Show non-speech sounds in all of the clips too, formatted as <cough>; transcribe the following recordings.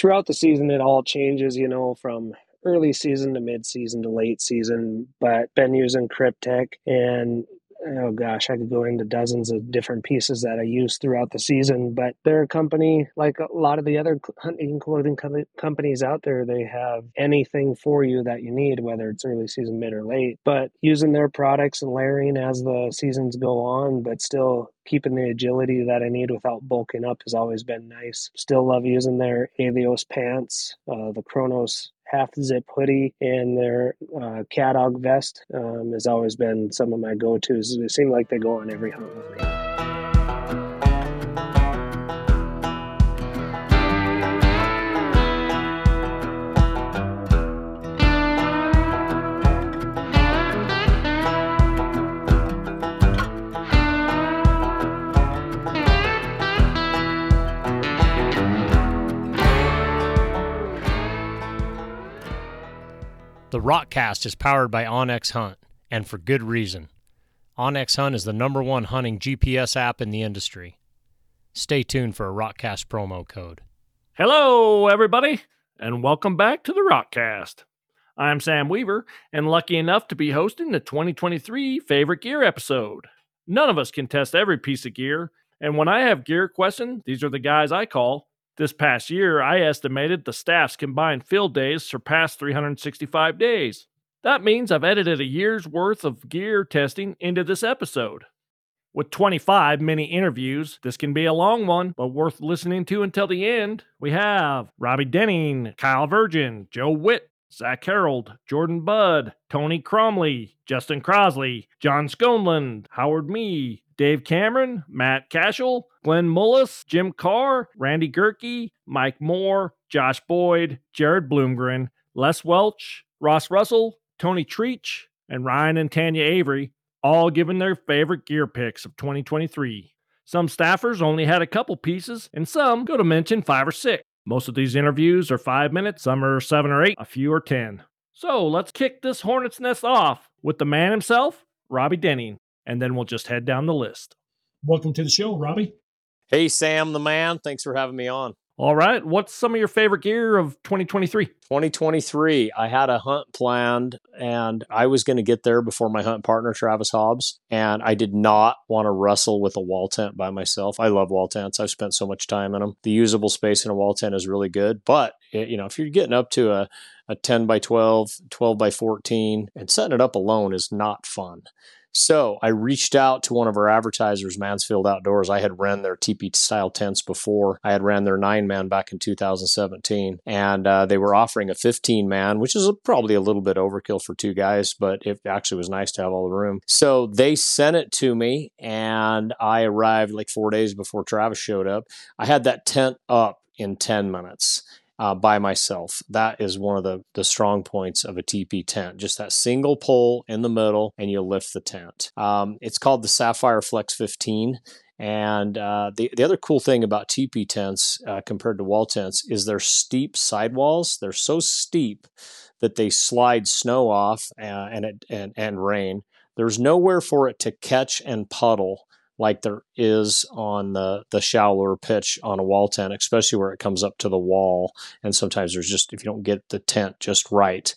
throughout the season, it all changes, you know, from early season to mid season to late season. But been using Kryptek and oh gosh, I could go into dozens of different pieces that I use throughout the season. But they're a company like a lot of the other hunting clothing co- companies out there. They have anything for you that you need, whether it's early season, mid, or late. But using their products and layering as the seasons go on, but still keeping the agility that I need without bulking up has always been nice. Still love using their Avios pants, uh, the Kronos half zip hoodie and their uh, vest um, has always been some of my go tos. They seem like they go on every hunt with me. The Rokcast is powered by onX Hunt, and for good reason. onX Hunt is the number one hunting GPS app in the industry. Stay tuned for a Rokcast promo code. Hello, everybody, and welcome back to the Rokcast. I'm Sam Weaver, and lucky enough to be hosting the 2023 Favorite Gear episode. None of us can test every piece of gear, and when I have gear questions, these are the guys I call this past year, I estimated the staff's combined field days surpassed 365 days. That means I've edited a year's worth of gear testing into this episode. With 25 mini interviews, this can be a long one, but worth listening to until the end. We have Robby Denning, Kyle Virgin, Joe Witt, Zach Harold, Jordan Budd, Tony Cromley, Justin Crosley, John Sconland, Howard Mee, Dave Cameron, Matt Cashel, Glenn Mullis, Jim Carr, Randy Gerke, Mike Moore, Josh Boyd, Jared Bloomgren, Les Welch, Ross Russell, Tony Treach, and Ryan and Tanya Avery, all giving their favorite gear picks of 2023. Some staffers only had a couple pieces, and some go to mention five or six. Most of these interviews are five minutes, some are seven or eight, a few are ten. So let's kick this hornet's nest off with the man himself, Robby Denning and then we'll just head down the list. Welcome to the show, Robby. Hey, Sam the man. Thanks for having me on. All right. What's some of your favorite gear of 2023? 2023, I had a hunt planned and I was going to get there before my hunt partner, Travis Hobbs. And I did not want to wrestle with a wall tent by myself. I love wall tents. I've spent so much time in them. The usable space in a wall tent is really good. But, it, you know, if you're getting up to a, a 10 by 12, 12 by 14, and setting it up alone is not fun. So I reached out to one of our advertisers, Mansfield Outdoors. I had ran their teepee style tents before. I had ran their nine man back in 2017, and uh, they were offering a 15 man, which is a, probably a little bit overkill for two guys, but it actually was nice to have all the room. So they sent it to me, and I arrived like four days before Travis showed up. I had that tent up in 10 minutes uh, by myself. That is one of the, the strong points of a TP tent. Just that single pole in the middle, and you lift the tent. Um, it's called the Sapphire Flex 15. And uh, the, the other cool thing about TP tents uh, compared to wall tents is their steep sidewalls. They're so steep that they slide snow off uh, and, it, and, and rain. There's nowhere for it to catch and puddle like there is on the the shallower pitch on a wall tent, especially where it comes up to the wall. And sometimes there's just if you don't get the tent just right,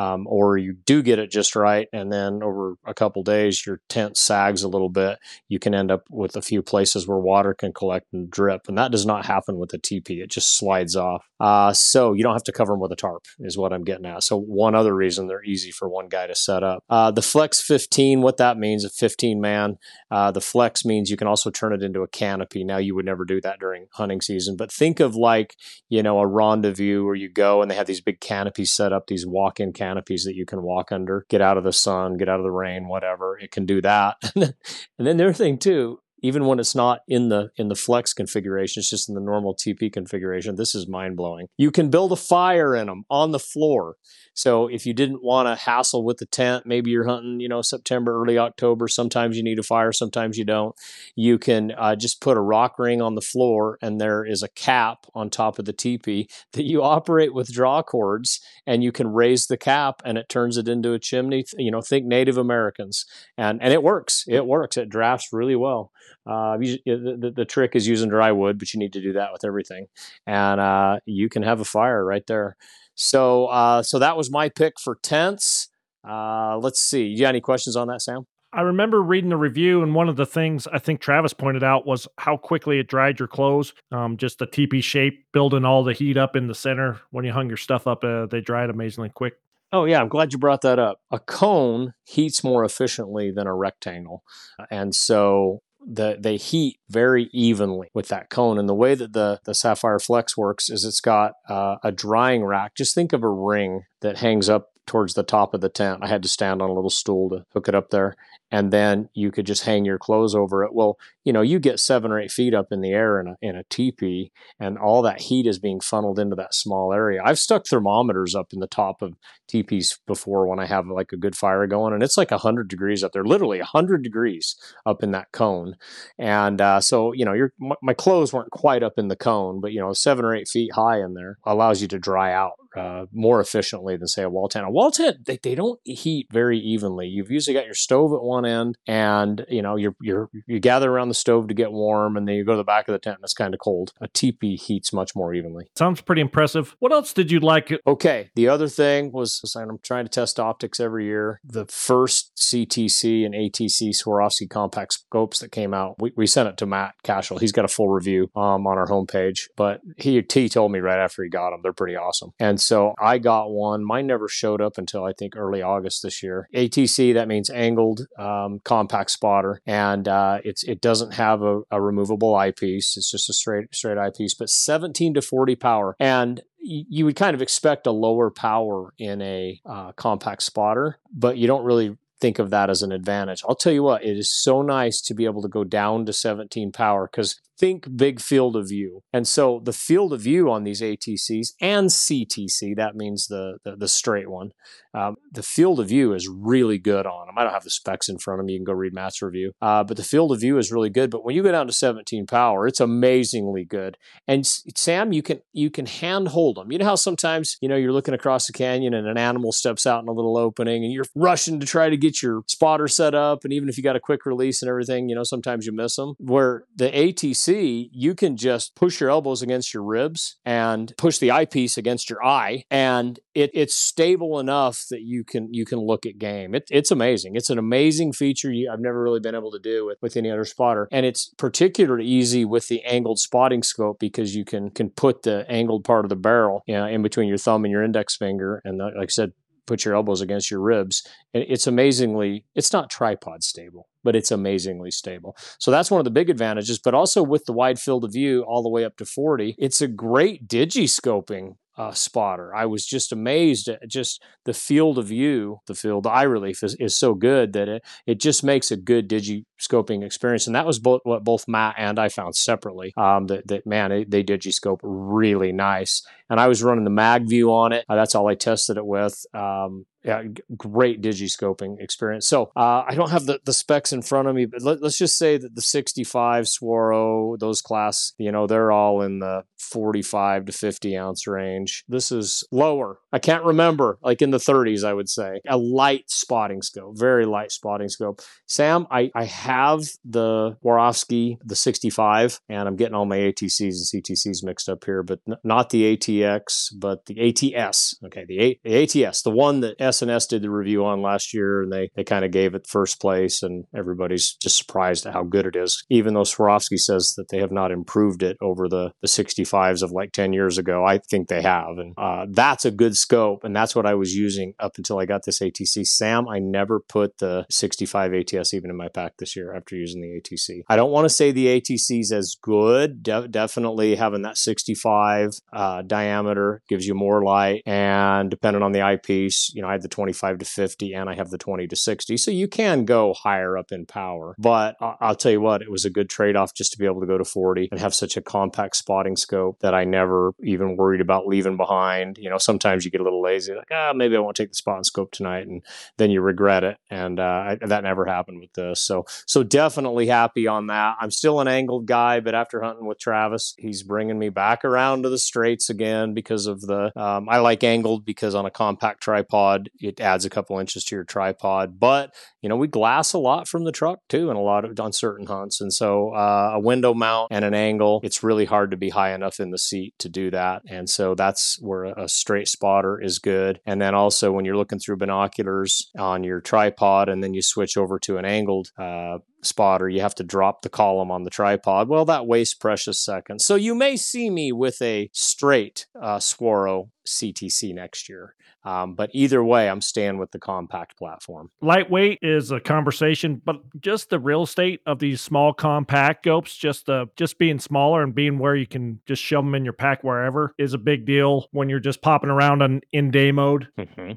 um, or you do get it just right, and then over a couple days your tent sags a little bit, you can end up with a few places where water can collect and drip, and that does not happen with a teepee. It just slides off. Uh, so you don't have to cover them with a tarp, is what I'm getting at. So one other reason they're easy for one guy to set up. Uh, the Flex 15, what that means, a 15 man. Uh, the Flex means you can also turn it into a canopy. Now you would never do that during hunting season, but think of like you know a rendezvous where you go and they have these big canopies set up, these walk-in canopies that you can walk under, get out of the sun, get out of the rain, whatever. It can do that. <laughs> and then the other thing too, even when it's not in the in the flex configuration it's just in the normal tp configuration this is mind blowing you can build a fire in them on the floor. So if you didn't want to hassle with the tent maybe you're hunting you know september early october sometimes you need a fire sometimes you don't you can uh, just put a rock ring on the floor and there is a cap on top of the teepee that you operate with draw cords and you can raise the cap and it turns it into a chimney you know think native americans. And and it works. It works. It drafts really well Uh, you, the, the trick is using dry wood, but you need to do that with everything, and uh, you can have a fire right there. So, uh, so that was my pick for tents. Uh, let's see. You got any questions on that, Sam? I remember reading the review, and one of the things I think Travis pointed out was how quickly it dried your clothes. Um, just the teepee shape, building all the heat up in the center. When you hung your stuff up, uh, they dried amazingly quick. Oh, yeah, I'm glad you brought that up. A cone heats more efficiently than a rectangle. And so the, they heat very evenly with that cone. And the way that the, the Sapphire Flex works is it's got uh, a drying rack. Just think of a ring that hangs up towards the top of the tent. I had to stand on a little stool to hook it up there and then you could just hang your clothes over it. Well, you know, you get seven or eight feet up in the air in a, in a teepee, and all that heat is being funneled into that small area. I've stuck thermometers up in the top of teepees before when I have like a good fire going, and it's like 100 degrees up there, literally 100 degrees up in that cone. And uh, so, you know, my, my clothes weren't quite up in the cone, but, you know, seven or eight feet high in there allows you to dry out uh, more efficiently than say a wall tent. A wall tent they, they don't heat very evenly. You've usually got your stove at one end, and you know you're you're you gather around the stove to get warm, and then you go to the back of the tent and it's kind of cold. A teepee heats much more evenly. Sounds pretty impressive. What else did you like? Okay, the other thing was I'm trying to test optics every year. The first CTC and ATC Swarovski compact scopes that came out, we, we sent it to Matt Cashel. He's got a full review um, on our homepage, but he he told me right after he got them they're pretty awesome. And so I got one. Mine never showed up until I think early August this year. ATC that means angled um, compact spotter, and uh, it's it doesn't have a, a removable eyepiece. It's just a straight straight eyepiece, but 17 to 40 power. And you would kind of expect a lower power in a uh, compact spotter, but you don't really think of that as an advantage. I'll tell you what, it is so nice to be able to go down to 17 power because think big field of view. And so the field of view on these ATCs and CTC, that means the, the, the straight one, um, the field of view is really good on them. I don't have the specs in front of me. You can go read Matt's review. Uh, but the field of view is really good. But when you go down to 17 power, it's amazingly good. And Sam, you can you can hand hold them. You know how sometimes you know you're looking across the canyon and an animal steps out in a little opening and you're rushing to try to get your spotter set up. And even if you got a quick release and everything, you know sometimes you miss them. Where the ATC, you can just push your elbows against your ribs and push the eyepiece against your eye, and it, it's stable enough that you can you can look at game. It, it's amazing. It's an amazing feature you, I've never really been able to do with, with any other spotter, and it's particularly easy with the angled spotting scope because you can can put the angled part of the barrel you know, in between your thumb and your index finger, and like I said, put your elbows against your ribs. And it's amazingly, it's not tripod stable, but it's amazingly stable. So that's one of the big advantages. But also with the wide field of view all the way up to 40, it's a great digiscoping uh, spotter. I was just amazed at just the field of view, the field the eye relief is, is so good that it, it just makes a good digiscoping experience. And that was both what both Matt and I found separately. Um, that, that man, they, they digiscope really nice. And I was running the mag view on it. Uh, that's all I tested it with. Um, yeah, great digiscoping experience. So uh, I don't have the, the specs in front of me, but let, us just say that the 65 Swaro, those class, you know, they're all in the 45 to 50 ounce range. This is lower. I can't remember, like in the 30s, I would say. A light spotting scope, very light spotting scope. Sam, I, I have the Swarovski, the 65, and I'm getting all my ATCs and CTCs mixed up here, but n- not the ATX, but the ATS. Okay, the, A- the ATS, the one that S&S did the review on last year, and they, they kind of gave it first place, and everybody's just surprised at how good it is. Even though Swarovski says that they have not improved it over the, the 65s of like 10 years ago, I think they have. And uh, that's a good scope, and that's what I was using up until I got this ATC. Sam, I never put the 65 ATS even in my pack this year after using the ATC. I don't want to say the ATC is as good. De- definitely having that 65 uh, diameter gives you more light, and depending on the eyepiece, you know, I had the 25 to 50 and I have the 20 to 60. So you can go higher up in power. But I'll tell you what, it was a good trade off just to be able to go to 40 and have such a compact spotting scope that I never even worried about leaving behind. You know, sometimes you get a little lazy, like, ah, maybe I won't take the spotting scope tonight. And then you regret it. And uh, I, that never happened with this. So, so definitely happy on that. I'm still an angled guy, but after hunting with Travis, he's bringing me back around to the straights again because of the, um, I like angled because on a compact tripod, it adds a couple inches to your tripod. But you know, we glass a lot from the truck too, and a lot of on certain hunts. And so uh, a window mount and an angle, it's really hard to be high enough in the seat to do that. And so that's where a straight spotter is good. And then also when you're looking through binoculars on your tripod, and then you switch over to an angled uh, spotter, you have to drop the column on the tripod. Well, that wastes precious seconds. So you may see me with a straight uh, Swaro CTC next year. Um, but either way, I'm staying with the compact platform. Lightweight is a conversation, but just the real estate of these small compact scopes, just the just being smaller and being where you can just shove them in your pack wherever is a big deal when you're just popping around on in day mode. Mm-hmm.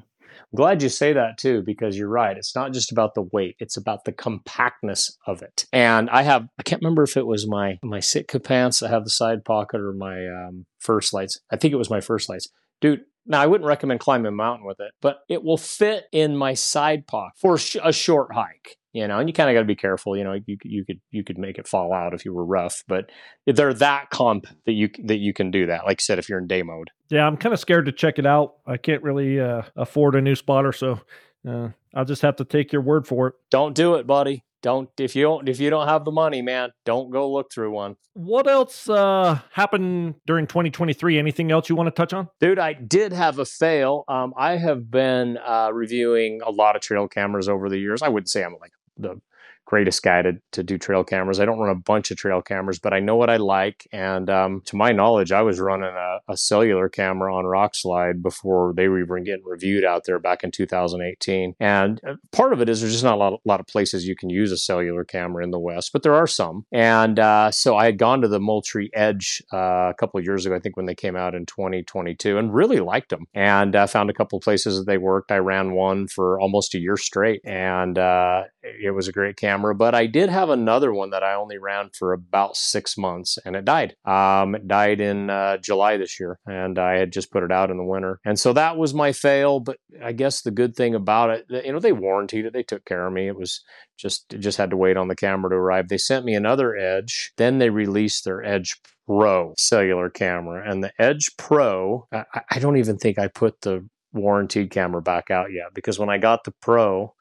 Glad you say that too, because you're right. It's not just about the weight; it's about the compactness of it. And I have, I can't remember if it was my my Sitka pants that have the side pocket or my um, First Lites. I think it was my First Lites, dude. Now I wouldn't recommend climbing a mountain with it, but it will fit in my side pocket for a short hike you know, and you kind of got to be careful. You know, you you could you could make it fall out if you were rough, but they're that comp that you that you can do that. Like I said, if you're in day mode. Yeah, I'm kind of scared to check it out. I can't really uh, afford a new spotter, so uh, I'll just have to take your word for it. Don't do it, buddy. Don't if you don't if you don't have the money, man, don't go look through one. What else uh, happened during 2023? Anything else you want to touch on, dude? I did have a fail. Um, I have been uh, reviewing a lot of trail cameras over the years. I wouldn't say I'm like the greatest guy to, to do trail cameras. I don't run a bunch of trail cameras, but I know what I like. And um, to my knowledge, I was running a, a, cellular camera on Rokslide before they were even getting reviewed out there back in 2018. And uh, part of it is there's just not a lot, a lot of places you can use a cellular camera in the West, but there are some. And uh, so I had gone to the Moultrie Edge uh, a couple years ago, I think when they came out in 2022, and really liked them. And uh, found a couple places that they worked. I ran one for almost a year straight, and uh, it was a great camera. But I did have another one that I only ran for about six months, and it died. Um, it died in uh, July this year, and I had just put it out in the winter, and so that was my fail. But I guess the good thing about it, you know, they warranted it, they took care of me. It was just it just had to wait on the camera to arrive. They sent me another Edge, then they released their Edge Pro cellular camera, and the Edge Pro. I, I don't even think I put the warranted camera back out yet because when I got the Pro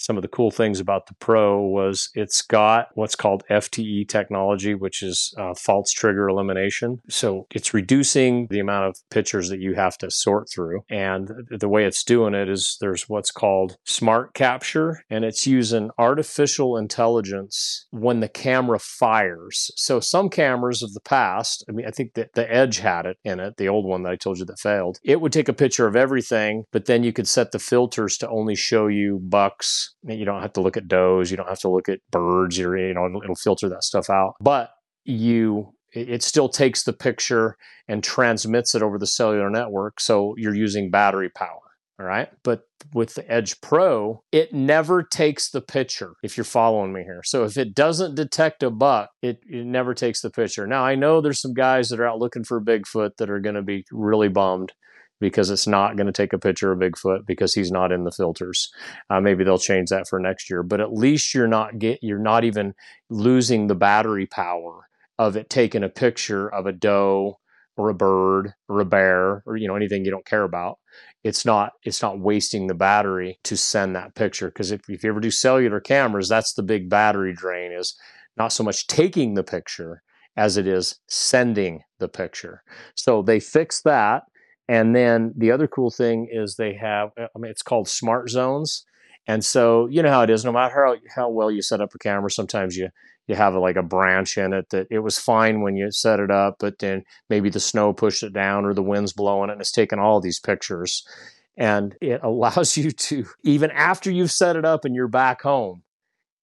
some of the cool things about the Pro was it's got what's called FTE technology, which is uh, false trigger elimination. So it's reducing the amount of pictures that you have to sort through. And the way it's doing it is there's what's called smart capture, and it's using artificial intelligence when the camera fires. So some cameras of the past, I mean, I think that the Edge had it in it, the old one that I told you that failed. It would take a picture of everything, but then you could set the filters to only show you bucks you don't have to look at does, you don't have to look at birds, you're, you know, it'll, it'll filter that stuff out. But you it still takes the picture and transmits it over the cellular network. So you're using battery power. All right. But with the Edge Pro, it never takes the picture, if you're following me here. So if it doesn't detect a buck, it, it never takes the picture. Now, I know there's some guys that are out looking for Bigfoot that are going to be really bummed because it's not going to take a picture of Bigfoot because he's not in the filters. Uh, maybe they'll change that for next year, but at least you're not get you're not even losing the battery power of it taking a picture of a doe or a bird or a bear or you know anything you don't care about. It's not it's not wasting the battery to send that picture because if, if you ever do cellular cameras, that's the big battery drain is not so much taking the picture as it is sending the picture. So they fixed that and then the other cool thing is they have, uh, I mean, it's called smart zones. And so, you know how it is, no matter how, how well you set up a camera, sometimes you, you have a, like a branch in it that it was fine when you set it up, but then maybe the snow pushed it down or the wind's blowing it and it's taking all these pictures. And it <laughs> allows you to, even after you've set it up and you're back home,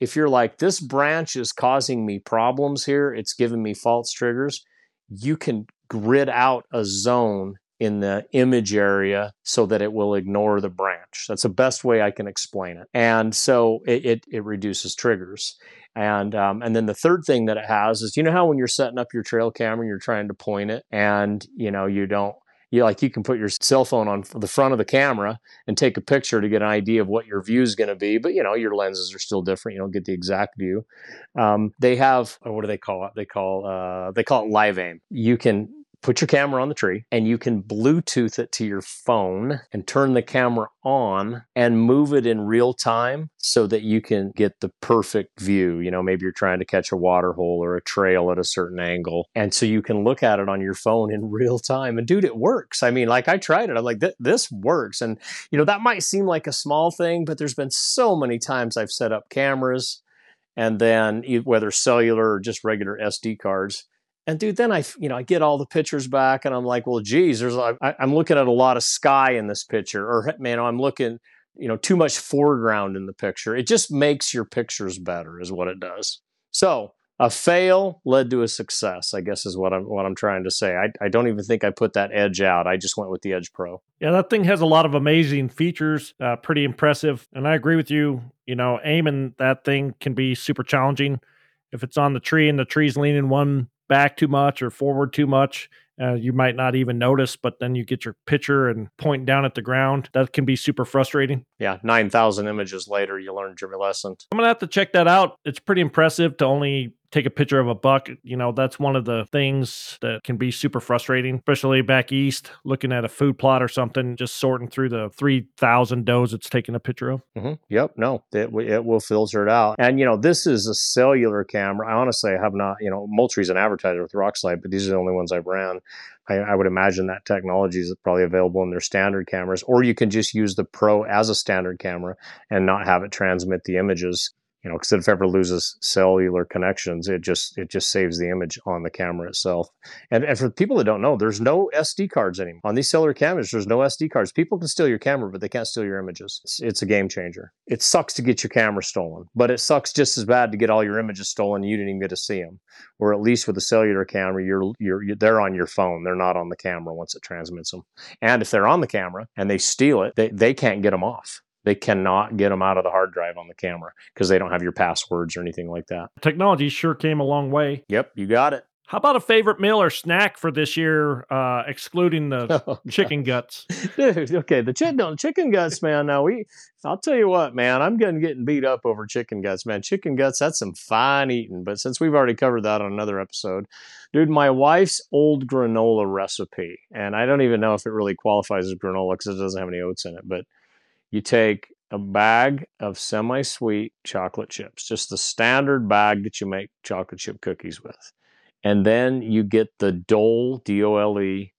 if you're like, this branch is causing me problems here, it's giving me false triggers, you can grid out a zone in the image area so that it will ignore the branch. That's the best way I can explain it. And so it, it, it reduces triggers. And um, and then the third thing that it has is you know how when you're setting up your trail camera, you're trying to point it, and you know you don't you like you can put your cell phone on the front of the camera and take a picture to get an idea of what your view is going to be but you know your lenses are still different you don't get the exact view um, they have what do they call it they call uh, they call it live aim you can put your camera on the tree and you can Bluetooth it to your phone and turn the camera on and move it in real time so that you can get the perfect view. You know, maybe you're trying to catch a water hole or a trail at a certain angle. And so you can look at it on your phone in <laughs> real time. And dude, it works. I mean, like I tried it. I'm like, this works. And, you know, that might seem like a small thing, but there's been so many times I've set up cameras and then whether cellular or just regular SD cards and dude, then I, you know, I get all the pictures back, and I'm like, well, geez, there's, I, am looking at a lot of sky in this picture, or man, I'm looking, you know, too much foreground in the picture. It just makes your pictures better, is what it does. So a fail led to a success, I guess, is what I'm what I'm trying to say. I, I don't even think I put that Edge out. I just went with the Edge Pro. Yeah, that thing has a lot of amazing features, uh, pretty impressive, and I agree with you. You know, aiming that thing can be super challenging if it's on the tree and the tree's leaning one back too much or forward too much. Uh, you might not even notice, but then you get your picture and point down at the ground. That can be super frustrating. Yeah, 9,000 images later, you learned your lesson. I'm going to have to check that out. It's pretty impressive to only take a picture of a buck. You know, that's one of the things that can be super frustrating, especially back east, looking at a food plot or something, just sorting through the 3,000 does it's taking a picture of. Mm-hmm. Yep. No, it, it will filter it out. And, you know, this is a cellular camera. I honestly have not, you know, Moultrie's an advertiser with Rokslide, but these are the only ones I've ran. I, I, would imagine that technology is probably available in their standard cameras, or you can just use the Pro as a standard camera and not have it transmit the images you know, because if it ever loses cellular connections, it just it just saves the image on the camera itself. And, and for people that don't know, there's no SD cards anymore on these cellular cameras. There's no SD cards. People can steal your camera, but they can't steal your images. It's, it's a game changer. It sucks to get your camera stolen, but it sucks just as bad to get all your images stolen. You didn't even get to see them. Or at least with a cellular camera, you're, you're you're they're on your phone. They're not on the camera once it transmits them. And if they're on the camera and they steal it, they, they can't get them off they cannot get them out of the hard drive on the camera because they don't have your passwords or anything like that. Technology sure came a long way. Yep, you got it. How about a favorite meal or snack for this year, uh, excluding the <laughs> oh, chicken guts? Dude, okay, the chicken chicken guts, man. Now we, I'll tell you what, man. I'm getting getting beat up over chicken guts, man. Chicken guts, that's some fine eating. But since we've already covered that on another episode, dude, my wife's old granola recipe, and I don't even know if it really qualifies as granola because it doesn't have any oats in it, but you take a bag of semi sweet chocolate chips, just the standard bag that you make chocolate chip cookies with. And then you get the Dole, D O L E,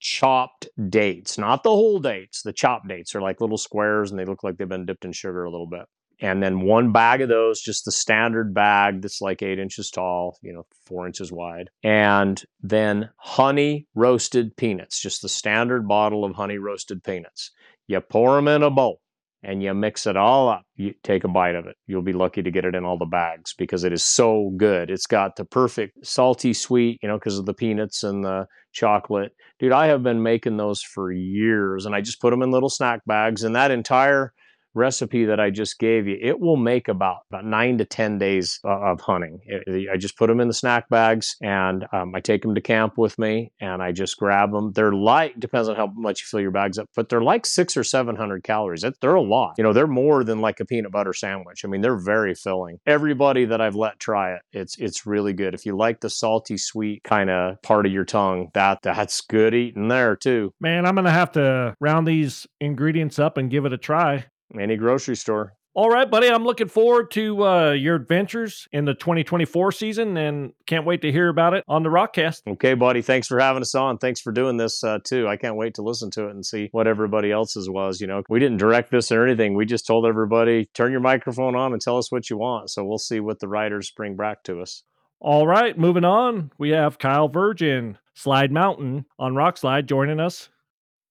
chopped dates, not the whole dates. The chopped dates are like little squares and they look like they've been dipped in sugar a little bit. And then one bag of those, just the standard bag that's like eight inches tall, you know, four inches wide. And then honey roasted peanuts, just the standard bottle of honey roasted peanuts. You pour them in a bowl and you mix it all up. You take a bite of it. You'll be lucky to get it in all the bags because it is so good. It's got the perfect salty sweet, you know, because of the peanuts and the chocolate. Dude, I have been making those for years and I just put them in little snack bags and that entire recipe that I just gave you, it will make about, about nine to 10 days uh, of hunting. It, I just put them in the snack bags and um, I take them to camp with me and I just grab them. They're like, depends on how much you fill your bags up, but they're like six or 700 calories. They're a lot. You know, they're more than like a peanut butter sandwich. I mean, they're very filling. Everybody that I've let try it, it's, it's really good. If you like the salty, sweet kind of part of your tongue, that that's good eating there too. Man, I'm going to have to round these ingredients up and give it a try. Any grocery store. All right, buddy. I'm looking forward to uh, your adventures in the 2024 season and can't wait to hear about it on the Rokcast. Okay, buddy. Thanks for having us on. Thanks for doing this uh, too. I can't wait to listen to it and see what everybody else's was. You know, we didn't direct this or anything. We just told everybody, turn your microphone on and tell us what you want. So we'll see what the writers bring back to us. All right, moving on. We have Kyle Virgin, Slide Mountain on Rokslide joining us.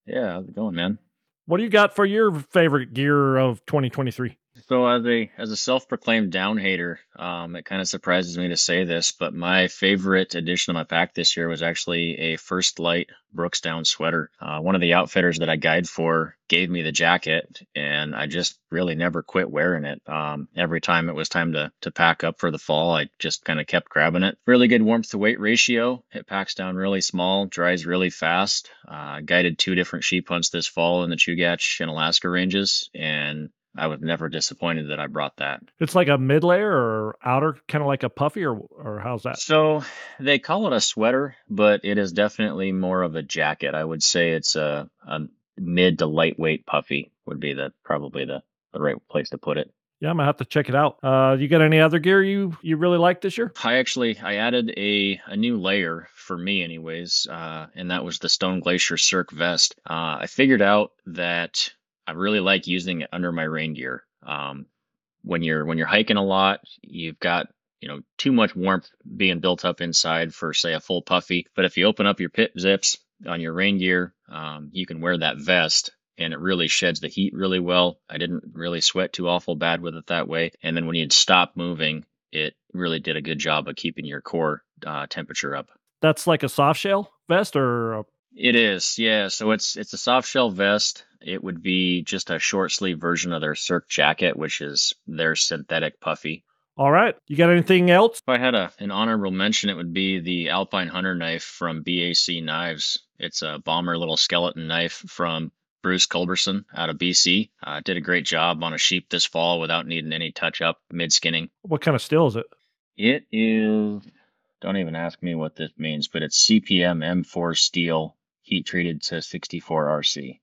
Yeah, how's it going, man? What do you got for your favorite gear of 2023? So as a as a self-proclaimed down hater, um, it kind of surprises me to say this, but my favorite addition to my pack this year was actually a First Lite Brooks Down sweater. Uh, one of the outfitters that I guide for gave me the jacket, and I just really never quit wearing it. Um, every time it was time to to pack up for the fall, I just kind of kept grabbing it. Really good warmth to weight ratio. It packs down really small, dries really fast. Uh, guided two different sheep hunts this fall in the Chugach and Alaska ranges, and I was never disappointed that I brought that. It's like a mid layer or outer, kind of like a puffy, or or how's that? So they call it a sweater, but it is definitely more of a jacket. I would say it's a, a mid to lightweight puffy would be the probably the, the right place to put it. Yeah, I'm gonna have to check it out. Uh, you got any other gear you you really like this year? I actually I added a a new layer for me, anyways, uh, and that was the Stone Glacier Cirque vest. Uh, I figured out that I really like using it under my rain gear. Um, when you're when you're hiking a lot, you've got you know too much warmth being built up inside for say a full puffy. But if you open up your pit zips on your rain gear, um, you can wear that vest and it really sheds the heat really well. I didn't really sweat too awful bad with it that way. And then when you'd stop moving, it really did a good job of keeping your core uh, temperature up. That's like a soft shell vest, or a... it is, yeah. So it's it's a soft shell vest. It would be just a short sleeve version of their Cirque jacket, which is their synthetic puffy. All right. You got anything else? If I had a an honorable mention, it would be the Alpine Hunter knife from BAC Knives. It's a bomber little skeleton knife from Bruce Culberson out of BC. Uh, did a great job on a sheep this fall without needing any touch up mid skinning. What kind of steel is it? It is, don't even ask me what this means, but it's CPM M4 steel heat treated to 64 RC.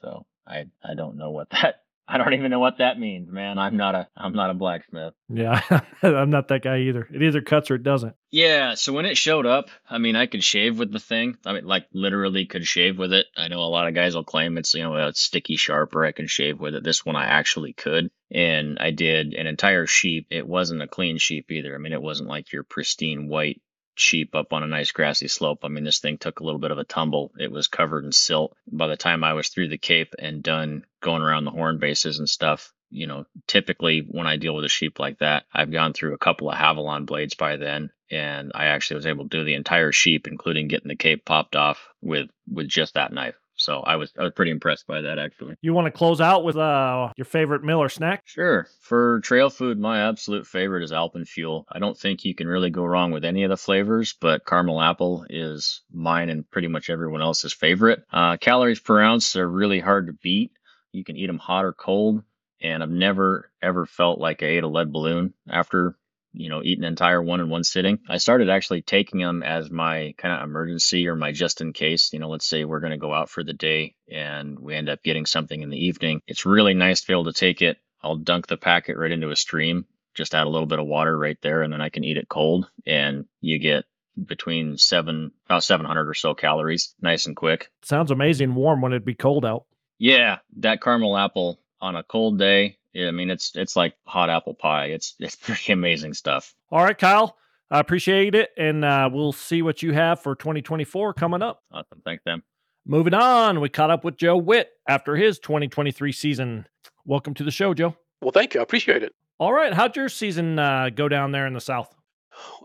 So I, I don't know what <laughs> that I don't even know what that means, man. I'm not a I'm not a blacksmith. Yeah, <laughs> I'm not that guy either. It either cuts or it doesn't. Yeah, so when it showed up, I mean, I could shave with the thing. I mean, like literally could shave with it. I know a lot of guys will claim it's you know a sticky sharp or I can shave with it. This one I actually could, and I did an entire sheep. It wasn't a clean sheep either. I mean, it wasn't like your pristine white sheep up on a nice grassy slope. I mean, this thing took a little bit of a tumble. It was covered in silt. By the time I was through the Cape and done going around the horn bases and stuff, you know, typically when I deal with a sheep like that, I've gone through a couple of Havalon blades by then, and I actually was able to do the entire sheep, including getting the cape popped off with with just that knife. So I was I was pretty impressed by that actually. You want to close out with uh, your favorite meal or snack? Sure. For trail food, my absolute favorite is Alpenfuel. I don't think you can really go wrong with any of the flavors, but caramel apple is mine and pretty much everyone else's favorite. Uh, calories per ounce are really hard to beat. You can eat them hot or cold, and I've never ever felt like I ate a lead balloon after you know, eat an entire one in one sitting. I started actually taking them as my kind of emergency or my just in case. You know, let's say we're going to go out for the day and we end up getting something in the evening. It's really nice to be able to take it. I'll dunk the packet right into a stream, just add a little bit of water right there, and then I can eat it cold. And you get between seven, about 700 or so calories, nice and quick. Sounds amazing warm when it'd be cold out. Yeah, that caramel apple on a cold day yeah, I mean it's it's like hot apple pie. It's it's <laughs> pretty amazing stuff. All right, Kyle. I appreciate it, and uh, we'll see what you have for 2024 coming up. Awesome, thank them. Moving on, we caught up with Joe Witt after his 2023 season. Welcome to the show, Joe. Well, thank you. I appreciate it. All right, how'd your season uh, go down there in the south?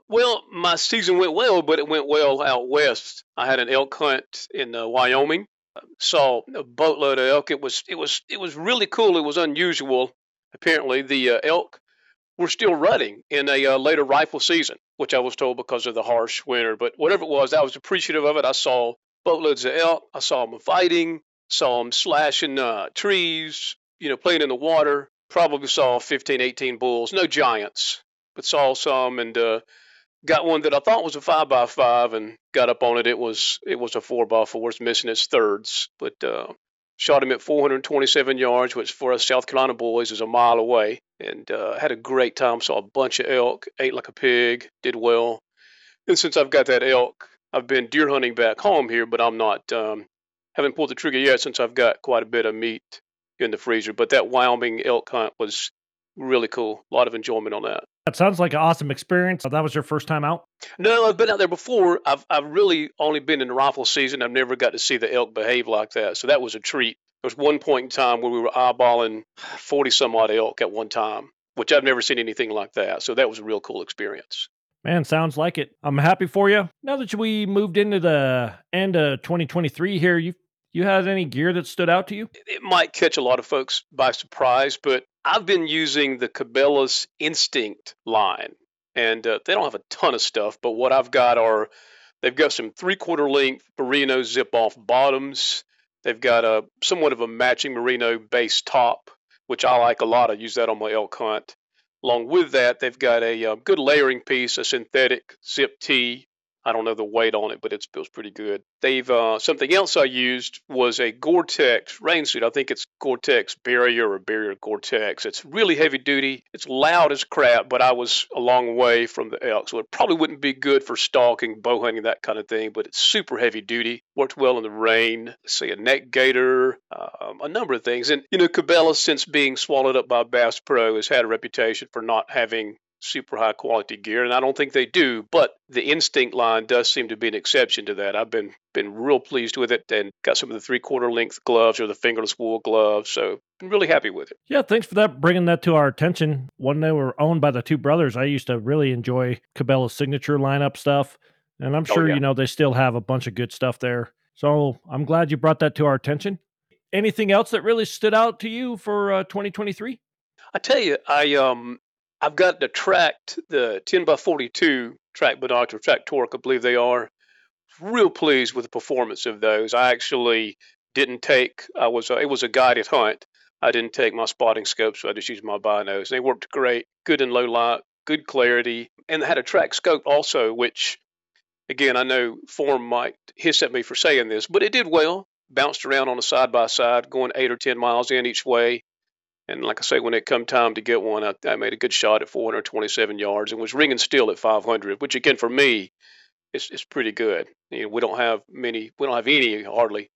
Well, my season went well, but it went well out west. I had an elk hunt in uh, Wyoming saw a boatload of elk. It was it was it was really cool. It was unusual. Apparently, the uh, elk were still rutting in a uh, later rifle season, which I was told because of the harsh winter. But whatever it was, I was appreciative of it. I saw boatloads of elk. I saw them fighting. Saw them slashing uh, trees. You know, playing in the water. Probably saw 15, 18 bulls. No giants, but saw some and uh, got one that I thought was a five by five and got up on it. It was it was a four by four. It's missing its thirds, but uh, shot him at 427 yards, which for us South Carolina boys is a mile away, and uh, had a great time. Saw a bunch of elk, ate like a pig, did well. And since I've got that elk, I've been deer hunting back home here, but I'm not um, haven't pulled the trigger yet since I've got quite a bit of meat in the freezer. But that Wyoming elk hunt was really cool. A lot of enjoyment on that. That sounds like an awesome experience. That was your first time out? No, I've been out there before. I've I've really only been in the rifle season. I've never got to see the elk behave like that. So that was a treat. There was one point in time where we were eyeballing 40 some odd elk at one time, which I've never seen anything like that. So that was a real cool experience. Man, sounds like it. I'm happy for you. Now that we moved into the end of 2023 here, you you had any gear that stood out to you? It might catch a lot of folks by surprise, but I've been using the Cabela's Instinct line, and uh, they don't have a ton of stuff, but what I've got are they've got some three quarter length merino zip off bottoms. They've got a somewhat of a matching merino base top. which I like a lot. I use that on my elk hunt. Along with that, they've got a uh, good layering piece, a synthetic zip tee I don't know the weight on it, but it feels pretty good. They've uh, something else I used was a Gore-Tex rain suit. I think it's Gore-Tex Barrier or Barrier Gore-Tex. It's really heavy duty. It's loud as crap, but I was a long way from the elk, so it probably wouldn't be good for stalking, bow hunting, that kind of thing. But it's super heavy duty. Worked well in the rain. Say a neck gaiter, um, a number of things. And you know, Cabela, since being swallowed up by Bass Pro, has had a reputation for not having super high quality gear, and I don't think they do. But the Instinct line does seem to be an exception to that. I've been been real pleased with it, and got some of the three quarter length gloves or the fingerless wool gloves. So been really happy with it. Yeah, thanks for that, bringing that to our attention. When they were owned by the two brothers, I used to really enjoy Cabela's signature lineup stuff, and I'm Oh, sure yeah. you know they still have a bunch of good stuff there. So I'm glad you brought that to our attention. Anything else that really stood out to you for uh, 2023? I tell you, I um I've got the Tract the 10 by 42 Tract binocular Tract Toric, I believe they are. Real pleased with the performance of those. I actually didn't take. I was uh, it was a guided hunt. I didn't take my spotting scope, so I just used my binos. And They worked great, good in low light, good clarity, and had a Tract scope also, which again I know form might hiss at me for saying this, but it did well. Bounced around on a side by side, going eight or ten miles in each way. And like I say, when it come time to get one, I, I made a good shot at 427 yards and was ringing still at 500, which again for me is is pretty good. You know, we don't have many, we don't have any hardly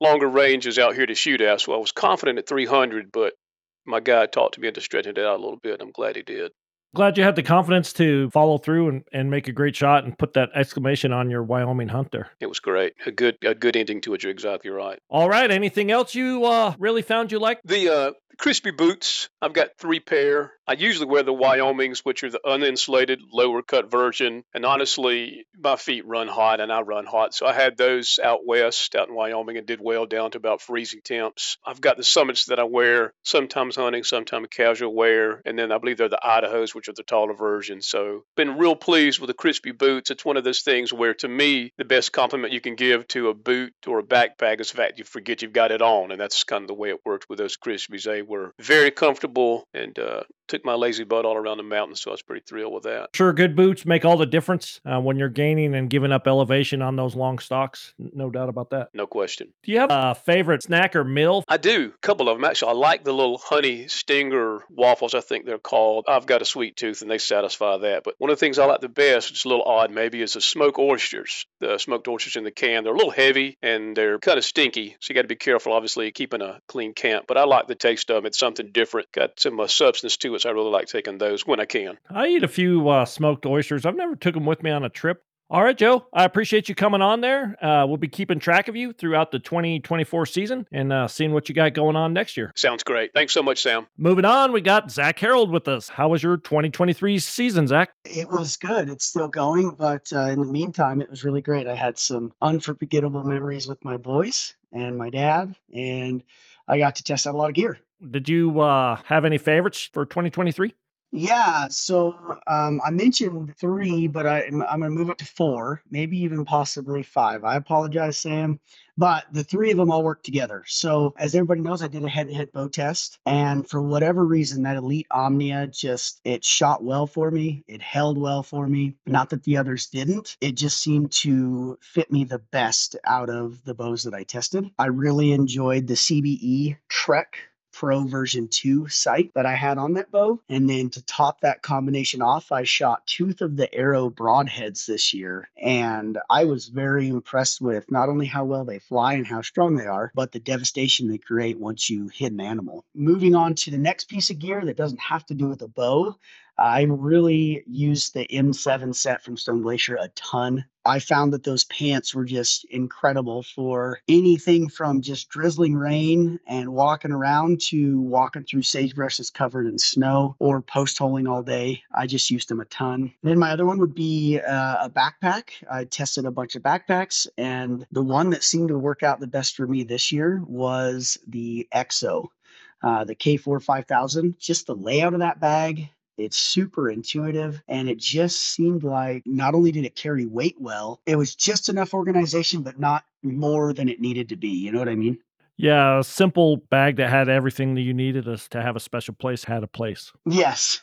longer ranges out here to shoot at, so I was confident at 300, but my guy talked me into stretching it out a little bit. And I'm glad he did. Glad you had the confidence to follow through and, and make a great shot and put that exclamation on your Wyoming hunt there. It was great. A good a good ending to it. You're exactly right. All right. Anything else you uh, really found you like? The uh, Crispi boots, I've got three pair. I usually wear the Wyomings, which are the uninsulated, lower cut version. And honestly, my feet run hot and I run hot. So I had those out west, out in Wyoming, and did well down to about freezing temps. I've got the summits that I wear, sometimes hunting, sometimes casual wear. And then I believe they're the Idahos, which are the taller version. So been real pleased with the Crispi boots. It's one of those things where, to me, the best compliment you can give to a boot or a backpack is the fact you forget you've got it on. And that's kind of the way it worked with those Crispis. Eh? They were very comfortable and uh, took my lazy butt all around the mountain. So I was pretty thrilled with that. Sure, good boots make all the difference uh, when you're gaining and giving up elevation on those long stalks. No doubt about that. No question. Do you have a favorite snack or meal? I do. A couple of them actually. I like the little honey stinger waffles. I think they're called. I've got a sweet tooth, and they satisfy that. But one of the things I like the best, which is a little odd maybe, is the smoked oysters. The smoked oysters in the can. They're a little heavy and they're kind of stinky, so you got to be careful. Obviously, keeping a clean camp. But I like the taste of them. It's something different. Got some uh, substance to it, so I really like taking those when I can. I eat a few uh, smoked oysters. I've never took them with me on a trip. All right, Joe. I appreciate you coming on there. Uh, we'll be keeping track of you throughout the 2024 season and uh, seeing what you got going on next year. Sounds great. Thanks so much, Sam. Moving on, we got Zach Harold with us. How was your 2023 season, Zach? It was good. It's still going, but uh, in the meantime, it was really great. I had some unforgettable memories with my boys and my dad, and I got to test out a lot of gear. Did you uh, have any favorites for 2023? Yeah, so um, I mentioned three, but I, I'm going to move it to four, maybe even possibly five. I apologize, Sam, but the three of them all work together. So, as everybody knows, I did a head-to-head bow test, and for whatever reason, that Elite Omnia just it shot well for me. It held well for me. Not that the others didn't. It just seemed to fit me the best out of the bows that I tested. I really enjoyed the CBE Trek Pro version 2 sight that I had on that bow. And then to top that combination off, I shot Tooth of the Arrow broadheads this year. And I was very impressed with not only how well they fly and how strong they are, but the devastation they create once you hit an animal. Moving on to the next piece of gear that doesn't have to do with a bow. I really used the M7 set from Stone Glacier a ton. I found that those pants were just incredible for anything from just drizzling rain and walking around to walking through sagebrush that's covered in snow or post holing all day. I just used them a ton. Then my other one would be uh, a backpack. I tested a bunch of backpacks, and the one that seemed to work out the best for me this year was the EXO. Uh, the K4 5000, just the layout of that bag, it's super intuitive and it just seemed like not only did it carry weight well, it was just enough organization, but not more than it needed to be. You know what I mean? Yeah, a simple bag that had everything that you needed us to have a special place had a place. Yes,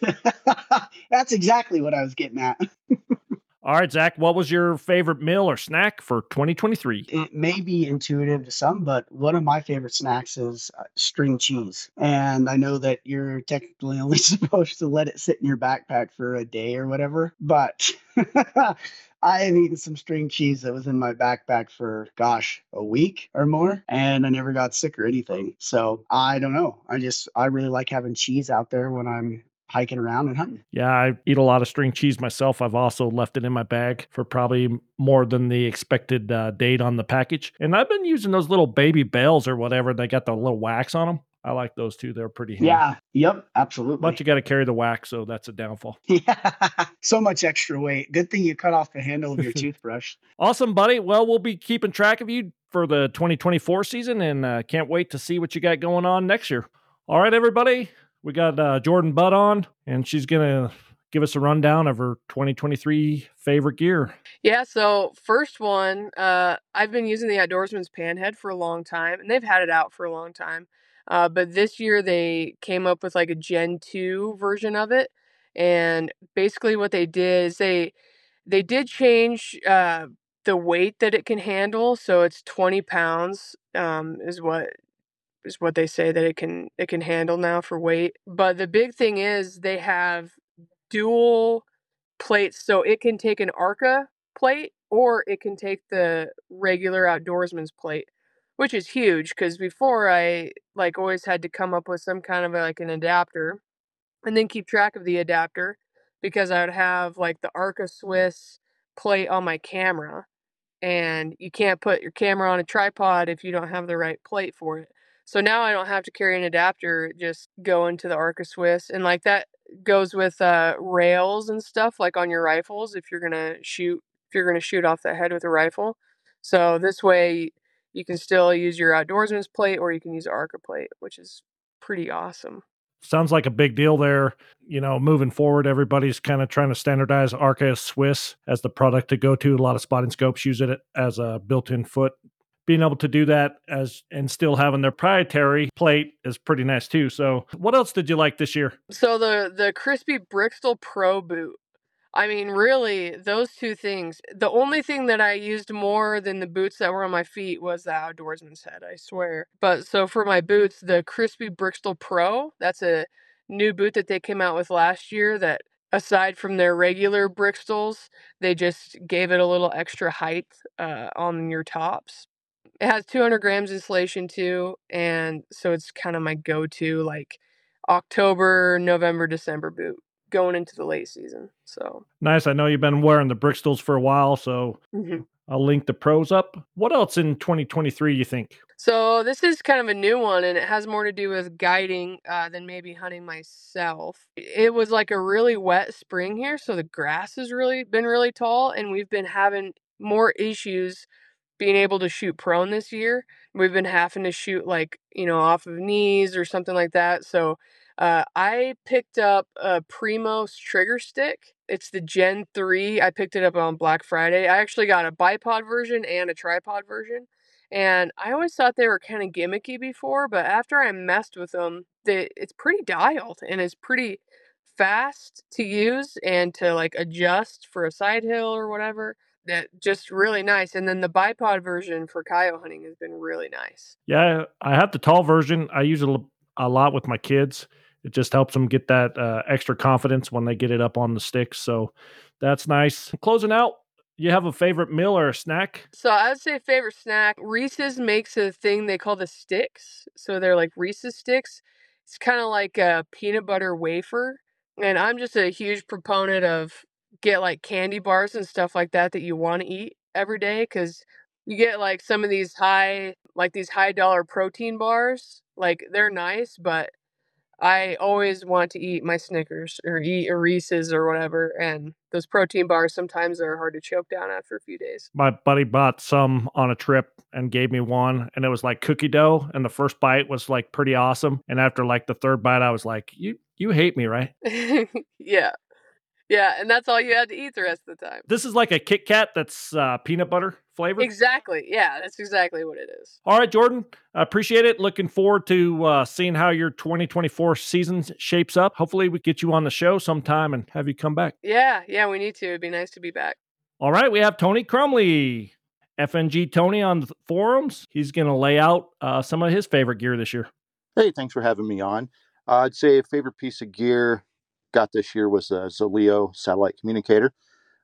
<laughs> that's exactly what I was getting at. <laughs> All right, Zach, what was your favorite meal or snack for 2023? It may be intuitive to some, but one of my favorite snacks is uh, string cheese. And I know that you're technically <laughs> only supposed to let it sit in your backpack for a day or whatever, but <laughs> I have eaten some string cheese that was in my backpack for, gosh, a week or more, and I never got sick or anything. So I don't know. I just, I really like having cheese out there when I'm hiking around and hunting. Yeah, I eat a lot of string cheese myself. I've also left it in my bag for probably more than the expected uh, date on the package. And I've been using those little baby bales or whatever. They got the little wax on them. I like those too. They're pretty handy. Yeah. Yep. Absolutely. But you got to carry the wax, so that's a downfall. <laughs> Yeah. so much extra weight. Good thing you cut off the handle of your <laughs> toothbrush. Awesome, buddy. Well, we'll be keeping track of you for the 2024 season and uh, can't wait to see what you got going on next year. All right, everybody. We got uh, Jordan Budd on, and she's going to give us a rundown of her 2023 favorite gear. Yeah, so first one, uh, I've been using the Outdoorsman's Panhead for a long time, and they've had it out for a long time. Uh, but this year they came up with like a Gen 2 version of it. And basically what they did is they they did change uh, the weight that it can handle. So it's 20 pounds um, is what is what they say that it can it can handle now for weight. But the big thing is they have dual plates so it can take an Arca plate or it can take the regular outdoorsman's plate which is huge because before I like always had to come up with some kind of like an adapter and then keep track of the adapter because I would have like the Arca Swiss plate on my camera and you can't put your camera on a tripod if you don't have the right plate for it. So now I don't have to carry an adapter, just go into the Arca Swiss and like that goes with uh rails and stuff like on your rifles if you're to shoot if you're to shoot off the head with a rifle. So this way you can still use your outdoorsman's plate or you can use Arca plate, which is pretty awesome. Sounds like a big deal there. You know, moving forward, everybody's kind of trying to standardize Arca Swiss as the product to go to. A lot of spotting scopes use it as a built-in foot. Being able to do that as and still having their proprietary plate is pretty nice too. So, what else did you like this year? So the the Crispi Briksdal Pro boot I mean, really, those two things. The only thing that I used more than the boots that were on my feet was the outdoorsman's head, I swear. But so for my boots, the Crispi Briksdal Pro, that's a new boot that they came out with last year that aside from their regular Briksdals, they just gave it a little extra height uh, on your tops. It has 200 grams insulation too, and so it's kind of my go-to like October, November, December boot going into the late season. So nice. I know you've been wearing the Briksdals for a while, so mm-hmm. I'll link the pros up. What else in 2023 you think? So this is kind of a new one, and it has more to do with guiding uh, than maybe hunting myself. It was like a really wet spring here, so the grass has really been really tall, and we've been having more issues being able to shoot prone this year. We've been having to shoot like you know off of knees or something like that. So uh, I picked up a Primos trigger stick. It's the Gen 3. I picked it up on Black Friday. I actually got a bipod version and a tripod version. And I always thought they were kind of gimmicky before, but after I messed with them, they, it's pretty dialed and it's pretty fast to use and to like adjust for a side hill or whatever. That just really nice. And then the bipod version for coyote hunting has been really nice. Yeah, I have the tall version. I use it a lot with my kids it just helps them get that uh, extra confidence when they get it up on the sticks. So that's nice. Closing out, you have a favorite meal or a snack? So I'd say favorite snack. Reese's makes a thing they call the sticks. So they're like Reese's sticks. It's kind of like a peanut butter wafer. And I'm just a huge proponent of get like candy bars and stuff like that that you want to eat every day because you get like some of these high like these high dollar protein bars like they're nice but I always want to eat my Snickers or eat a Reese's or whatever, and those protein bars sometimes are hard to choke down after a few days. My buddy bought some on a trip and gave me one, and it was like cookie dough, and the first bite was like pretty awesome, and after like the third bite, I was like, "You you hate me, right?" <laughs> yeah, Yeah, and that's all you had to eat the rest of the time. This is like a Kit Kat that's uh, peanut butter flavor. Exactly. Yeah, that's exactly what it is. All right, Jordan. I appreciate it. Looking forward to uh, seeing how your 2024 season shapes up. Hopefully, we get you on the show sometime and have you come back. Yeah, yeah, we need to. It'd be nice to be back. All right, we have Tony Crumley, FNG Tony on the forums. He's going to lay out uh, some of his favorite gear this year. Hey, thanks for having me on. Uh, I'd say a favorite piece of gear got this year was a Zoleo satellite communicator.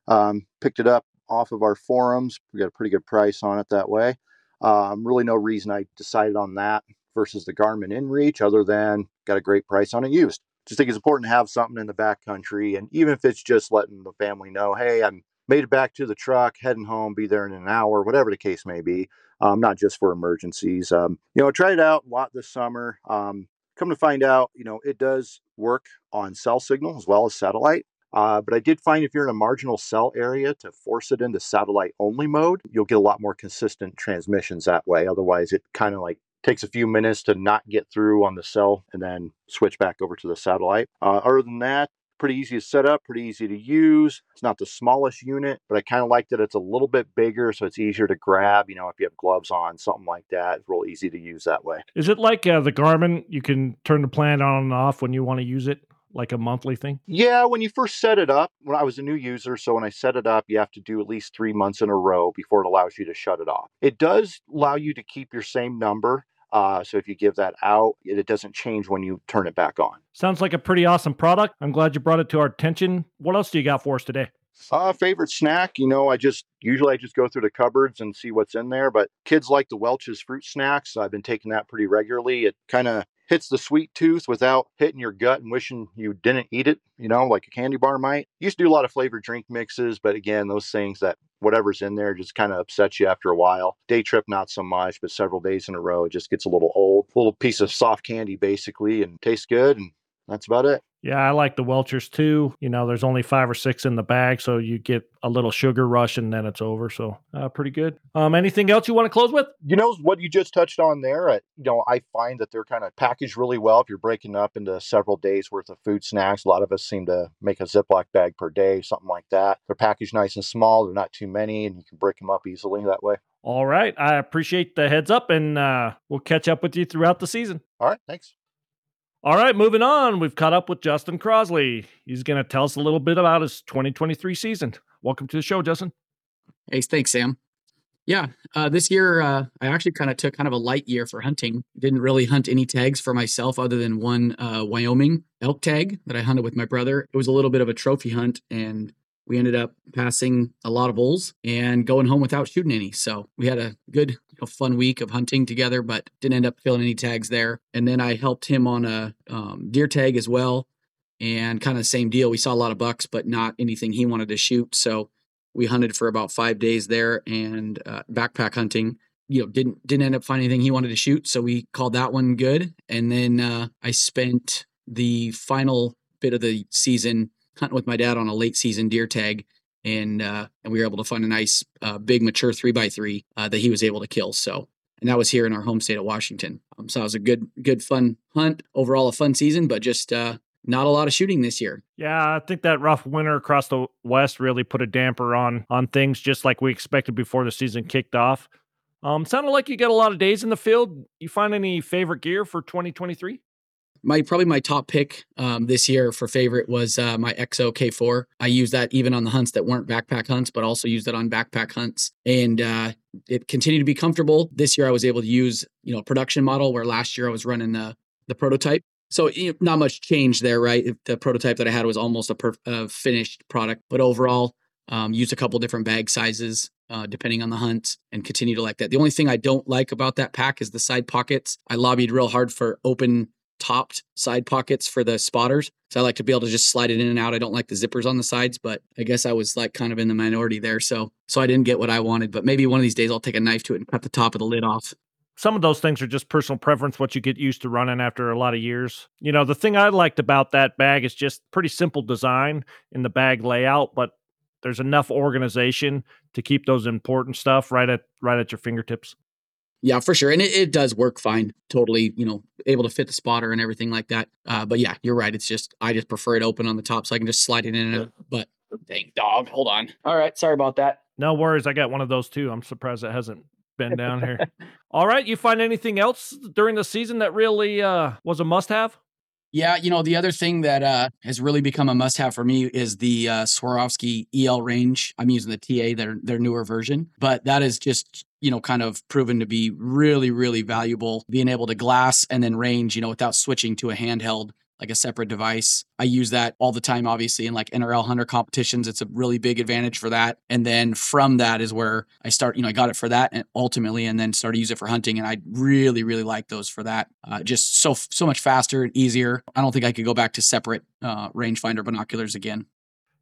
Um, picked it up off of our forums. We got a pretty good price on it that way. Um, really, no reason I decided on that versus the Garmin InReach, other than got a great price on it used. Just think it's important to have something in the backcountry, and even if it's just letting the family know, hey, I'm made it back to the truck, heading home, be there in an hour, whatever the case may be. Um, not just for emergencies. Um, you know, I tried it out a lot this summer. Um, come to find out, you know, it does work on cell signal as well as satellite. Uh, but I did find if you're in a marginal cell area to force it into satellite only mode, you'll get a lot more consistent transmissions that way. Otherwise, it kind of like takes a few minutes to not get through on the cell and then switch back over to the satellite. Uh, other than that, pretty easy to set up, pretty easy to use. It's not the smallest unit, but I kind of like that it's a little bit bigger so it's easier to grab. You know, if you have gloves on, something like that, it's real easy to use that way. Is it like uh, the Garmin? You can turn the plan on and off when you want to use it? Like a monthly thing? Yeah, when you first set it up, when I was a new user, so when I set it up, you have to do at least three months in a row before it allows you to shut it off. It does allow you to keep your same number, uh, so if you give that out, it, it doesn't change when you turn it back on. Sounds like a pretty awesome product. I'm glad you brought it to our attention. What else do you got for us today? Uh, favorite snack, you know, I just usually I just go through the cupboards and see what's in there. But kids like the Welch's fruit snacks. I've been taking that pretty regularly. It kind of hits the sweet tooth without hitting your gut and wishing you didn't eat it, you know, like a candy bar might. Used to do a lot of flavored drink mixes, but again, those things that whatever's in there just kind of upsets you after a while. Day trip, not so much, but several days in a row, it just gets a little old. Little piece of soft candy, basically, and tastes good. And that's about it. Yeah, I like the Welchers too. You know, there's only five or six in the bag, so you get a little sugar rush and then it's over. So, uh, pretty good. Um, anything else you want to close with? You know what you just touched on there. Uh, you know, I find that they're kind of packaged really well. If you're breaking up into several days worth of food snacks, a lot of us seem to make a Ziploc bag per day, something like that. They're packaged nice and small. They're not too many, and you can break them up easily that way. All right, I appreciate the heads up, and uh, we'll catch up with you throughout the season. All right, thanks. All right, moving on. We've caught up with Justin Crosley. He's going to tell us a little bit about his 2023 season. Welcome to the show, Justin. Hey, thanks, Sam. Yeah, uh, this year uh, I actually kind of took kind of a light year for hunting. Didn't really hunt any tags for myself other than one uh, Wyoming elk tag that I hunted with my brother. It was a little bit of a trophy hunt, and we ended up passing a lot of bulls and going home without shooting any. So we had a good, you know, fun week of hunting together, but didn't end up killing any tags there. And then I helped him on a um, deer tag as well, and kind of the same deal. We saw a lot of bucks, but not anything he wanted to shoot. So we hunted for about five days there and uh, backpack hunting. You know, didn't didn't end up finding anything he wanted to shoot, so we called that one good. And then uh, I spent the final bit of the season hunting with my dad on a late season deer tag, and uh, and we were able to find a nice uh, big mature three by three uh, that he was able to kill. So, and that was here in our home state of Washington. Um, so it was a good good fun hunt overall, a fun season, but just uh, not a lot of shooting this year. Yeah, I think that rough winter across the West really put a damper on on things, just like we expected before the season kicked off. Um, sounded like you got a lot of days in the field. You find any favorite gear for 2023? My probably my top pick um, this year for favorite was uh, my EXO K4. I used that even on the hunts that weren't backpack hunts, but also used it on backpack hunts, and uh, it continued to be comfortable. This year, I was able to use you know production model where last year I was running the the prototype. So you know, not much change there, right? The prototype that I had was almost a finished product, but overall, um, used a couple different bag sizes uh, depending on the hunt and continue to like that. The only thing I don't like about that pack is the side pockets. I lobbied real hard for open topped side pockets for the spotters. So I like to be able to just slide it in and out. I don't like the zippers on the sides, but I guess I was like kind of in the minority there. So so I didn't get what I wanted, but maybe one of these days I'll take a knife to it and cut the top of the lid off. Some of those things are just personal preference, what you get used to running after a lot of years. You know, the thing I liked about that bag is just pretty simple design in the bag layout, but there's enough organization to keep those important stuff right at right at your fingertips. Yeah, for sure. And it, it does work fine. Totally, you know, able to fit the spotter and everything like that. Uh, but yeah, you're right. It's just, I just prefer it open on the top so I can just slide it in and out. But dang dog, hold on. All right. Sorry about that. No worries. I got one of those too. I'm surprised it hasn't been down here. <laughs> All right. You find anything else during the season that really uh, was a must have? Yeah, you know, the other thing that uh, has really become a must have for me is the uh, Swarovski EL range. I'm using the TA, their, their newer version, but that is just, you know, kind of proven to be really, really valuable. Being able to glass and then range, you know, without switching to a handheld like a separate device. I use that all the time, obviously, in like NRL hunter competitions. It's a really big advantage for that. And then from that is where I start, you know, I got it for that and ultimately, and then started to use it for hunting. And I really, really like those for that. Uh, just so, so much faster and easier. I don't think I could go back to separate uh, rangefinder binoculars again.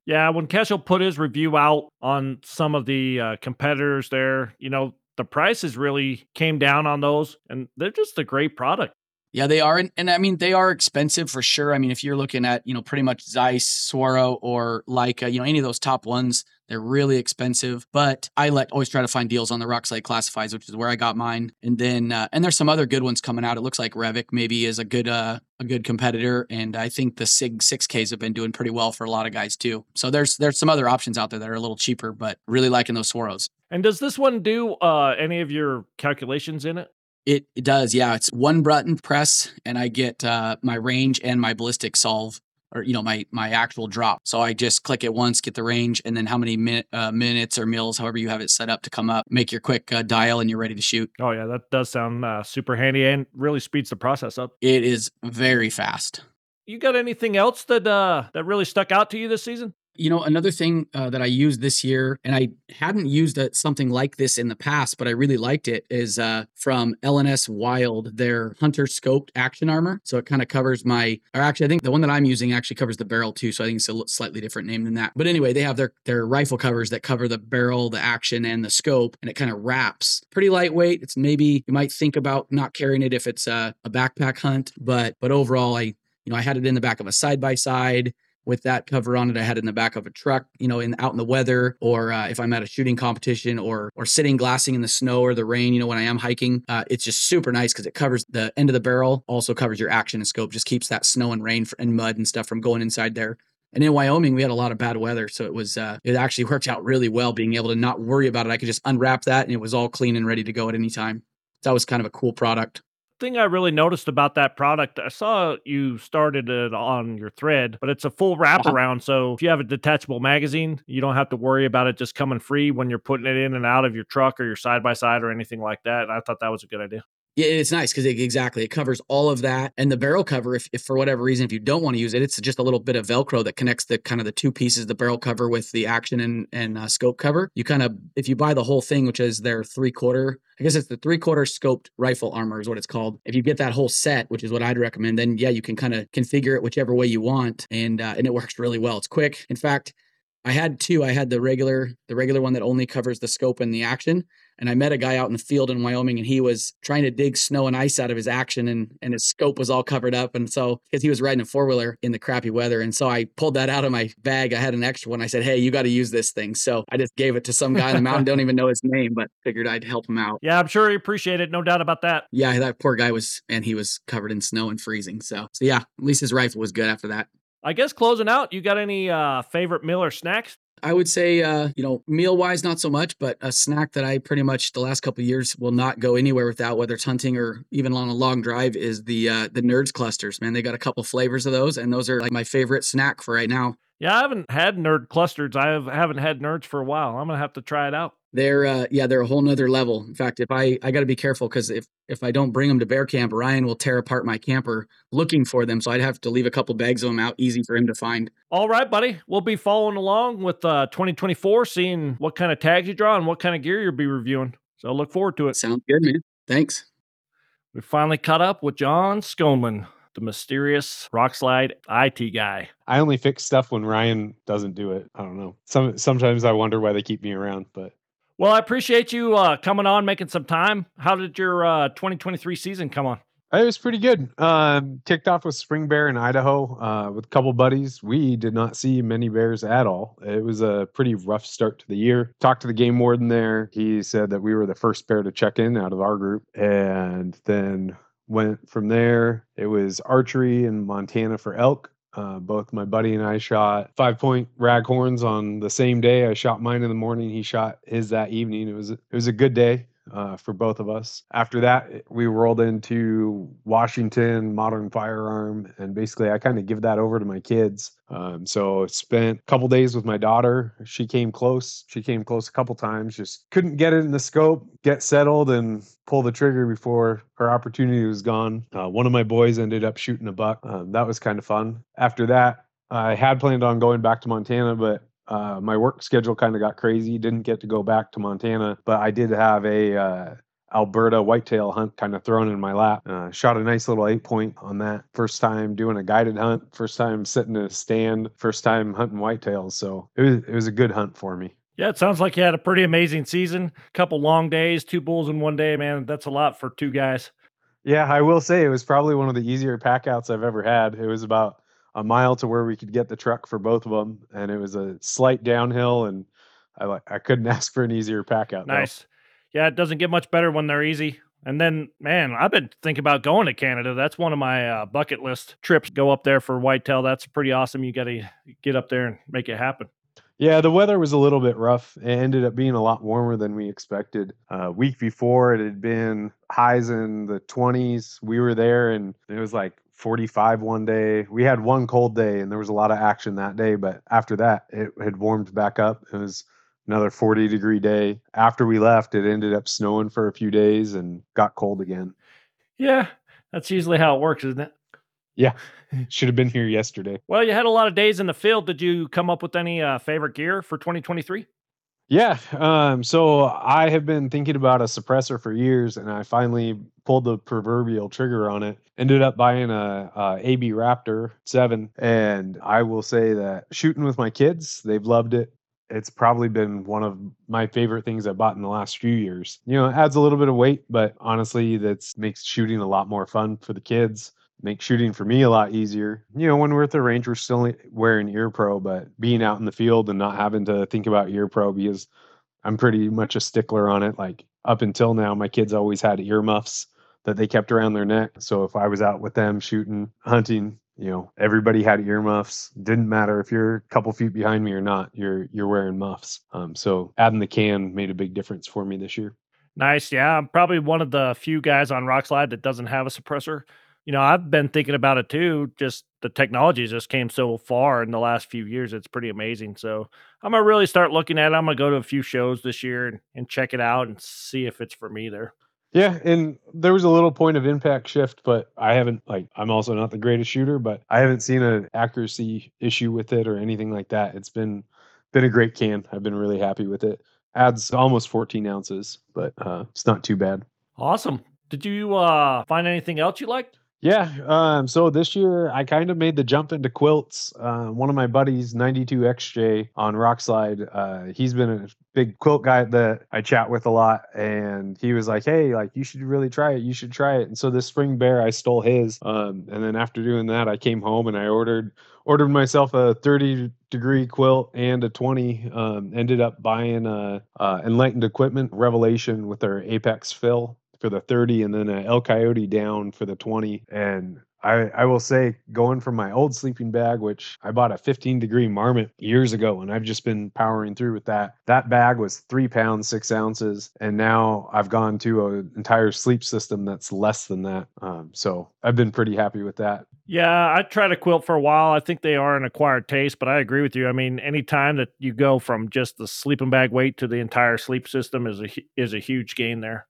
Yeah, when Kestrel put his review out on some of the uh, competitors there, you know, the prices really came down on those, and they're just a great product. Yeah, they are. And, and I mean, they are expensive for sure. I mean, if you're looking at, you know, pretty much Zeiss, Swaro, or Leica, you know, any of those top ones, they're really expensive. But I like always try to find deals on the Rokslide Classifieds, which is where I got mine. And then, uh, and there's some other good ones coming out. It looks like Revic maybe is a good, uh, a good competitor. And I think the Sig 6Ks have been doing pretty well for a lot of guys too. So there's, there's some other options out there that are a little cheaper, but really liking those Swaros. And does this one do uh, any of your calculations in it? It, it does, yeah. It's one button press, and I get uh, my range and my ballistic solve, or you know my my actual drop. So I just click it once, get the range, and then how many min- uh, minutes or mils, however you have it set up to come up, make your quick uh, dial, and you're ready to shoot. Oh yeah, that does sound uh, super handy and really speeds the process up. It is very fast. You got anything else that uh, that really stuck out to you this season? You know, another thing uh, that I used this year, and I hadn't used a, something like this in the past, but I really liked it, is uh, from LNS Wild, their Hunter Scoped Action Armor. So it kind of covers my, or actually, I think the one that I'm using actually covers the barrel too. So I think it's a slightly different name than that. But anyway, they have their their rifle covers that cover the barrel, the action, and the scope, and it kind of wraps. Pretty lightweight. It's maybe you might think about not carrying it if it's a, a backpack hunt, but but overall, I you know I had it in the back of a side by side with that cover on it. I had in the back of a truck, you know, in out in the weather, or uh, if I'm at a shooting competition, or or sitting glassing in the snow or the rain. You know, when I am hiking, uh, it's just super nice because it covers the end of the barrel, also covers your action and scope, just keeps that snow and rain and mud and stuff from going inside there. And in Wyoming, we had a lot of bad weather, so it was uh, it actually worked out really well being able to not worry about it. I could just unwrap that, and it was all clean and ready to go at any time. So that was kind of a cool product thing I really noticed about that product, I saw you started it on your thread, but it's a full wraparound. Uh-huh. So if you have a detachable magazine, you don't have to worry about it just coming free when you're putting it in and out of your truck or your side by side or anything like that. And I thought that was a good idea. Yeah, it's nice because it, exactly it covers all of that. And the barrel cover, if, if for whatever reason, if you don't want to use it, it's just a little bit of Velcro that connects the kind of the two pieces, the barrel cover with the action and and uh, scope cover. You kind of if you buy the whole thing, which is their three quarter, I guess it's the three quarter scoped rifle armor is what it's called. If you get that whole set, which is what I'd recommend, then yeah, you can kind of configure it whichever way you want, and uh, and it works really well. It's quick. In fact. I had two. I had the regular, the regular one that only covers the scope and the action, and I met a guy out in the field in Wyoming and he was trying to dig snow and ice out of his action and, and his scope was all covered up. And so, because he was riding a four wheeler in the crappy weather. And so I pulled that out of my bag. I had an extra one. I said, Hey, you got to use this thing. So I just gave it to some guy in the mountain. <laughs> Don't even know his name, but figured I'd help him out. Yeah, I'm sure he appreciated it. No doubt about that. Yeah, that poor guy was, and he was covered in snow and freezing. So, so yeah, at least his rifle was good after that. I guess closing out, you got any uh, favorite meal or snacks? I would say, uh, you know, meal wise, not so much, but a snack that I pretty much the last couple years will not go anywhere without, whether it's hunting or even on a long drive, is the uh, the Nerds clusters. Man, they got a couple flavors of those, and those are like my favorite snack for right now. Yeah, I haven't had nerd clusters. I have, haven't had nerds for a while. I'm gonna have to try it out. They're uh, yeah, they're a whole nother level. In fact, if I I got to be careful because if if I don't bring them to bear camp, Ryan will tear apart my camper looking for them. So I'd have to leave a couple bags of them out, easy for him to find. All right, buddy. We'll be following along with uh, 2024, seeing what kind of tags you draw and what kind of gear you'll be reviewing. So look forward to it. Sounds good, man. Thanks. We finally caught up with John Schoenman the mysterious Rokslide IT guy. I only fix stuff when Ryan doesn't do it. I don't know. Some sometimes I wonder why they keep me around, but well, I appreciate you uh, coming on, making some time. How did your uh, 2023 season come on? It was pretty good. Um, kicked off with spring bear in Idaho uh, with a couple buddies. We did not see many bears at all. It was a pretty rough start to the year. Talked to the game warden there. He said that we were the first bear to check in out of our group, and then went from there. It was archery in Montana for elk. Uh, both my buddy and I shot five point raghorns on the same day. I shot mine in the morning. He shot his that evening. It was it was a good day uh, for both of us. After that, we rolled into Washington Modern Firearm, and basically, I kind of give that over to my kids. Um, so spent a couple days with my daughter. She came close. She came close a couple times. Just couldn't get it in the scope, get settled, and pull the trigger before her opportunity was gone. Uh, one of my boys ended up shooting a buck. Um, that was kind of fun. After that, I had planned on going back to Montana, but uh, my work schedule kind of got crazy. Didn't get to go back to Montana, but I did have a uh, Alberta whitetail hunt kind of thrown in my lap. Uh, shot a nice little eight point on that. First time doing a guided hunt. First time sitting in a stand. First time hunting whitetails. So it was it was a good hunt for me. Yeah, it sounds like you had a pretty amazing season. Couple long days, two bulls in one day, man. That's a lot for two guys. Yeah, I will say it was probably one of the easier packouts I've ever had. It was about a mile to where we could get the truck for both of them, and it was a slight downhill, and I like I couldn't <laughs> ask for an easier pack out. Nice. Yeah, it doesn't get much better when they're easy. And then, man, I've been thinking about going to Canada. That's one of my uh, bucket list trips. Go up there for whitetail. That's pretty awesome. You got to get up there and make it happen. Yeah, the weather was a little bit rough. It ended up being a lot warmer than we expected. A uh, week before, it had been highs in the 20s. We were there, and it was like 45 one day. We had one cold day and there was a lot of action that day, but after that, it had warmed back up. It was another 40 degree day. After we left, it ended up snowing for a few days and got cold again. Yeah, that's usually how it works, isn't it? Yeah, <laughs> should have been here yesterday. Well, you had a lot of days in the field. Did you come up with any uh, favorite gear for 2023? Yeah. Um, so I have been thinking about a suppressor for years, and I finally pulled the proverbial trigger on it. Ended up buying a, a AB Raptor 7, and I will say that shooting with my kids, they've loved it. It's probably been one of my favorite things I bought in the last few years. You know, it adds a little bit of weight, but honestly, that makes shooting a lot more fun for the kids make shooting for me a lot easier. You know, when we're at the range, we're still wearing ear pro, but being out in the field and not having to think about ear pro because I'm pretty much a stickler on it. Like up until now, my kids always had earmuffs that they kept around their neck. So if I was out with them shooting, hunting, you know, everybody had earmuffs. Didn't matter if you're a couple feet behind me or not. You're you're wearing muffs. Um, so adding the can made a big difference for me this year. Nice. Yeah, I'm probably one of the few guys on Rokslide that doesn't have a suppressor you know, I've been thinking about it too. Just the technology just came so far in the last few years. It's pretty amazing. So I'm gonna really start looking at it. I'm gonna go to a few shows this year and, and check it out and see if it's for me there. Yeah, and there was a little point of impact shift, but I haven't like I'm also not the greatest shooter, but I haven't seen an accuracy issue with it or anything like that. It's been been a great can. I've been really happy with it. Adds almost 14 ounces, but uh, it's not too bad. Awesome. Did you uh, find anything else you liked? Yeah. Um, so this year I kind of made the jump into quilts. Uh, one of my buddies, 92XJ on Rokslide, uh, he's been a big quilt guy that I chat with a lot. And he was like, Hey, like you should really try it. You should try it. And so this spring bear, I stole his. Um, and then after doing that, I came home and I ordered, ordered myself a 30 degree quilt and a 20. Um, ended up buying a, uh, Enlightened Equipment Revelation with their Apex fill for the 30 and then a El Coyote down for the 20. And I, I will say, going from my old sleeping bag, which I bought a 15 degree marmot years ago, and I've just been powering through with that. That bag was three pounds, six ounces. And now I've gone to an entire sleep system that's less than that. Um, so I've been pretty happy with that. Yeah, I tried a quilt for a while. I think they are an acquired taste, but I agree with you. I mean, anytime that you go from just the sleeping bag weight to the entire sleep system is a is a huge gain there.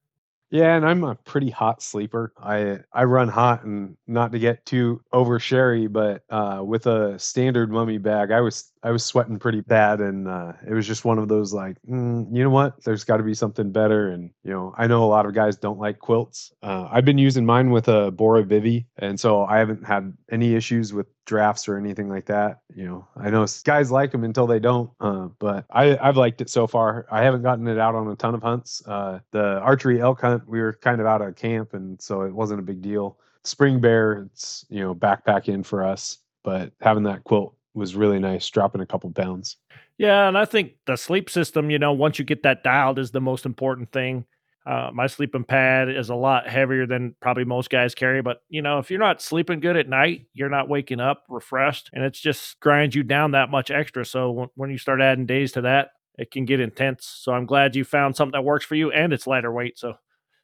Yeah, and I'm a pretty hot sleeper. I I run hot, and not to get too over sherry, but uh, with a standard mummy bag, I was I was sweating pretty bad, and uh, it was just one of those like, mm, you know what? There's got to be something better, and you know, I know a lot of guys don't like quilts. Uh, I've been using mine with a Borah Bivy, and so I haven't had any issues with drafts or anything like that. You know, I know guys like them until they don't, uh, but I, I've liked it so far. I haven't gotten it out on a ton of hunts. Uh, the archery elk hunt, we were kind of out of camp, and so it wasn't a big deal. Spring Bear, it's you know backpack in for us, but having that quilt was really nice, dropping a couple pounds. Yeah, and I think the sleep system, you know, once you get that dialed, is the most important thing. Uh, my sleeping pad is a lot heavier than probably most guys carry, but you know, if you're not sleeping good at night, you're not waking up refreshed, and it's just grinds you down that much extra. So when, when you start adding days to that, it can get intense. So I'm glad you found something that works for you, and it's lighter weight. So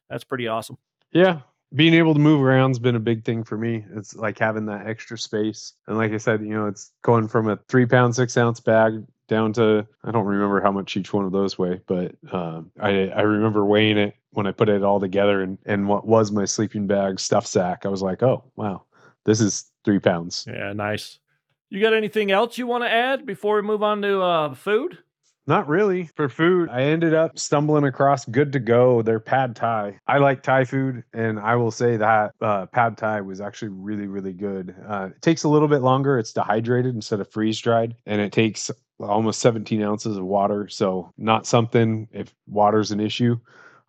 that's pretty awesome. Yeah, being able to move around's been a big thing for me. It's like having that extra space, and like I said, you know, it's going from a three pound six ounce bag down to I don't remember how much each one of those weigh, but uh, I I remember weighing it when I put it all together and and what was my sleeping bag stuff sack. I was like, oh wow, this is three pounds. Yeah, nice. You got anything else you want to add before we move on to uh, food? Not really. For food, I ended up stumbling across Good to Go, their pad thai. I like Thai food, and I will say that uh, pad thai was actually really, really good. Uh, it takes a little bit longer. It's dehydrated instead of freeze dried, and it takes almost 17 ounces of water. So, not something if water's an issue.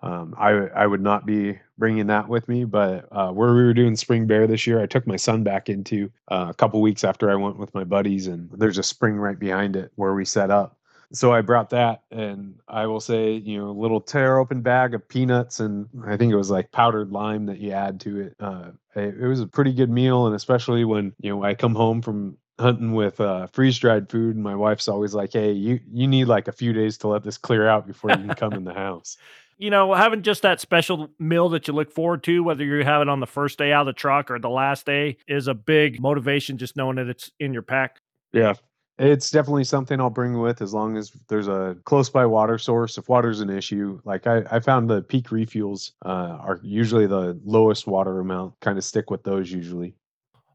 Um, I I would not be bringing that with me, but uh, where we were doing Spring Bear this year, I took my son back into uh, a couple weeks after I went with my buddies, and there's a spring right behind it where we set up so I brought that, and I will say, you know, a little tear open bag of peanuts, and I think it was like powdered lime that you add to it. Uh, it, it was a pretty good meal, and especially when you know I come home from hunting with uh, freeze dried food, and my wife's always like, "Hey, you you need like a few days to let this clear out before you can come in the house." <laughs> You know, having just that special meal that you look forward to, whether you have it on the first day out of the truck or the last day, is a big motivation. Just knowing that it's in your pack. Yeah, it's definitely something I'll bring with as long as there's a close by water source. If water's an issue, like I, I found the peak refuels uh, are usually the lowest water amount. Kind of stick with those usually.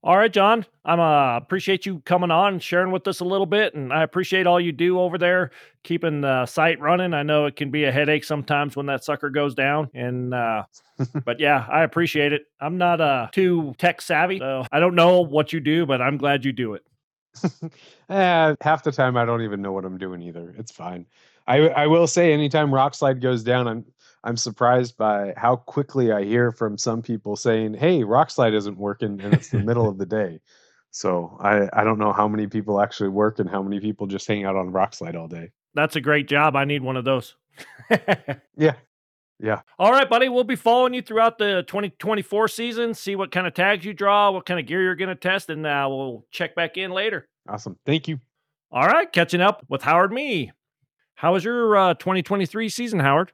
All right, John. I'm uh appreciate you coming on, sharing with us a little bit, and I appreciate all you do over there, keeping the site running. I know it can be a headache sometimes when that sucker goes down, and uh, <laughs> but yeah, I appreciate it. I'm not uh too tech savvy, so I don't know what you do, but I'm glad you do it. <laughs> eh, half the time I don't even know what I'm doing either. It's fine. I I will say anytime Rokslide goes down, I'm I'm surprised by how quickly I hear from some people saying, "Hey, Rokslide isn't working," and it's the middle of the day. So I I don't know how many people actually work and how many people just hang out on Rokslide all day. That's a great job. I need one of those. <laughs> yeah. Yeah. All right, buddy. We'll be following you throughout the 2024 season, see what kind of tags you draw, what kind of gear you're going to test, and uh, we'll check back in later. Awesome. Thank you. All right. Catching up with Howard Me. How was your uh, 2023 season, Howard?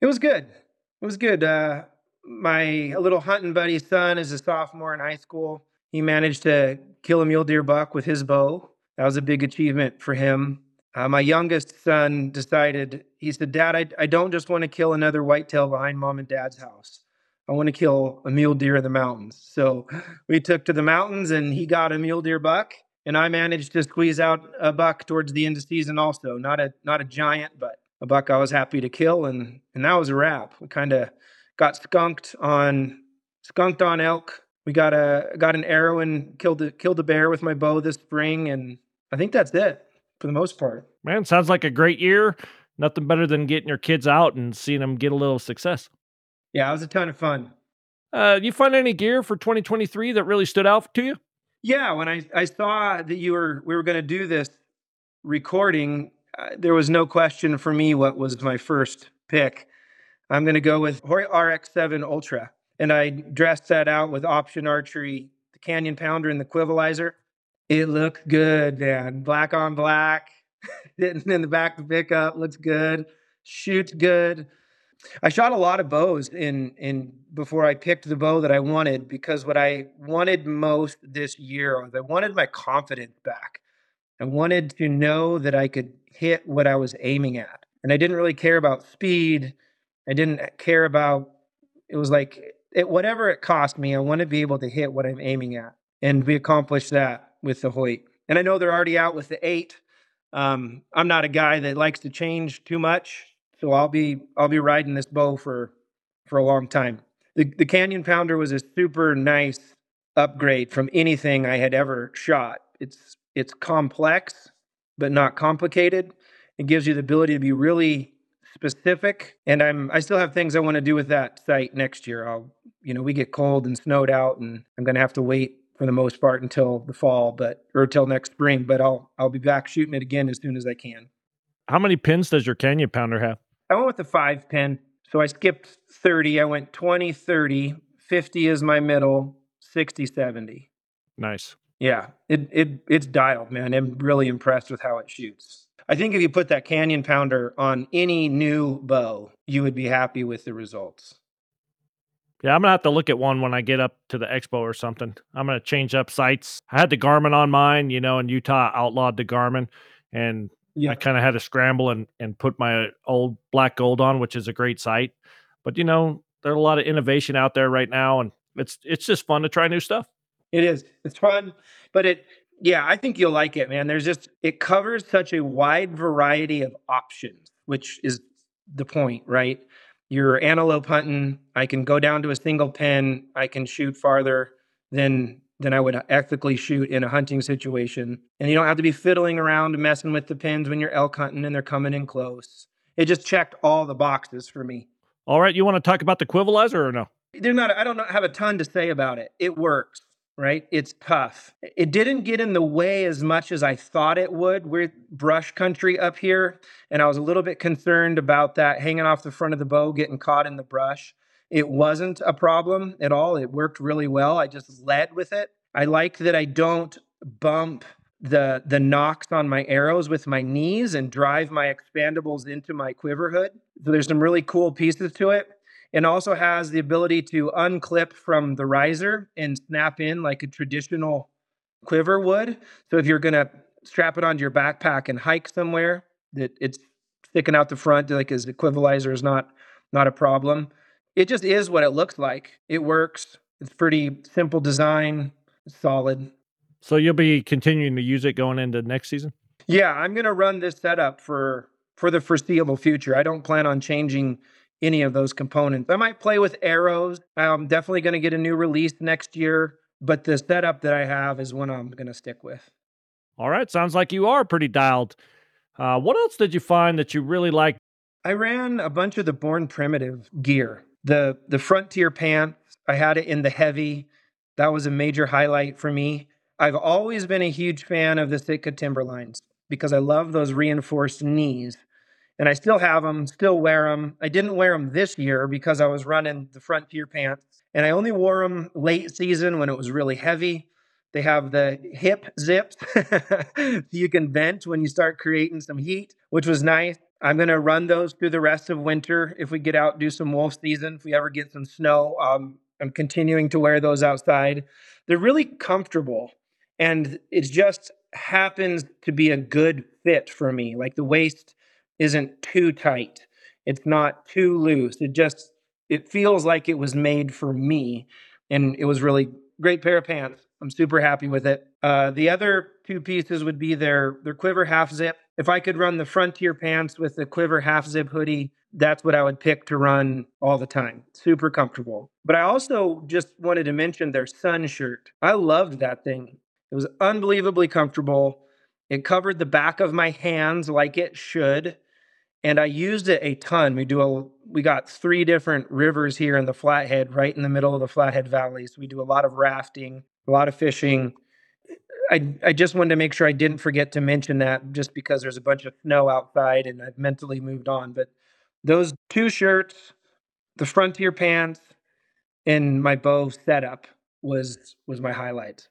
It was good. It was good. Uh, my little hunting buddy's son is a sophomore in high school. He managed to kill a mule deer buck with his bow. That was a big achievement for him. Uh, my youngest son decided, he said, Dad, I, I don't just want to kill another whitetail behind mom and dad's house. I want to kill a mule deer in the mountains. So we took to the mountains and he got a mule deer buck. And I managed to squeeze out a buck towards the end of season also. Not a not a giant, but a buck I was happy to kill and and that was a wrap. We kind of got skunked on skunked on elk. We got a got an arrow and killed the killed a bear with my bow this spring and I think that's it for the most part. Man, sounds like a great year. Nothing better than getting your kids out and seeing them get a little success. Yeah, it was a ton of fun. Uh, you find any gear for 2023 that really stood out to you? Yeah, when I, I saw that you were we were going to do this recording, uh, there was no question for me what was my first pick. I'm going to go with Hoyt RX7 Ultra, and I dressed that out with Option Archery, the Canyon Pounder, and the Quivalizer. It looked good, man. Black on black, <laughs> in the back of the pickup, looks good. Shoots good. I shot a lot of bows in in before I picked the bow that I wanted because what I wanted most this year was I wanted my confidence back. I wanted to know that I could hit what I was aiming at. And I didn't really care about speed. I didn't care about it was like it, whatever it cost me, I want to be able to hit what I'm aiming at. And we accomplished that with the Hoyt. And I know they're already out with the eight. Um, I'm not a guy that likes to change too much, so I'll be I'll be riding this bow for for a long time. The the Canyon Pounder was a super nice upgrade from anything I had ever shot. It's it's complex but not complicated. It gives you the ability to be really specific and I'm I still have things I want to do with that sight next year. I'll you know, we get cold and snowed out, and I'm going to have to wait for the most part until the fall, but or until next spring. But I'll I'll be back shooting it again as soon as I can. How many pins does your Canyon Pounder have? I went with the five pin, so I skipped 30. I went 20, 30, 50 is my middle, 60, 70. Nice. Yeah, it it it's dialed, man. I'm really impressed with how it shoots. I think if you put that Canyon Pounder on any new bow, you would be happy with the results. Yeah, I'm gonna have to look at one when I get up to the expo or something. I'm gonna change up sights. I had the Garmin on mine, you know, and Utah outlawed the Garmin, and Yeah. I kind of had to scramble and and put my old black gold on, which is a great sight. But you know, there's a lot of innovation out there right now, and it's it's just fun to try new stuff. It is. It's fun, but it yeah, I think you'll like it, man. There's just it covers such a wide variety of options, which is the point, right? You're antelope hunting. I can go down to a single pin. I can shoot farther than than I would ethically shoot in a hunting situation. And you don't have to be fiddling around messing with the pins when you're elk hunting and they're coming in close. It just checked all the boxes for me. All right, you want to talk about the Quivalizer or no? They're not I don't have a ton to say about it. It works, right? It's tough. It didn't get in the way as much as I thought it would. We're brush country up here, and I was a little bit concerned about that hanging off the front of the bow getting caught in the brush. It wasn't a problem at all. It worked really well. I just led with it. I like that I don't bump the the nocks on my arrows with my knees and drive my expandables into my quiver hood. So there's some really cool pieces to it. It also has the ability to unclip from the riser and snap in like a traditional quiver would. So if you're gonna strap it onto your backpack and hike somewhere, that it's sticking out the front, like as the equivalizer is not not a problem. It just is what it looks like. It works. It's pretty simple design, solid. So you'll be continuing to use it going into next season. Yeah, I'm gonna run this setup for for the foreseeable future. I don't plan on changing any of those components. I might play with arrows. I'm definitely gonna get a new release next year, but the setup that I have is one I'm gonna stick with. All right, sounds like you are pretty dialed. Uh, what else did you find that you really liked? I ran a bunch of the Born Primitive gear. The the Frontier pants, I had it in the heavy. That was a major highlight for me. I've always been a huge fan of the Sitka Timberlines because I love those reinforced knees. And I still have them, still wear them. I didn't wear them this year because I was running the Frontier pants. And I only wore them late season when it was really heavy. They have the hip zips <laughs> you can vent when you start creating some heat, which was nice. I'm going to run those through the rest of winter. If we get out, do some wolf season, if we ever get some snow, um, I'm continuing to wear those outside. They're really comfortable and it just happens to be a good fit for me. Like the waist isn't too tight. It's not too loose. It just it feels like it was made for me and it was really great pair of pants. I'm super happy with it. Uh, the other two pieces would be their their quiver half zip. If I could run the frontier pants with the quiver half zip hoodie, that's what I would pick to run all the time. Super comfortable. But I also just wanted to mention their sun shirt. I loved that thing. It was unbelievably comfortable. It covered the back of my hands like it should. And I used it a ton. We do a we got three different rivers here in the Flathead, right in the middle of the Flathead Valley. So we do a lot of rafting, a lot of fishing. I I just wanted to make sure I didn't forget to mention that just because there's a bunch of snow outside and I've mentally moved on. But those two shirts, the frontier pants, and my bow setup was was my highlight.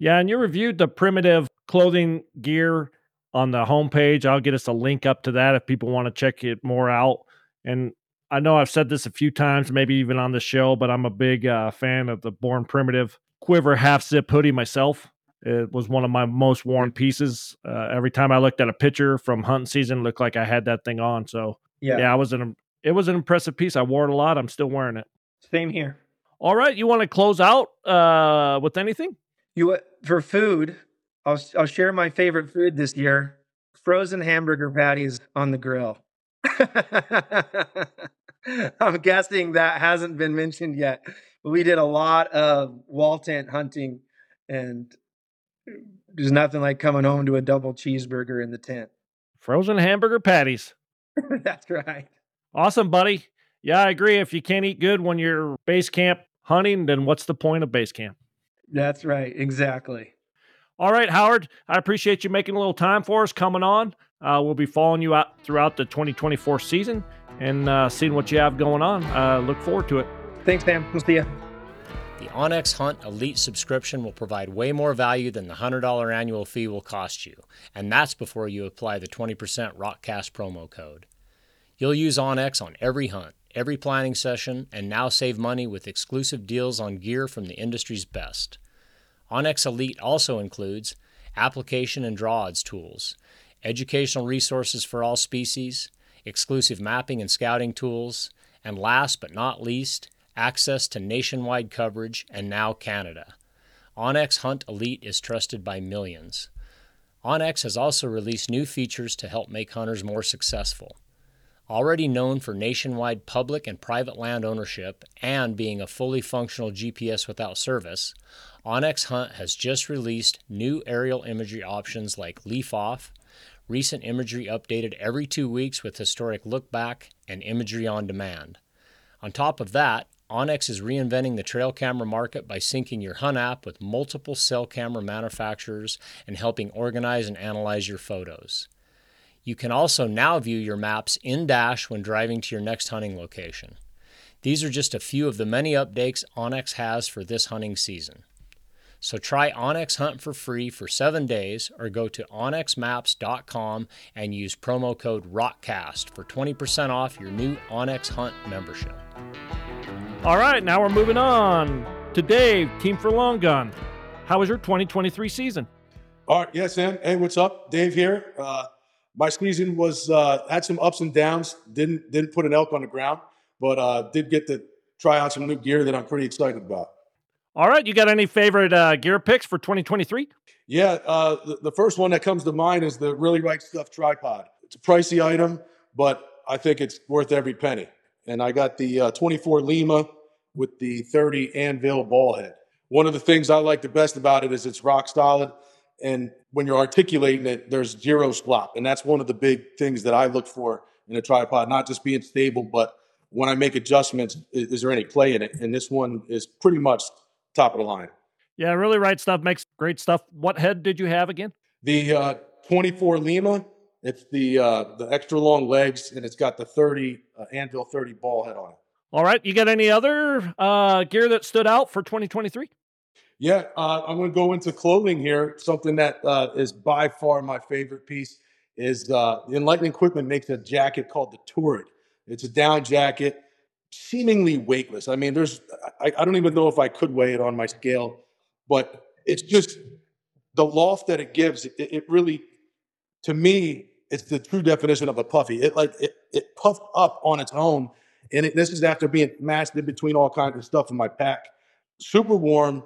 Yeah, and you reviewed the primitive clothing gear on the homepage. I'll get us a link up to that if people want to check it more out. And I know I've said this a few times, maybe even on the show, but I'm a big uh, fan of the Born Primitive Quiver half zip hoodie myself. It was one of my most worn pieces. Uh, every time I looked at a picture from hunting season, it looked like I had that thing on. So Yeah. yeah, I was an it was an impressive piece. I wore it a lot. I'm still wearing it. Same here. All right, you want to close out uh, with anything? You uh, for food? I'll I'll share my favorite food this year: frozen hamburger patties on the grill. <laughs> I'm guessing that hasn't been mentioned yet. We did a lot of wall tent hunting, and there's nothing like coming home to a double cheeseburger in the tent. Frozen hamburger patties. <laughs> That's right. Awesome, buddy. Yeah, I agree. If you can't eat good when you're base camp hunting, then what's the point of base camp? That's right. Exactly. All right, Howard, I appreciate you making a little time for us coming on. Uh, we'll be following you out throughout the 2024 season and uh, seeing what you have going on. Uh, look forward to it. Thanks, Sam. We'll see you. The onX Hunt Elite subscription will provide way more value than the $100 annual fee will cost you, and that's before you apply the 20% Rokcast promo code. You'll use onX on every hunt, every planning session, and now save money with exclusive deals on gear from the industry's best. onX Elite also includes application and draw odds tools, educational resources for all species, exclusive mapping and scouting tools, and last but not least, access to nationwide coverage and now Canada. onX Hunt Elite is trusted by millions. onX has also released new features to help make hunters more successful. Already known for nationwide public and private land ownership and being a fully functional GPS without service, onX Hunt has just released new aerial imagery options like Leaf Off, recent imagery updated every two weeks with historic look back, and imagery on demand. On top of that, onX is reinventing the trail camera market by syncing your Hunt app with multiple cell camera manufacturers and helping organize and analyze your photos. You can also now view your maps in Dash when driving to your next hunting location. These are just a few of the many updates onX has for this hunting season. So try onX Hunt for free for seven days or go to onxmaps.com and use promo code ROKCAST for 20% off your new onX Hunt membership. All right, now we're moving on to Dave, Team for Long Gun. How was your 2023 season? All right, yes, man. Hey, what's up? Dave here. Uh, my squeezing was uh, had some ups and downs. Didn't didn't put an elk on the ground, but uh, did get to try out some new gear that I'm pretty excited about. All right, you got any favorite uh, gear picks for 2023? Yeah, uh, the, the first one that comes to mind is the Really Right Stuff tripod. It's a pricey item, but I think it's worth every penny. And I got the uh, 24 Lima with the 30 Anvil ball head. One of the things I like the best about it is it's rock solid. And when you're articulating it, there's zero slop. And that's one of the big things that I look for in a tripod, not just being stable, but when I make adjustments, is, is there any play in it? And this one is pretty much top of the line. Yeah, really right stuff makes great stuff. What head did you have again? The uh, 24 Lima, it's the uh, the extra long legs, and it's got the 30 uh, Anvil 30 ball head on it. All right, you got any other uh, gear that stood out for 2023? Yeah, uh, I'm going to go into clothing here. Something that uh, is by far my favorite piece is uh, Enlightened Equipment makes a jacket called the Torrid. It's a down jacket, seemingly weightless. I mean, there's I, I don't even know if I could weigh it on my scale, but it's just the loft that it gives. It, it really, to me, it's the true definition of a puffy. It like it, it puffed up on its own, and it, this is after being mashed in between all kinds of stuff in my pack. Super warm,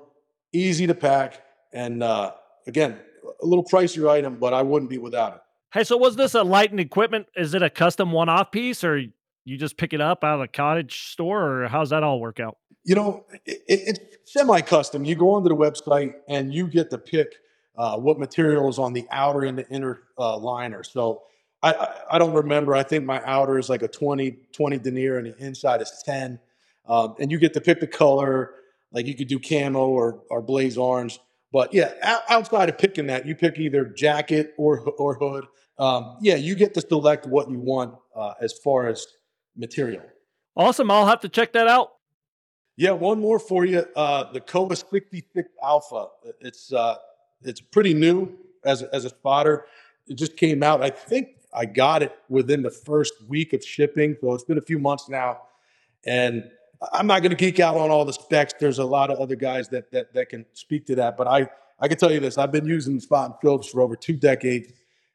easy to pack, and uh, again, a little pricier item, but I wouldn't be without it. Hey, so was this Enlightened Equipment? Is it a custom one-off piece, or you just pick it up out of a cottage store, or how's that all work out? You know, it, it's semi-custom. You go onto the website and you get to pick uh, what material is on the outer and the inner uh, liner. So I, I, I don't remember. I think my outer is like a 20, 20 denier and the inside is 10. Um, and you get to pick the color. Like you could do camo or, or blaze orange. But yeah, outside of picking that, you pick either jacket or or hood. Um, yeah, you get to select what you want uh, as far as material. Awesome. I'll have to check that out. Yeah, one more for you. Uh, the Kowa 66 Alpha. It's uh, it's pretty new as a, as a spotter. It just came out. I think I got it within the first week of shipping, so it's been a few months now. And I'm not going to geek out on all the specs. There's a lot of other guys that that that can speak to that, but I I can tell you this: I've been using Spot and Phillips for over two decades,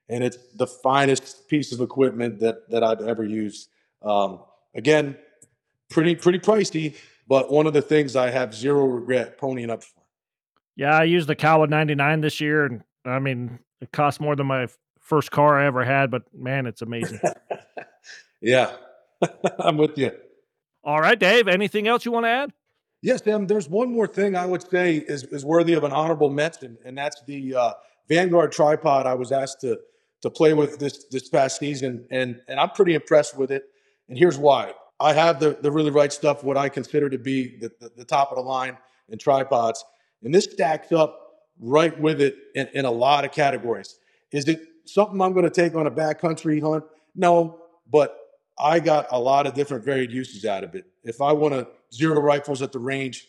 and it's the finest piece of equipment that that I've ever used. Um, again, pretty pretty pricey, but one of the things I have zero regret ponying up for. Yeah, I used the Kowa 99 this year, and I mean, it cost more than my first car I ever had, but man, it's amazing. <laughs> yeah, <laughs> I'm with you. All right, Dave. Anything else you want to add? Yes, Tim. There's one more thing I would say is, is worthy of an honorable mention, and that's the uh, Vanguard tripod I was asked to to play with this this past season, and and I'm pretty impressed with it. And here's why: I have the, the really right stuff, what I consider to be the, the, the top of the line in tripods. And this stacks up right with it in, in a lot of categories. Is it something I'm going to take on a backcountry hunt? No, but I got a lot of different varied uses out of it. If I want to zero rifles at the range,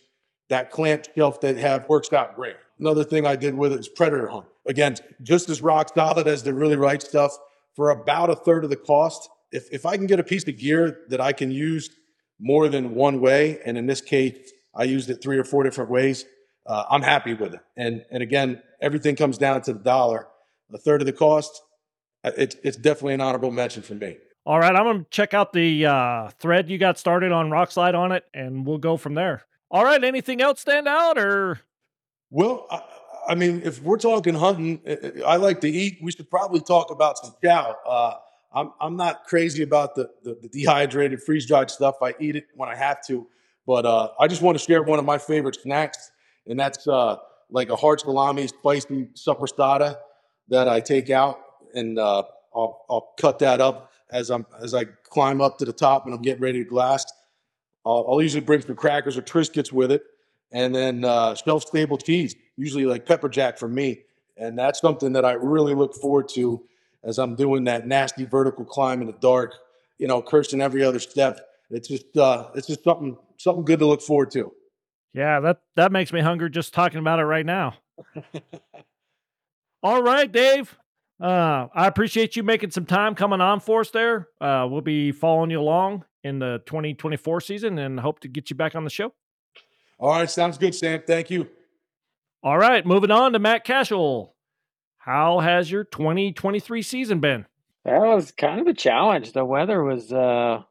that clamp shelf they have works out great. Another thing I did with it is predator hunt. Again, just as rock solid as the really right stuff for about a third of the cost. If, if I can get a piece of gear that I can use more than one way, and in this case, I used it three or four different ways, uh, I'm happy with it. And, and again, everything comes down to the dollar. A third of the cost, uh, it's, it's definitely an honorable mention for me. All right, I'm gonna check out the uh, thread you got started on Rokslide on it, and we'll go from there. All right, anything else stand out or? Well, I, I mean, if we're talking hunting, I like to eat. We should probably talk about some chow. Uh, I'm I'm not crazy about the, the, the dehydrated, freeze dried stuff. I eat it when I have to, but uh, I just want to share one of my favorite snacks, and that's uh, like a hard salami spicy soppressata that I take out, and uh, I'll I'll cut that up as I'm as I climb up to the top and I'm getting ready to blast. I'll, I'll usually bring some crackers or Triscuits with it, and then uh, shelf stable cheese, usually like pepper jack for me, and that's something that I really look forward to as I'm doing that nasty vertical climb in the dark. You know, cursing every other step. It's just uh, it's just something something good to look forward to. Yeah, that that makes me hungry just talking about it right now. <laughs> All right, Dave. Uh, I appreciate you making some time coming on for us there. Uh, we'll be following you along in the 2024 season and hope to get you back on the show. All right, sounds good, Sam. Thank you. All right, moving on to Matt Cashel. How has your 2023 season been? That was kind of a challenge. The weather was uh,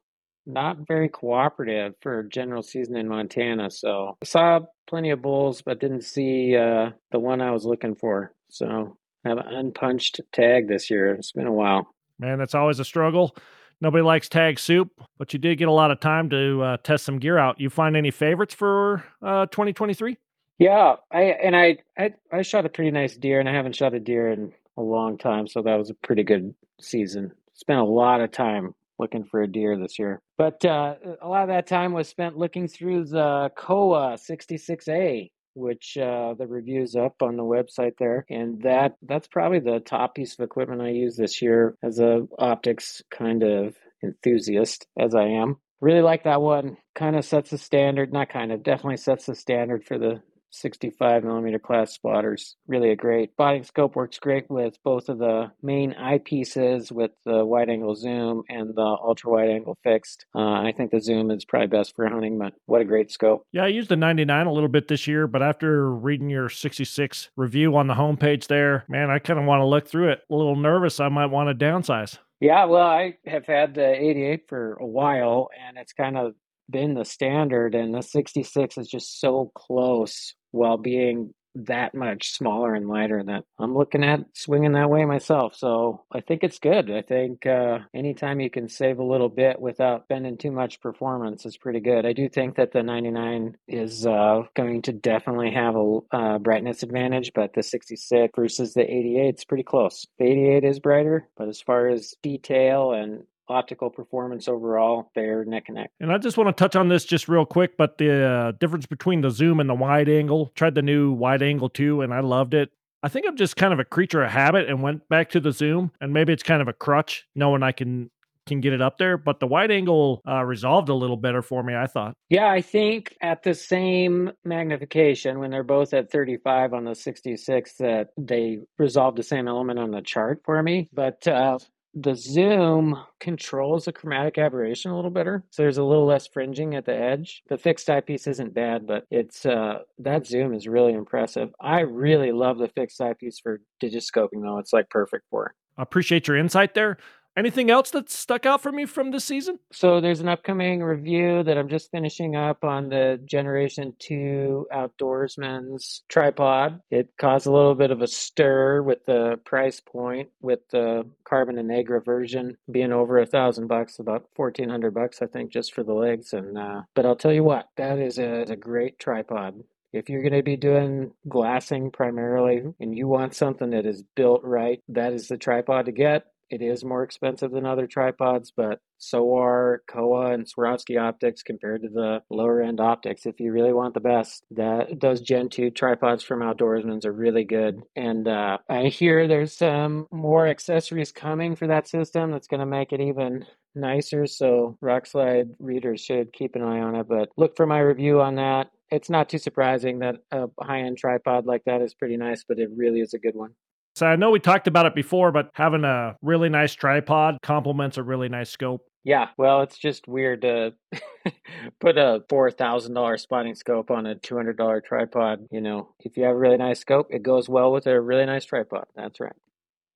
not very cooperative for general season in Montana. So I saw plenty of bulls, but didn't see uh, the one I was looking for. So I have an unpunched tag this year. It's been a while. Man, that's always a struggle. Nobody likes tag soup, but you did get a lot of time to uh, test some gear out. You find any favorites for uh, 2023? Yeah, I and I, I I shot a pretty nice deer, and I haven't shot a deer in a long time, so that was a pretty good season. Spent a lot of time looking for a deer this year, but uh, a lot of that time was spent looking through the Kowa 66A, which uh, the review's up on the website there, and that that's probably the top piece of equipment I use this year as a optics kind of enthusiast as I am. Really like that one. Kind of sets the standard, not kind of, definitely sets the standard for the 65 millimeter class spotters. Really a great spotting scope works great with both of the main eyepieces with the wide angle zoom and the ultra wide angle fixed. Uh, I think the zoom is probably best for hunting, but what a great scope. Yeah, I used the 99 a little bit this year, but after reading your 66 review on the homepage there, man, I kind of want to look through it. A little nervous. I might want to downsize. Yeah, well, I have had the 88 for a while, and it's kind of been the standard, and the 66 is just so close while being that much smaller and lighter that I'm looking at swinging that way myself. So I think it's good. I think uh, anytime you can save a little bit without spending too much performance is pretty good. I do think that the 99 is uh, going to definitely have a uh, brightness advantage, but the 66 versus the 88 is pretty close. The 88 is brighter, but as far as detail and optical performance overall, they're neck and neck. And I just want to touch on this just real quick, but the uh, difference between the zoom and the wide angle. Tried the new wide angle too, and I loved it. I think I'm just kind of a creature of habit and went back to the zoom, and maybe it's kind of a crutch knowing I can can get it up there, but the wide angle uh, resolved a little better for me, I thought. Yeah, I think at the same magnification, when they're both at 35 on the 66, that they resolved the same element on the chart for me. But uh, the zoom controls the chromatic aberration a little better. So there's a little less fringing at the edge. The fixed eyepiece isn't bad but it's uh that zoom is really impressive. I really love the fixed eyepiece for digiscoping though. It's like perfect for it. I appreciate your insight there anything else that stuck out for me from this season? So there's an upcoming review that i'm just finishing up on the generation 2 outdoorsman's tripod. It caused a little bit of a stir with the price point with the carbon and negra version being over a thousand bucks about 1400 bucks i think just for the legs. And uh, but i'll tell you what that is a, a great tripod. If you're going to be doing glassing primarily and you want something that is built right, that is the tripod to get. It is more expensive than other tripods, but so are Kowa and Swarovski optics compared to the lower end optics. If you really want the best, that those Gen 2 tripods from Outdoorsman's are really good. And uh, I hear there's some more accessories coming for that system that's going to make it even nicer. So Rokslide readers should keep an eye on it. But look for my review on that. It's not too surprising that a high end tripod like that is pretty nice, but it really is a good one. So I know we talked about it before, but having a really nice tripod complements a really nice scope. Yeah, well, it's just weird to <laughs> put a four thousand dollar spotting scope on a two hundred dollar tripod. You know, if you have a really nice scope, it goes well with a really nice tripod. That's right.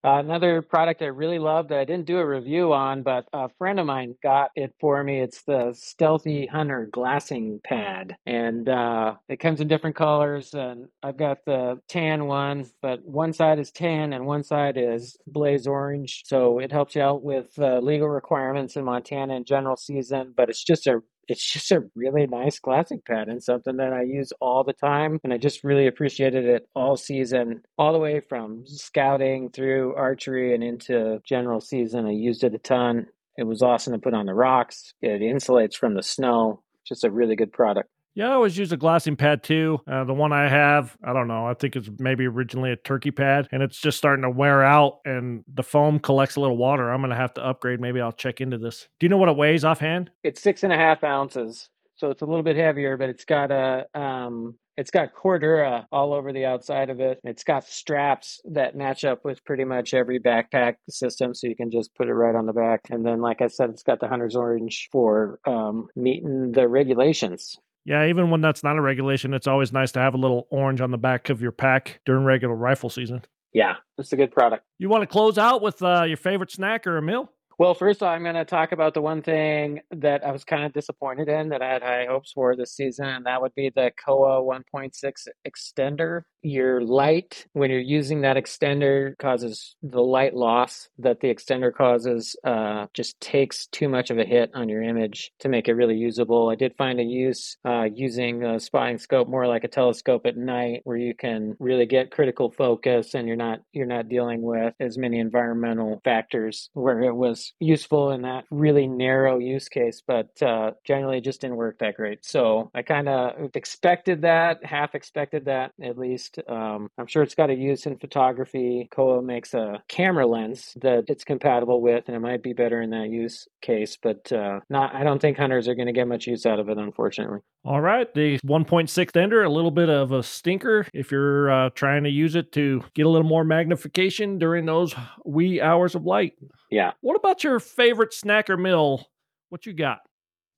Uh, another product I really loved that I didn't do a review on, but a friend of mine got it for me. It's the Stealthy Hunter glassing pad, and uh, it comes in different colors. And I've got the tan one, but one side is tan and one side is blaze orange. So it helps you out with uh, legal requirements in Montana in general season. But it's just a it's just a really nice classic and something that I use all the time. And I just really appreciated it all season, all the way from scouting through archery and into general season. I used it a ton. It was awesome to put on the rocks. It insulates from the snow. Just a really good product. Yeah, I always use a glassing pad too. Uh, the one I have, I don't know, I think it's maybe originally a turkey pad and it's just starting to wear out and the foam collects a little water. I'm going to have to upgrade. Maybe I'll check into this. Do you know what it weighs offhand? It's six and a half ounces. So it's a little bit heavier, but it's got a um, it's got Cordura all over the outside of it. It's got straps that match up with pretty much every backpack system, so you can just put it right on the back. And then, like I said, it's got the hunter's orange for um, meeting the regulations. Yeah, even when that's not a regulation, it's always nice to have a little orange on the back of your pack during regular rifle season. Yeah, it's a good product. You want to close out with uh, your favorite snack or a meal? Well, first I'm going to talk about the one thing that I was kind of disappointed in that I had high hopes for this season, and that would be the Kowa 1.6 extender. Your light, when you're using that extender, causes the light loss that the extender causes, uh, just takes too much of a hit on your image to make it really usable. I did find a use uh, using a spotting scope more like a telescope at night, where you can really get critical focus, and you're not you're not dealing with as many environmental factors. Where it was useful in that really narrow use case, but uh, generally it just didn't work that great. So I kind of expected that, half expected that at least. Um, I'm sure it's got a use in photography. Kowa makes a camera lens that it's compatible with, and it might be better in that use case, but uh, not. I don't think hunters are going to get much use out of it, unfortunately. All right, the 1.6 ender, a little bit of a stinker if you're uh, trying to use it to get a little more magnification during those wee hours of light. Yeah. What about your favorite snack or meal? What you got?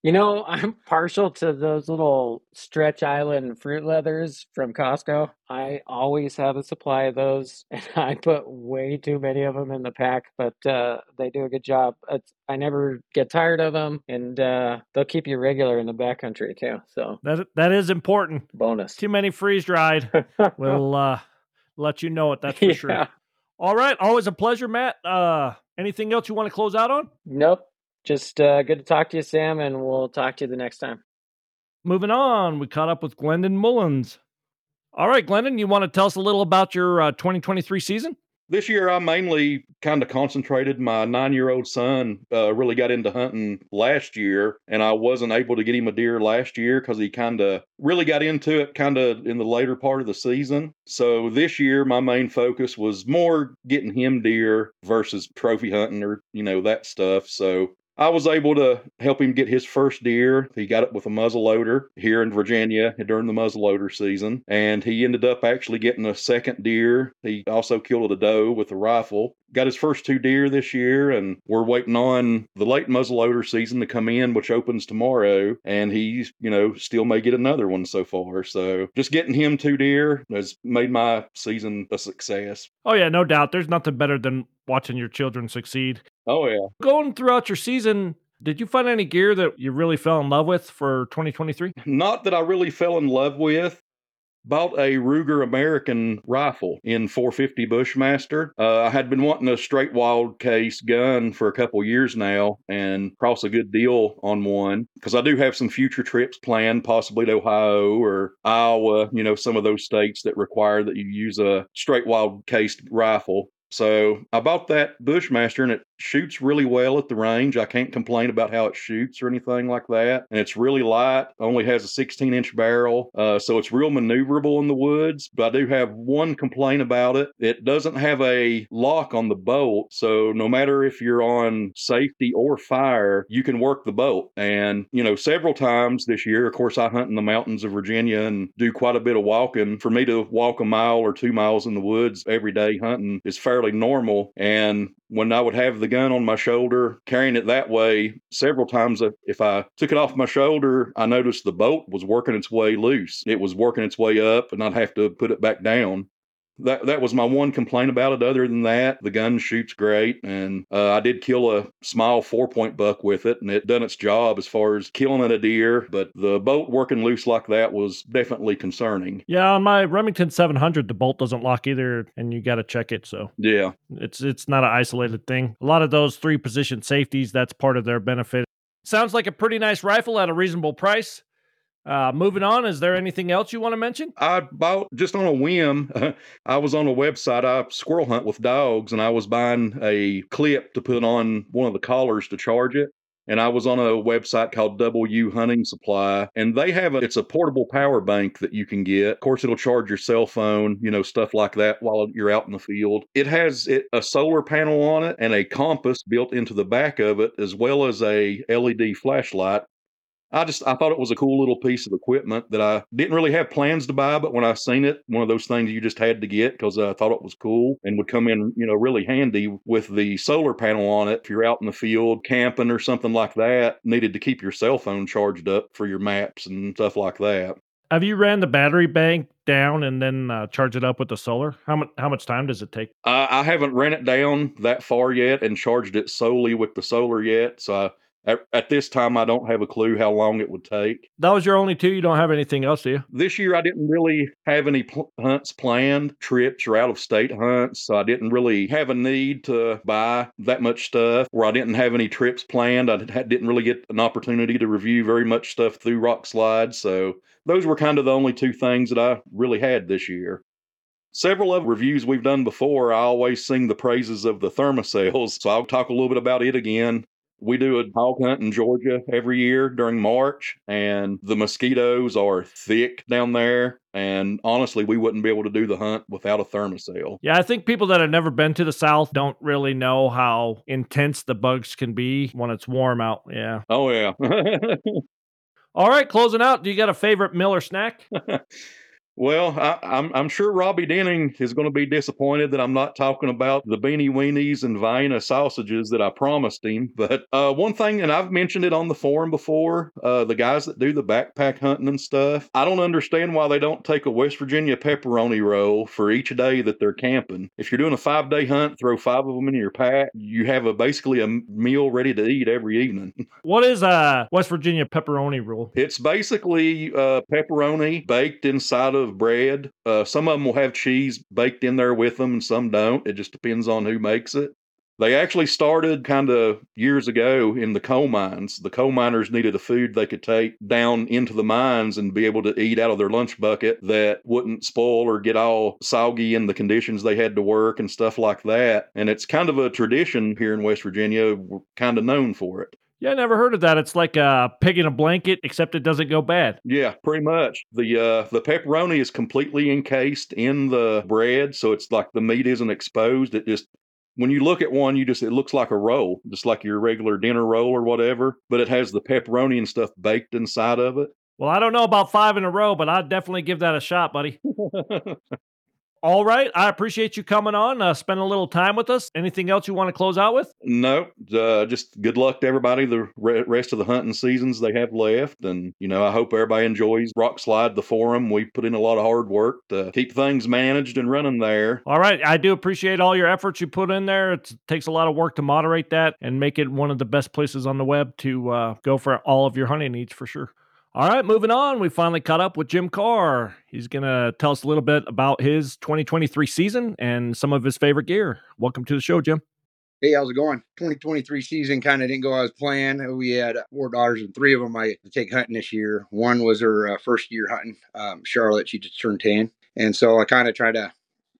You know, <laughs> I'm partial to those little Stretch Island fruit leathers from Costco. I always have a supply of those, <laughs> and I put way too many of them in the pack, but uh, they do a good job. It's, I never get tired of them, and uh, they'll keep you regular in the backcountry too. So That that is important. bonus. Too many freeze dried <laughs> will uh, let you know it. That's for Yeah. sure. All right, always a pleasure, Matt. Anything else you want to close out on? Nope. Just uh, good to talk to you, Sam, and we'll talk to you the next time. Moving on, we caught up with Glendon Mullins. All right, Glendon, you want to tell us a little about your uh, 2023 season? This year, I mainly kind of concentrated. My nine year old son uh, really got into hunting last year, and I wasn't able to get him a deer last year because he kind of really got into it kind of in the later part of the season. So this year, my main focus was more getting him deer versus trophy hunting or, you know, that stuff. So I was able to help him get his first deer. He got it with a muzzleloader here in Virginia during the muzzleloader season, and he ended up actually getting a second deer. He also killed a doe with a rifle. Got his first two deer this year, and we're waiting on the late muzzleloader season to come in, which opens tomorrow. And he's, you know, still may get another one so far. So just getting him two deer has made my season a success. Oh, yeah, no doubt. There's nothing better than watching your children succeed. Oh, yeah. Going throughout your season, did you find any gear that you really fell in love with for 2023? Not that I really fell in love with. Bought a Ruger American rifle in 450 Bushmaster. Uh, I had been wanting a straight wild case gun for a couple years now and cross a good deal on one because I do have some future trips planned, possibly to Ohio or Iowa, you know, some of those states that require that you use a straight wild cased rifle. So I bought that Bushmaster and it shoots really well at the range. I can't complain about how it shoots or anything like that. And it's really light, only has a 16 inch barrel. Uh, so it's real maneuverable in the woods. But I do have one complaint about it. It doesn't have a lock on the bolt. So no matter if you're on safety or fire, you can work the bolt. And, you know, several times this year, of course, I hunt in the mountains of Virginia and do quite a bit of walking. For me to walk a mile or two miles in the woods every day hunting is fairly normal. And when I would have the gun on my shoulder, carrying it that way, several times uh, if I took it off my shoulder, I noticed the bolt was working its way loose. It was working its way up, and I'd have to put it back down that that was my one complaint about it. Other than that, the gun shoots great, and uh, I did kill a small four point buck with it, and it done its job as far as killing a deer. But the bolt working loose like that was definitely concerning. Yeah, on my Remington 700, the bolt doesn't lock either, and you got to check it. So yeah, it's it's not an isolated thing. A lot of those three position safeties, that's part of their benefit. Sounds like a pretty nice rifle at a reasonable price. Uh, moving on, is there anything else you want to mention? I bought just on a whim. <laughs> I was on a website. I squirrel hunt with dogs, and I was buying a clip to put on one of the collars to charge it. And I was on a website called W Hunting Supply, and they have a, it's a portable power bank that you can get. Of course, it'll charge your cell phone, you know, stuff like that while you're out in the field. It has it, a solar panel on it and a compass built into the back of it, as well as a LED flashlight I just I thought it was a cool little piece of equipment that I didn't really have plans to buy, but when I seen it, one of those things you just had to get because I thought it was cool and would come in, you know, really handy with the solar panel on it. If you're out in the field camping or something like that, needed to keep your cell phone charged up for your maps and stuff like that. Have you ran the battery bank down and then uh, charge it up with the solar? How much how much time does it take? Uh, I haven't ran it down that far yet and charged it solely with the solar yet, so I at, at, this time, I don't have a clue how long it would take. That was your only two. You don't have anything else, do you? This year, I didn't really have any pl- hunts planned, trips or out of state hunts. So I didn't really have a need to buy that much stuff. Where I didn't have any trips planned, I didn't really get an opportunity to review very much stuff through Rokslide. So those were kind of the only two things that I really had this year several of reviews we've done before, I always sing the praises of the Thermacells. So I'll talk a little bit about it again we do a hog hunt in Georgia every year during March, and the mosquitoes are thick down there. And honestly, we wouldn't be able to do the hunt without a Thermacell. Yeah, I think people that have never been to the South don't really know how intense the bugs can be when it's warm out. Yeah. Oh, yeah. <laughs> All right, closing out. Do you got a favorite meal or snack? <laughs> Well, I, am I'm, I'm sure Robby Denning is going to be disappointed that I'm not talking about the beanie weenies and Vienna sausages that I promised him. But uh, one thing, and I've mentioned it on the forum before, uh, the guys that do the backpack hunting and stuff, I don't understand why they don't take a West Virginia pepperoni roll for each day that they're camping. If you're doing a five day hunt, throw five of them in your pack. You have a basically a meal ready to eat every evening. <laughs> What is a West Virginia pepperoni roll? It's basically uh, pepperoni baked inside of of bread. Uh, some of them will have cheese baked in there with them, and some don't. It just depends on who makes it. They actually started kind of years ago in the coal mines. The coal miners needed a food they could take down into the mines and be able to eat out of their lunch bucket that wouldn't spoil or get all soggy in the conditions they had to work and stuff like that. And it's kind of a tradition here in West Virginia. We're kind of known for it. Yeah, I never heard of that. It's like a pig in a blanket, except it doesn't go bad. Yeah, pretty much. The uh, the pepperoni is completely encased in the bread, so it's like the meat isn't exposed. It just when you look at one, you just it looks like a roll, just like your regular dinner roll or whatever, but it has the pepperoni and stuff baked inside of it. Well, I don't know about five in a row, but I'd definitely give that a shot, buddy. <laughs> All right. I appreciate you coming on, uh, spending a little time with us. Anything else you want to close out with? No, uh, just good luck to everybody the rest of the hunting seasons they have left. And, you know, I hope everybody enjoys Rokslide, the forum. We put in a lot of hard work to keep things managed and running there. All right. I do appreciate all your efforts you put in there. It takes a lot of work to moderate that and make it one of the best places on the web to uh, go for all of your hunting needs for sure. All right, moving on. We finally caught up with Jim Carr. He's going to tell us a little bit about his 2023 season and some of his favorite gear. Welcome to the show, Jim. Hey, how's it going? 2023 season kind of didn't go as planned. We had four daughters, and three of them I take hunting this year. One was her uh, first year hunting. Um, Charlotte, she just turned 10. And so I kind of tried to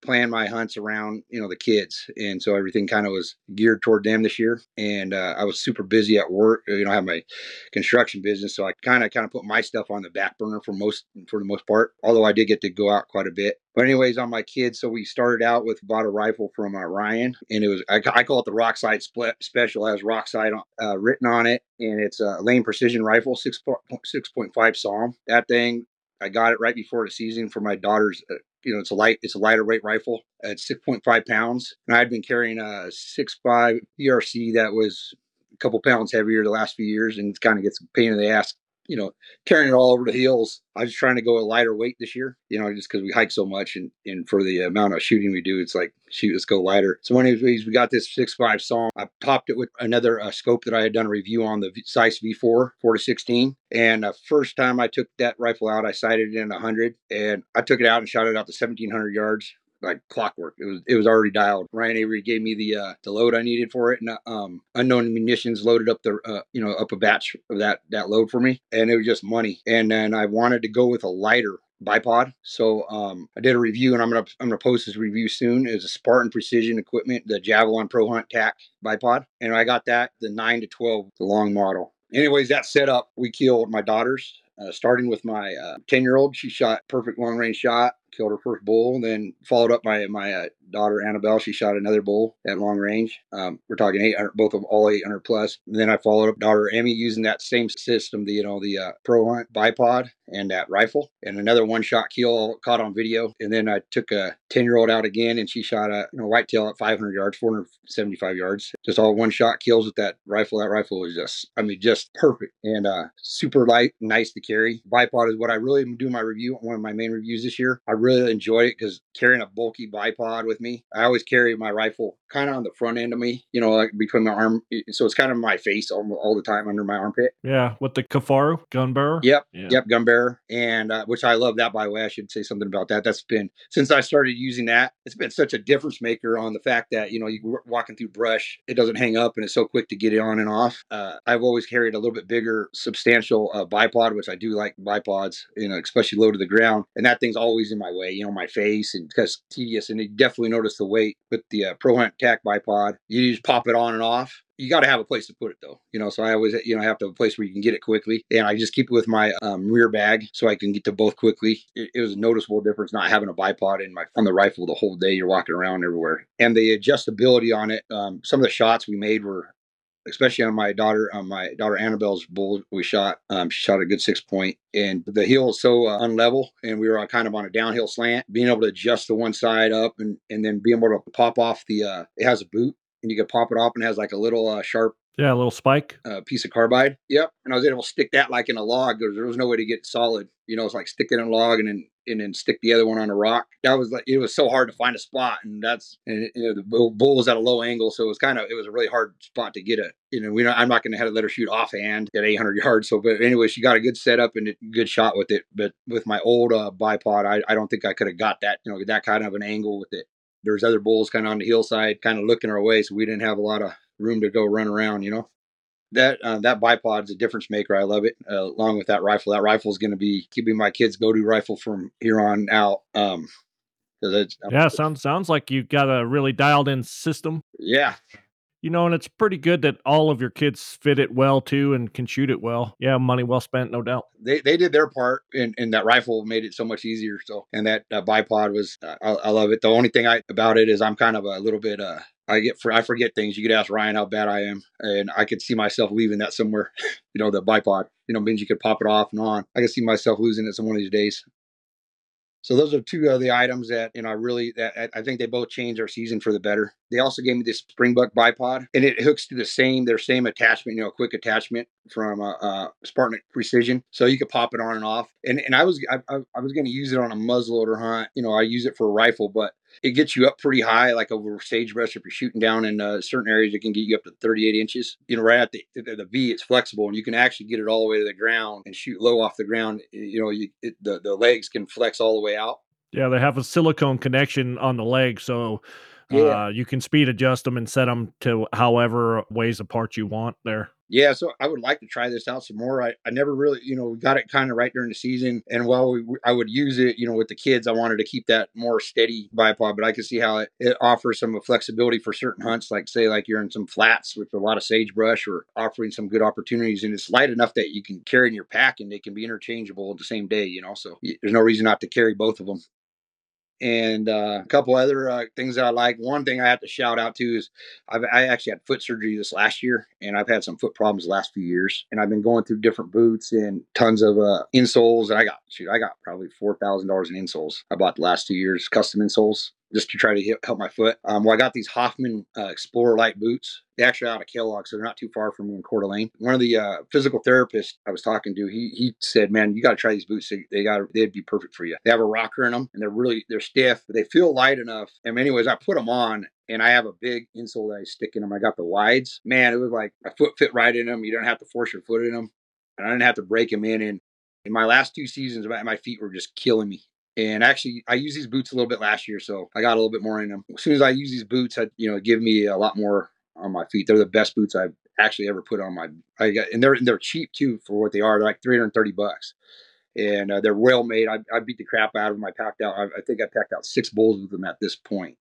plan my hunts around you know the kids, and so everything kind of was geared toward them this year. And uh, I was super busy at work. You know, I have my construction business, so I kind of kind of put my stuff on the back burner for most for the most part. Although I did get to go out quite a bit. But anyways, on my kids, so we started out with bought a rifle from uh, Ryan, and it was I, I, call it the Rokslide Split Special. It has Rokslide uh, written on it, and it's a Lane Precision rifle, six six point five SAUM. That thing, I got it right before the season for my daughter's. You know, it's a light, it's a lighter weight rifle. Point five pounds, and I had been carrying a six five PRC that was a couple pounds heavier the last few years, and it kind of gets a pain in the ass you know, carrying it all over the hills. I was trying to go a lighter weight this year, you know, just because we hike so much and, and for the amount of shooting we do, it's like, shoot, let's go lighter. So anyways, we got this six five SAUM. I popped it with another uh, scope that I had done a review on the Zeiss V4, 4 to 16. And the first time I took that rifle out, I sighted it in 100 and I took it out and shot it out to 1700 yards like clockwork. It was it was already dialed. Ryan Avery gave me the uh, the load I needed for it, and uh, um, unknown munitions loaded up the uh, you know up a batch of that that load for me, and it was just money. And then I wanted to go with a lighter bipod. So um, I did a review, and I'm gonna I'm gonna post this review soon. Is a Spartan Precision Equipment, the Javelin Pro Hunt TAC bipod, and I got that the nine to twelve, the long model. Anyways, that setup we killed my daughters. Uh, starting with my 10 uh, year old, she shot perfect long range shot killed her first bull, then followed up by my uh, daughter Annabelle. She shot another bull at long range. Um, we're talking 800, both of all 800 plus. And then I followed up daughter Emmy using that same system, the you know the uh, Pro Hunt bipod and that rifle, and another one shot kill caught on video. And then I took a 10 year old out again, and she shot a you know, whitetail at 500 yards, 475 yards. Just all one shot kills with that rifle. That rifle was just, I mean, just perfect and uh, super light, nice to carry. Bipod is what I really do my review. One of my main reviews this year. I really enjoy it because carrying a bulky bipod with me, I always carry my rifle kind of on the front end of me, you know, like between my arm. So it's kind of my face all, all the time under my armpit. Yeah, with the Kifaru gun bearer. Yep, yeah. yep, gun bearer, and uh, which I love that. By the way, I should say something about that. That's been since I started using that. It's been such a difference maker on the fact that you know you're walking through brush, it doesn't hang up, and it's so quick to get it on and off. Uh, I've always carried a little bit bigger, substantial uh, bipod, which I do like bipods, you know, especially low to the ground, and that thing's always in my way. You know, my face and because tedious, and you definitely notice the weight with the uh, Pro Hunt TAC bipod. You just pop it on and off. You got to have a place to put it though, you know. So I always, you know, have to have a place where you can get it quickly, and I just keep it with my um, rear bag so I can get to both quickly. It, it, was a noticeable difference not having a bipod in my on the rifle the whole day. You're walking around everywhere, and the adjustability on it. Um, some of the shots we made were especially on my daughter on my daughter Annabelle's bull we shot. Um, she shot a good six point, and the hill is so uh, unlevel, and we were kind of on a downhill slant. Being able to adjust the one side up, and and then being able to pop off the uh, it has a boot, and you could pop it off, and it has like a little uh, sharp yeah, a little spike. Uh, piece of carbide. Yep. And I was able to stick that like in a log because there was no way to get solid. You know, it's like stick it in a log and then and then stick the other one on a rock. That was like it was so hard to find a spot, and that's and you know the bull was at a low angle, so it was kind of it was a really hard spot to get it. You know, we I'm not going to have to let her shoot offhand at 800 yards. So, but anyway, she got a good setup and a good shot with it. But with my old uh, bipod, I I don't think I could have got that you know that kind of an angle with it. There's other bulls kind of on the hillside, kind of looking our way, so we didn't have a lot of room to go run around. You know that uh, that bipod is a difference maker. I love it. Uh, along with that rifle, that rifle is going to be keeping my kids' go-to rifle from here on out. Um, it's, yeah, sounds sounds like you've got a really dialed in system. Yeah, you know, and it's pretty good that all of your kids fit it well too and can shoot it well. Yeah, money well spent, no doubt. They they did their part, and, and that rifle made it so much easier. So, and that uh, bipod was, uh, I, I, love it. The only thing I about it is I'm kind of a little bit uh I get for I forget things. You could ask Ryan how bad I am, and I could see myself leaving that somewhere. <laughs> you know, the bipod. You know, means you could pop it off and on. I could see myself losing it some one of these days. So those are two of the items that you know I really that I think they both changed our season for the better. They also gave me this Springbuck bipod, and it hooks to the same their same attachment, you know, a quick attachment from uh, uh, Spartan Precision, so you could pop it on and off. And and I was I, I, I was going to use it on a muzzleloader hunt. You know, I use it for a rifle, but it gets you up pretty high, like over sagebrush. If you're shooting down in uh, certain areas, it can get you up to 38 inches. You know, right at the, the, V, it's flexible, and you can actually get it all the way to the ground and shoot low off the ground. You know, you, it, the the legs can flex all the way out. Yeah, they have a silicone connection on the leg, so Yeah. Uh, you can speed adjust them and set them to however ways apart you want there. Yeah, so I would like to try this out some more. I, I never really, you know, got it kind of right during the season. And while we, I would use it, you know, with the kids, I wanted to keep that more steady bipod, but I could see how it, it offers some flexibility for certain hunts, like say, like you're in some flats with a lot of sagebrush or offering some good opportunities. And it's light enough that you can carry in your pack and they can be interchangeable the same day, you know, so there's no reason not to carry both of them and uh, a couple other uh, things that I like. One thing I have to shout out to is I've, I actually had foot surgery this last year, and I've had some foot problems the last few years. And I've been going through different boots and tons of uh, insoles. And I got shoot, I got probably four thousand dollars in insoles I bought the last two years, custom insoles just to try to help my foot. Um, well, I got these Hoffman uh, Explorer Light boots. They're actually out of Kellogg, so they're not too far from me in Coeur d'Alene. One of the uh, physical therapists I was talking to, he he said, "Man, you got to try these boots. They, they got they'd be perfect for you. They have a rocker in them, and they're really they're stiff, but they feel light enough." And anyways, I put them on, and I have a big insole that I stick in them. I got the wides. Man, it was like my foot fit right in them. You don't have to force your foot in them, and I didn't have to break them in. And in my last two seasons, my feet were just killing me. And actually, I used these boots a little bit last year, so I got a little bit more in them. As soon as I use these boots, I, you know, give me a lot more on my feet. They're the best boots I've actually ever put on my. I got, and they're they're cheap too for what they are. They're like 330 bucks, and uh, they're well made. I, I beat the crap out of them. I packed out. I, I think I packed out six bulls with them at this point.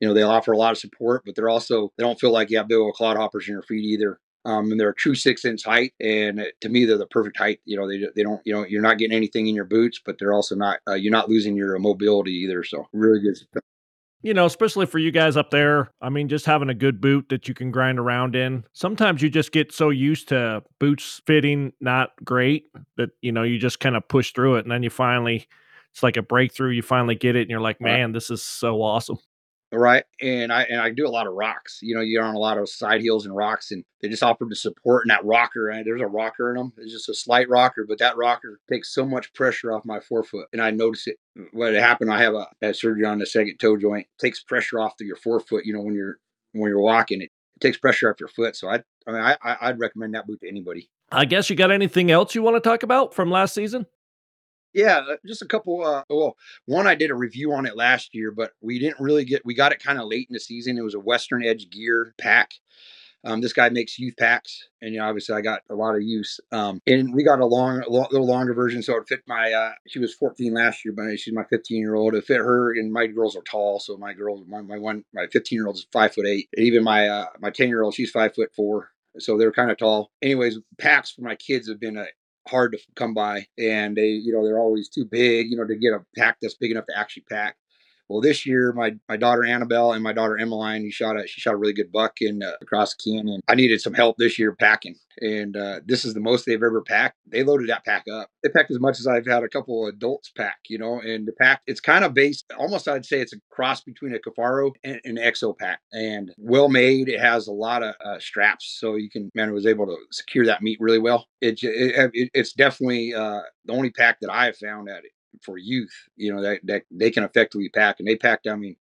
You know, they offer a lot of support, but they're also they don't feel like you have big old clodhoppers in your feet either. Um, and they're a true six inch height, and to me, they're the perfect height. You know, they they don't you know you're not getting anything in your boots, but they're also not uh, you're not losing your mobility either. So really good. Stuff. You know, especially for you guys up there. I mean, just having a good boot that you can grind around in. Sometimes you just get so used to boots fitting not great that you know you just kind of push through it, and then you finally it's like a breakthrough. You finally get it, and you're like, man, this is so awesome right? And I and I do a lot of rocks. You know, you're on a lot of side hills and rocks, and they just offer the support and that rocker. And there's a rocker in them. It's just a slight rocker, but that rocker takes so much pressure off my forefoot, and I notice it. What happened? I have a had surgery on the second toe joint. It takes pressure off to your forefoot. You know, when you're when you're walking, it, it takes pressure off your foot. So I, I mean, I I'd recommend that boot to anybody. I guess you got anything else you want to talk about from last season? Yeah, uh, just a couple. Uh, well, one I did a review on it last year, but we didn't really get. We got it kind of late in the season. It was a Western Edge Gear pack. Um, this guy makes youth packs, and you know, obviously I got a lot of use. Um, and we got a long, a little longer version, so it fit my. Uh, she was 14 last year, but she's my 15 year old. It fit her, and my girls are tall, so my girl, my, my one, my 15 year old is five foot eight. And even my uh, my 10 year old, she's five foot four so they're kind of tall. Anyways, packs for my kids have been a hard to come by and they you know they're always too big you know to get a pack that's big enough to actually pack well this year my my daughter annabelle and my daughter emmeline he shot a she shot a really good buck in uh, across the canyon. I needed some help this year packing and uh, this is the most they've ever packed. They loaded that pack up. They packed as much as i've had a couple of adults pack you know and the pack it's kind of based almost i'd say it's a cross between a Kifaru and an exo pack and well made. It has a lot of uh, straps so you can man was able to secure that meat really well. It, it, it it's definitely uh, the only pack that i have found at it for youth, you know, that, that they can effectively pack. And they packed, I mean,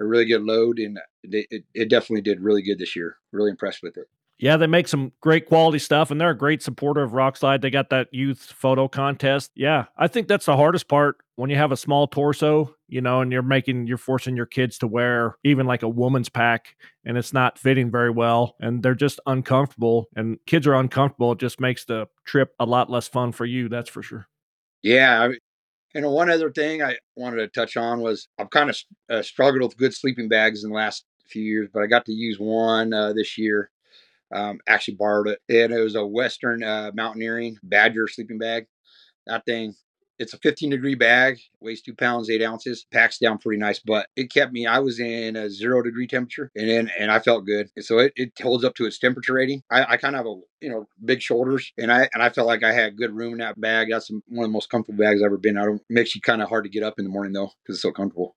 a really good load. And they, it, it definitely did really good this year. Really impressed with it. Yeah, they make some great quality stuff, and they're a great supporter of Rokslide. They got that youth photo contest. Yeah, I think that's the hardest part when you have a small torso, you know, and you're making, you're forcing your kids to wear even like a woman's pack, and it's not fitting very well, and they're just uncomfortable. And kids are uncomfortable. It just makes the trip a lot less fun for you. That's for sure. Yeah, and one other thing I wanted to touch on was I've kind of uh, struggled with good sleeping bags in the last few years, but I got to use one uh, this year. Um, actually borrowed it, and it was a Western uh, Mountaineering Badger sleeping bag. That thing it's a 15 degree bag, weighs two pounds, eight ounces, packs down pretty nice, but it kept me, I was in a zero degree temperature and then, and I felt good. So it, it holds up to its temperature rating. I, I kind of have a, you know, big shoulders and I, and I felt like I had good room in that bag. That's one of the most comfortable bags I've ever been out of. Makes you kind of hard to get up in the morning though, because it's so comfortable.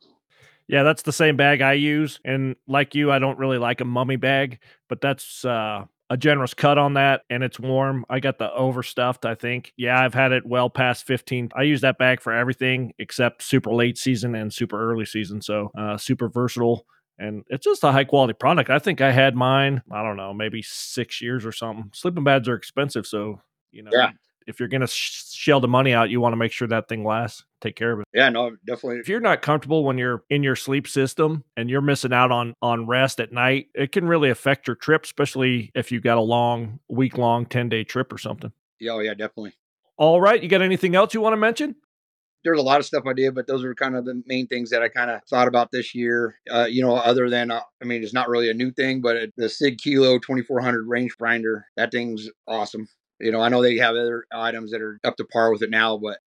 Yeah, that's the same bag I use. And like you, I don't really like a mummy bag, but that's uh a generous cut on that and it's warm. I got the overstuffed, I think. Yeah, I've had it well past 15. I use that bag for everything except super late season and super early season. So, uh, super versatile and it's just a high quality product. I think I had mine, I don't know, maybe six years or something. Sleeping bags are expensive. So, you know, yeah. If you're going to sh- shell the money out, you want to make sure that thing lasts. Take care of it. Yeah, no, definitely. If you're not comfortable when you're in your sleep system and you're missing out on on rest at night, it can really affect your trip, especially if you got a long week long, 10 day trip or something. Yeah, oh, yeah, definitely. All right, you got anything else you want to mention? there's a lot of stuff I did, but those are kind of the main things that I kind of thought about this year. Uh, you know, other than, uh, I mean, it's not really a new thing, but it, the Sig Kilo 2400 range rangefinder, that thing's awesome. You know, I know they have other items that are up to par with it now, but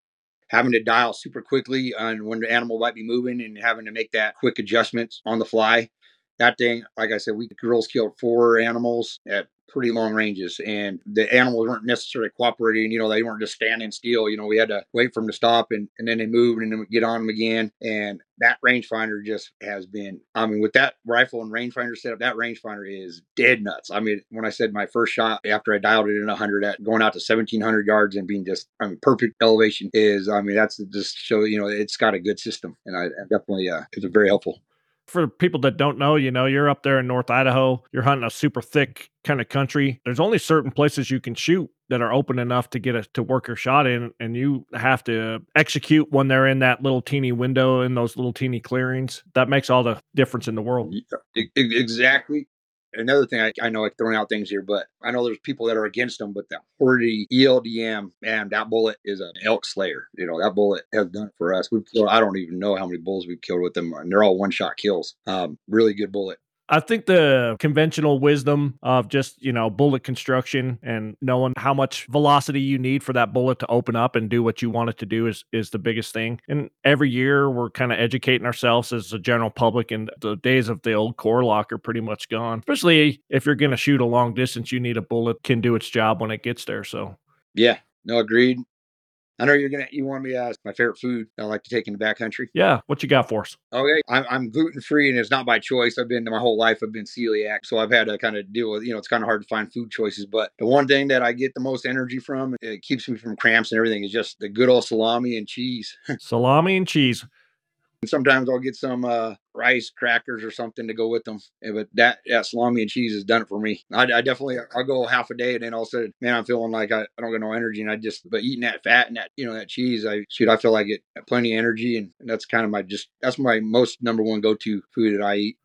having to dial super quickly on when the animal might be moving and having to make that quick adjustments on the fly. That thing, like I said, we girls killed four animals at pretty long ranges and the animals weren't necessarily cooperating you know they weren't just standing still you know we had to wait for them to stop and, and then they moved and then we get on them again and that rangefinder just has been i mean with that rifle and rangefinder setup that rangefinder is dead nuts. I mean when i said my first shot after i dialed it in 100 at going out to 1700 yards and being just i mean perfect elevation is i mean that's just show you know it's got a good system and i, I definitely uh it's very helpful for people that don't know, you know, you're up there in North Idaho, you're hunting a super thick kind of country. There's only certain places you can shoot that are open enough to get a to work your shot in, and you have to execute when they're in that little teeny window in those little teeny clearings. That makes all the difference in the world. Exactly another thing I, I know like throwing out things here, but I know there's people that are against them, but the Hornady ELDM, man, that bullet is an elk slayer. You know, that bullet has done it for us. We've killed, I don't even know how many bulls we've killed with them, and they're all one shot kills. Um, really good bullet. I think the conventional wisdom of just, you know, bullet construction and knowing how much velocity you need for that bullet to open up and do what you want it to do is is the biggest thing. And every year we're kind of educating ourselves as a general public and the days of the old Core-Lokt are pretty much gone. Especially if you're going to shoot a long distance, you need a bullet can do its job when it gets there. So Yeah, no, agreed. I know you're gonna. You want me uh, to ask my favorite food I like to take in the backcountry. Yeah, what you got for us? Okay, I'm, I'm gluten free, and it's not by choice. I've been my whole life. I've been celiac, so I've had to kind of deal with. You know, it's kind of hard to find food choices. But the one thing that I get the most energy from, it keeps me from cramps and everything, is just the good old salami and cheese. <laughs> salami and cheese. And sometimes I'll get some uh, rice crackers or something to go with them. Yeah, but that, that salami and cheese has done it for me. I, I, definitely I'll go half a day and then all of a sudden, man, I'm feeling like I, I don't get no energy. And I just but eating that fat and that you know that cheese, I shoot, I feel like it plenty of energy, and, and that's kind of my just that's my most number one go to food that I eat.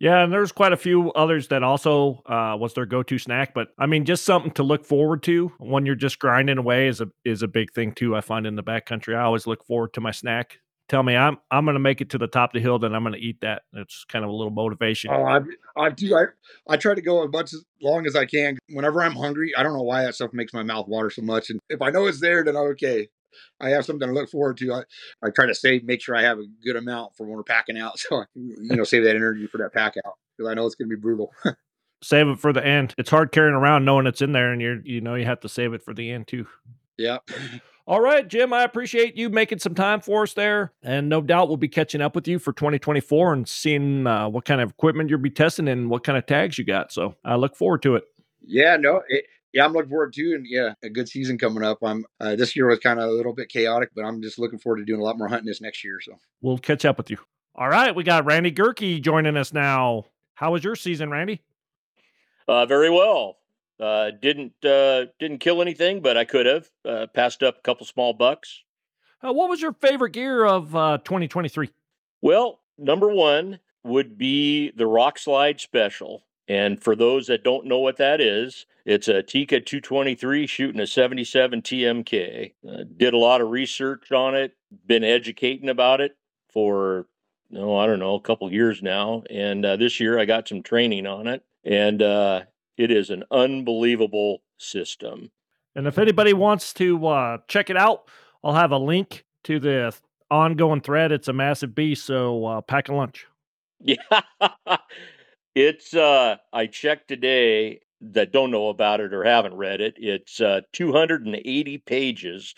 Yeah, and there's quite a few others that also uh, was their go-to snack. But I mean, just something to look forward to when you're just grinding away is a is a big thing too. I find in the backcountry, I always look forward to my snack tell me I'm I'm going to make it to the top of the hill, then I'm going to eat that. It's kind of a little motivation. Oh, I I do. I I try to go as much as long as I can. Whenever I'm hungry, I don't know why that stuff makes my mouth water so much. And if I know it's there, then I'm okay. I have something to look forward to. I, I try to save, make sure I have a good amount for when we're packing out, <laughs> so I can, you know, save that energy for that pack out because I know it's going to be brutal. <laughs> save it for the end. It's hard carrying around knowing it's in there, and you're you know you have to save it for the end too. Yeah. All right, Jim, I appreciate you making some time for us there. And no doubt we'll be catching up with you for 2024 and seeing uh, what kind of equipment you'll be testing and what kind of tags you got. So I look forward to it. Yeah, no, it, yeah, I'm looking forward to, and yeah, a good season coming up. I'm uh, this year was kind of a little bit chaotic, but I'm just looking forward to doing a lot more hunting this next year. So we'll catch up with you. All right, we got Randy Gerke joining us now. How was your season, Randy? Uh, very well. Uh, didn't uh, didn't kill anything, but I could have uh, passed up a couple small bucks. Uh, what was your favorite gear of uh, 2023? Well, number one would be the Rokslide Special. And for those that don't know what that is, it's a Tikka 223 shooting a 77 TMK. Uh, did a lot of research on it, been educating about it for, no, I don't know, a couple years now. And uh, this year I got some training on it. And uh, it is an unbelievable system. And if anybody wants to uh, check it out, I'll have a link to the ongoing thread. It's a massive beast, so uh, pack a lunch. Yeah, <laughs> it's. Uh, I checked today that don't know about it or haven't read it. It's uh, 280 pages,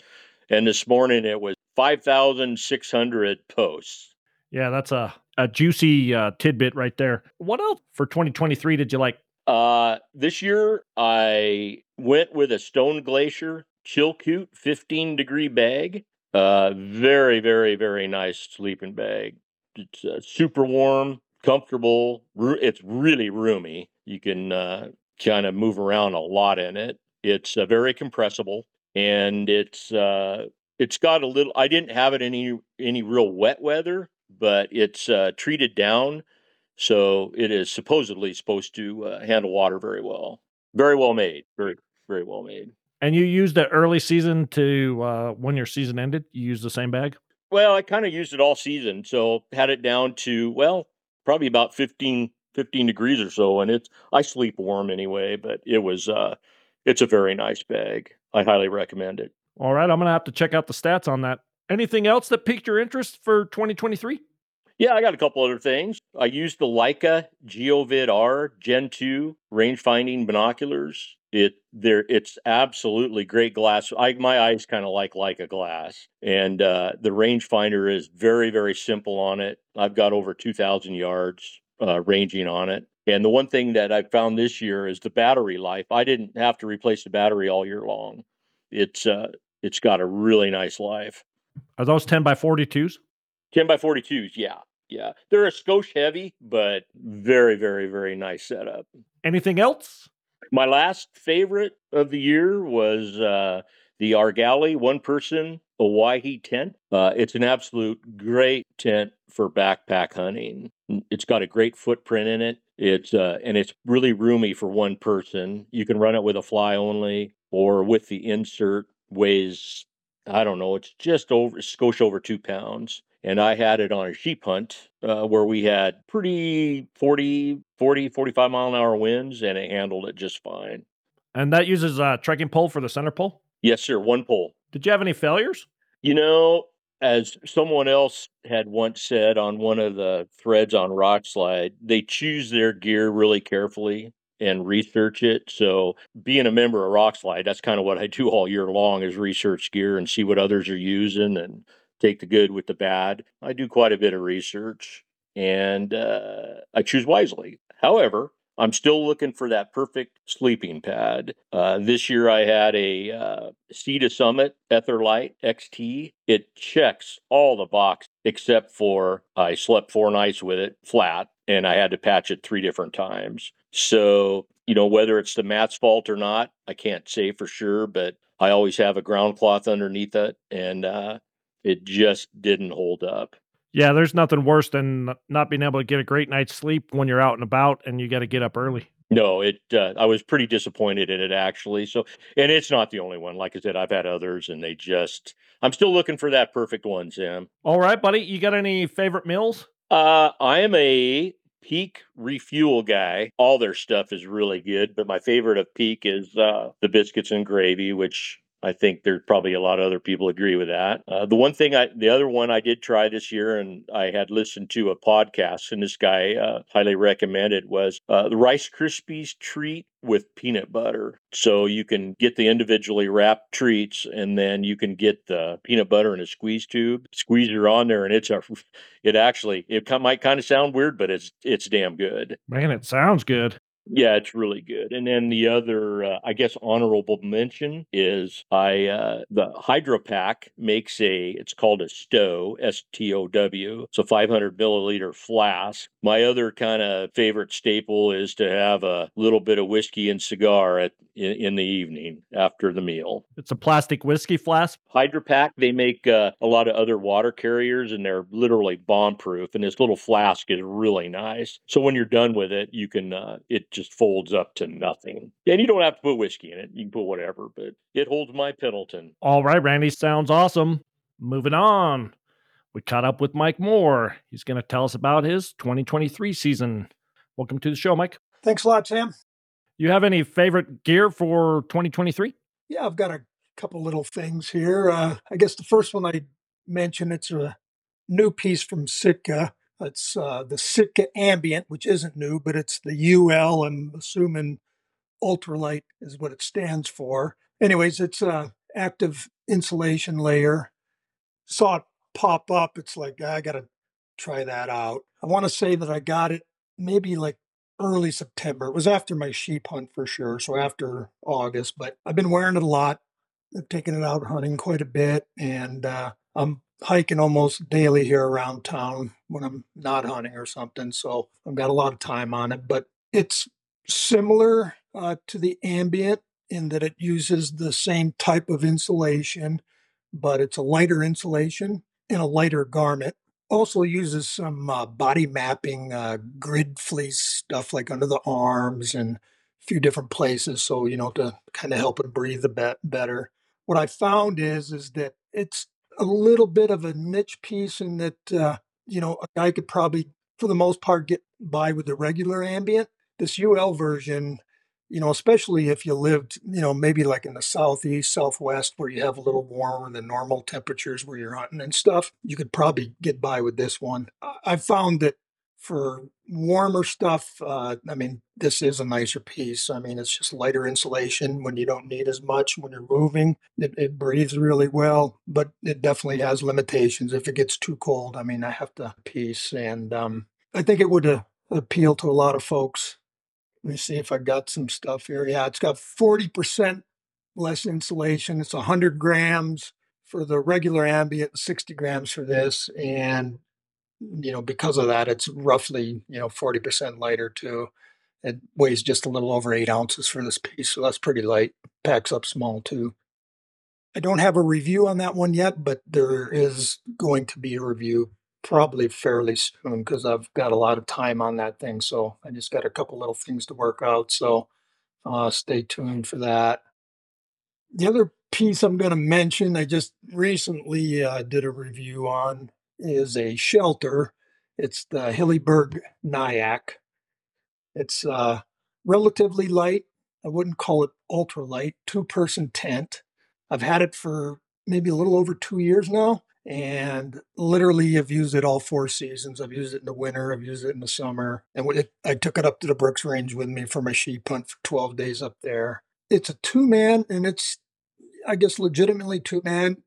and this morning it was 5,600 posts. Yeah, that's a a juicy uh, tidbit right there. What else for 2023 did you like? Uh, this year I went with a Stone Glacier Chilkoot 15 degree bag. Uh, very, very, very nice sleeping bag. It's uh, super warm, comfortable. It's really roomy. You can uh, kind of move around a lot in it. It's uh, very compressible. and it's uh, it's got a little. I didn't have it any any real wet weather, but it's uh, treated down, so it is supposedly supposed to uh, handle water very well. Very well made. Very very well made. And you used the early season to uh, when your season ended. You used the same bag. Well, I kind of used it all season, so had it down to well, probably about 15, 15 degrees or so, and it's I sleep warm anyway. But it was uh, it's a very nice bag. I highly recommend it. All right, I'm gonna have to check out the stats on that. Anything else that piqued your interest for 2023? Yeah, I got a couple other things. I used the Leica GeoVid R Gen 2 range finding binoculars. It there it's absolutely great glass. I my eyes kind of like Leica glass. And uh the rangefinder is very, very simple on it. I've got over 2,000 yards uh, ranging on it. And the one thing that I found this year is the battery life. I didn't have to replace the battery all year long. It's uh it's got a really nice life. Are those 10 by 42s? 10 by 42s, yeah. Yeah. They're a skosh heavy, but very, very, very nice setup. Anything else? My last favorite of the year was uh, the Argali one person Owyhee tent. Uh, it's an absolute great tent for backpack hunting. It's got a great footprint in it. It's uh, and it's really roomy for one person. You can run it with a fly only or with the insert. Weighs I don't know. It's just over skosh over two pounds and I had it on a sheep hunt uh, where we had pretty 40, 40, 45 mile an hour winds, and it handled it just fine. And that uses a trekking pole for the center pole? Yes, sir. One pole. Did you have any failures? You know, as someone else had once said on one of the threads on Rokslide, they choose their gear really carefully and research it. So being a member of Rokslide, that's kind of what I do all year long is research gear and see what others are using and take the good with the bad. I do quite a bit of research and uh, I choose wisely. However, I'm still looking for that perfect sleeping pad. Uh, this year I had a uh, to Summit Etherlite XT. It checks all the boxes except for I slept four nights with it flat and I had to patch it three different times. So, you know, whether it's the mat's fault or not, I can't say for sure, but I always have a ground cloth underneath it and uh, it just didn't hold up. Yeah, there's nothing worse than not being able to get a great night's sleep when you're out and about and you got to get up early. No, it. Uh, I was pretty disappointed in it actually. So, and it's not the only one. Like I said, I've had others, and they just. I'm still looking for that perfect one, Sam. All right, buddy. You got any favorite meals? Uh, I am a Peak refuel guy. All their stuff is really good, but my favorite of Peak is uh, the biscuits and gravy, which I think there's probably a lot of other people agree with that. Uh, the one thing I, the other one I did try this year, and I had listened to a podcast, and this guy uh, highly recommended was uh, the Rice Krispies treat with peanut butter. So you can get the individually wrapped treats, and then you can get the peanut butter in a squeeze tube. Squeeze it on there, and it's a, <laughs> it actually it might kind of sound weird, but it's it's damn good. Man, it sounds good. Yeah, it's really good. And then the other, uh, I guess, honorable mention is I uh, the HydraPak makes a. It's called a Stow, S T O W. It's a 500 milliliter flask. My other kind of favorite staple is to have a little bit of whiskey and cigar at in, in the evening after the meal. It's a plastic whiskey flask. HydraPak. They make uh, a lot of other water carriers, and they're literally bomb proof. And this little flask is really nice. So when you're done with it, you can uh, it just folds up to nothing. And you don't have to put whiskey in it. You can put whatever, but it holds my Pendleton. All right, Randy, sounds awesome. Moving on. We caught up with Mike Moore. He's going to tell us about his 2023 season. Welcome to the show, Mike. Thanks a lot, Sam. You have any favorite gear for 2023? Yeah, I've got a couple little things here. Uh, I guess the first one I mentioned, it's a new piece from Sitka. It's uh, the Sitka Ambient, which isn't new, but it's the UL. I'm assuming ultralight is what it stands for. Anyways, it's a active insulation layer. Saw it pop up. It's like I got to try that out. I want to say that I got it maybe like early September. It was after my sheep hunt for sure, so after August. But I've been wearing it a lot. I've taken it out hunting quite a bit, and uh, I'm hiking almost daily here around town when I'm not hunting or something. So I've got a lot of time on it, but it's similar uh, to the ambient in that it uses the same type of insulation, but it's a lighter insulation in a lighter garment. Also uses some uh, body mapping uh, grid fleece stuff like under the arms and a few different places, so you know to kind of help it breathe a bit better. What I found is is that it's a little bit of a niche piece in that uh, you know a guy could probably for the most part get by with the regular ambient. This UL version you know, especially if you lived, you know, maybe like in the southeast, southwest, where you have a little warmer than normal temperatures where you're hunting and stuff, you could probably get by with this one. I found that for warmer stuff, uh, I mean, this is a nicer piece. I mean, it's just lighter insulation when you don't need as much when you're moving. It, it breathes really well, but it definitely has limitations. If it gets too cold, I mean, I have to piece, and um, I think it would uh, appeal to a lot of folks. Let me see if I got some stuff here. Yeah, it's got 40% less insulation. It's 100 grams for the regular ambient, 60 grams for this. And, you know, because of that, it's roughly, you know, 40% lighter too. It weighs just a little over eight ounces for this piece. So that's pretty light. Packs up small too. I don't have a review on that one yet, but there is going to be a review probably fairly soon because I've got a lot of time on that thing. So I just got a couple little things to work out. So uh, stay tuned for that. The other piece I'm going to mention, I just recently uh, did a review on, is a shelter. It's the Hilleberg Niak. It's uh, relatively light. I wouldn't call it ultra light, two person tent. I've had it for maybe a little over two years now and literally I've used it all four seasons. I've used it in the winter, I've used it in the summer, and it, I took it up to the Brooks Range with me for my sheep hunt for 12 days up there. It's a two man, and it's I guess legitimately two man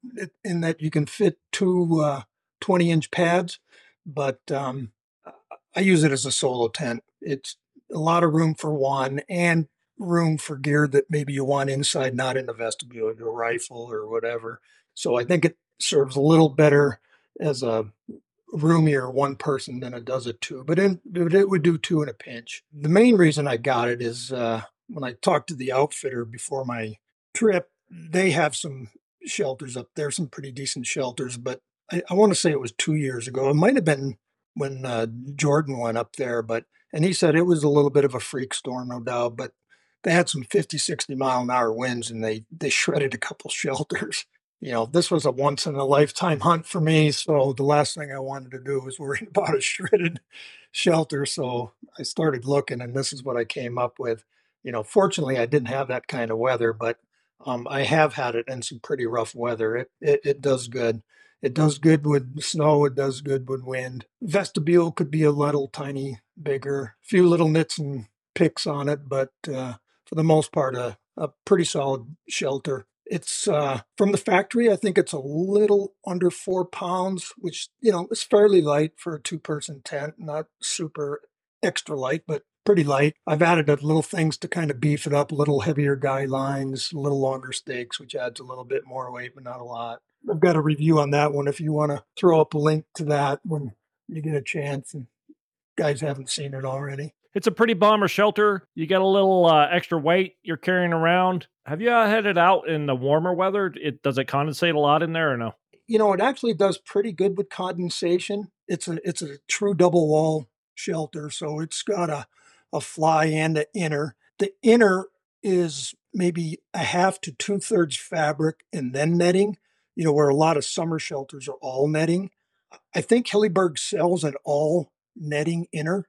in that you can fit two uh, 20 inch pads, but um, I use it as a solo tent. It's a lot of room for one and room for gear that maybe you want inside, not in the vestibule, your rifle or whatever. So I think it serves a little better as a roomier one person than it does a two, but, in, but it would do two in a pinch. The main reason I got it is uh, when I talked to the outfitter before my trip, they have some shelters up there, some pretty decent shelters, but I, I want to say it was two years ago. It might have been when uh, Jordan went up there, but and he said it was a little bit of a freak storm, no doubt, but they had some 50, 60 mile an hour winds and they they shredded a couple <laughs> shelters you know, this was a once in a lifetime hunt for me. So the last thing I wanted to do was worry <laughs> about a shredded shelter. So I started looking, and this is what I came up with. You know, fortunately, I didn't have that kind of weather, but um, I have had it in some pretty rough weather. It, it it does good. It does good with snow. It does good with wind. Vestibule could be a little tiny bigger. Few little nits and picks on it, but uh, for the most part, a, a pretty solid shelter. It's uh, from the factory. I think it's a little under four pounds, which you know is fairly light for a two-person tent. Not super extra light, but pretty light. I've added a little things to kind of beef it up, little heavier guy lines, a little longer stakes, which adds a little bit more weight, but not a lot. I've got a review on that one if you want to throw up a link to that when you get a chance and guys haven't seen it already. It's a pretty bomber shelter. You get a little uh, extra weight you're carrying around. Have you uh, had it out in the warmer weather? It does it condensate a lot in there or no? You know, it actually does pretty good with condensation. It's a it's a true double wall shelter, so it's got a a fly and an inner. The inner is maybe a half to two thirds fabric and then netting. You know, where a lot of summer shelters are all netting. I think Hilleberg sells an all netting inner.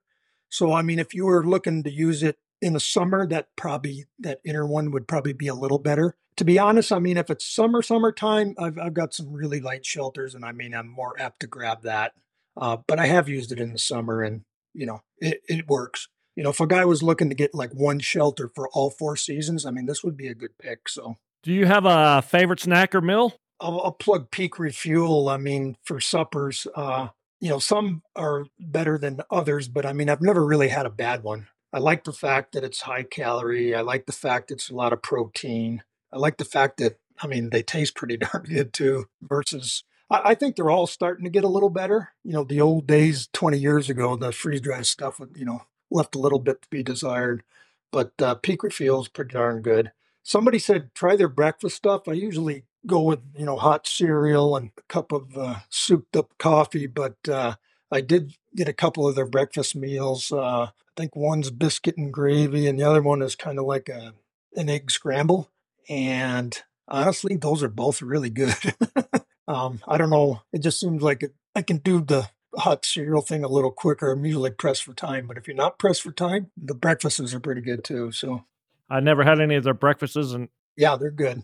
So, I mean, if you were looking to use it in the summer, that probably that inner one would probably be a little better. To be honest, I mean, if it's summer, summertime, I've, I've got some really light shelters, and I mean, I'm more apt to grab that. Uh, but I have used it in the summer, and you know, it, it works. You know, if a guy was looking to get like one shelter for all four seasons, I mean, this would be a good pick. So, do you have a favorite snack or meal? I'll, I'll plug Peak Refuel. I mean, for suppers, uh, you know, some are better than others, but I mean, I've never really had a bad one. I like the fact that it's high calorie. I like the fact it's a lot of protein. I like the fact that, I mean, they taste pretty <laughs> darn good too, versus I, think they're all starting to get a little better. You know, the old days 20 years ago, the freeze dried stuff, would, you know, left a little bit to be desired. But uh, Peak Refuel is pretty darn good. somebody said try their breakfast stuff. I usually go with you know hot cereal and a cup of uh, souped up coffee, but uh, I did get a couple of their breakfast meals. Uh, I think one's biscuit and gravy, and the other one is kind of like a an egg scramble. And honestly, those are both really good. <laughs> um, I don't know. It just seems like it, I can do the hot cereal thing a little quicker. I'm usually pressed for time, but if you're not pressed for time, the breakfasts are pretty good too. So I never had any of their breakfasts, and yeah, they're good.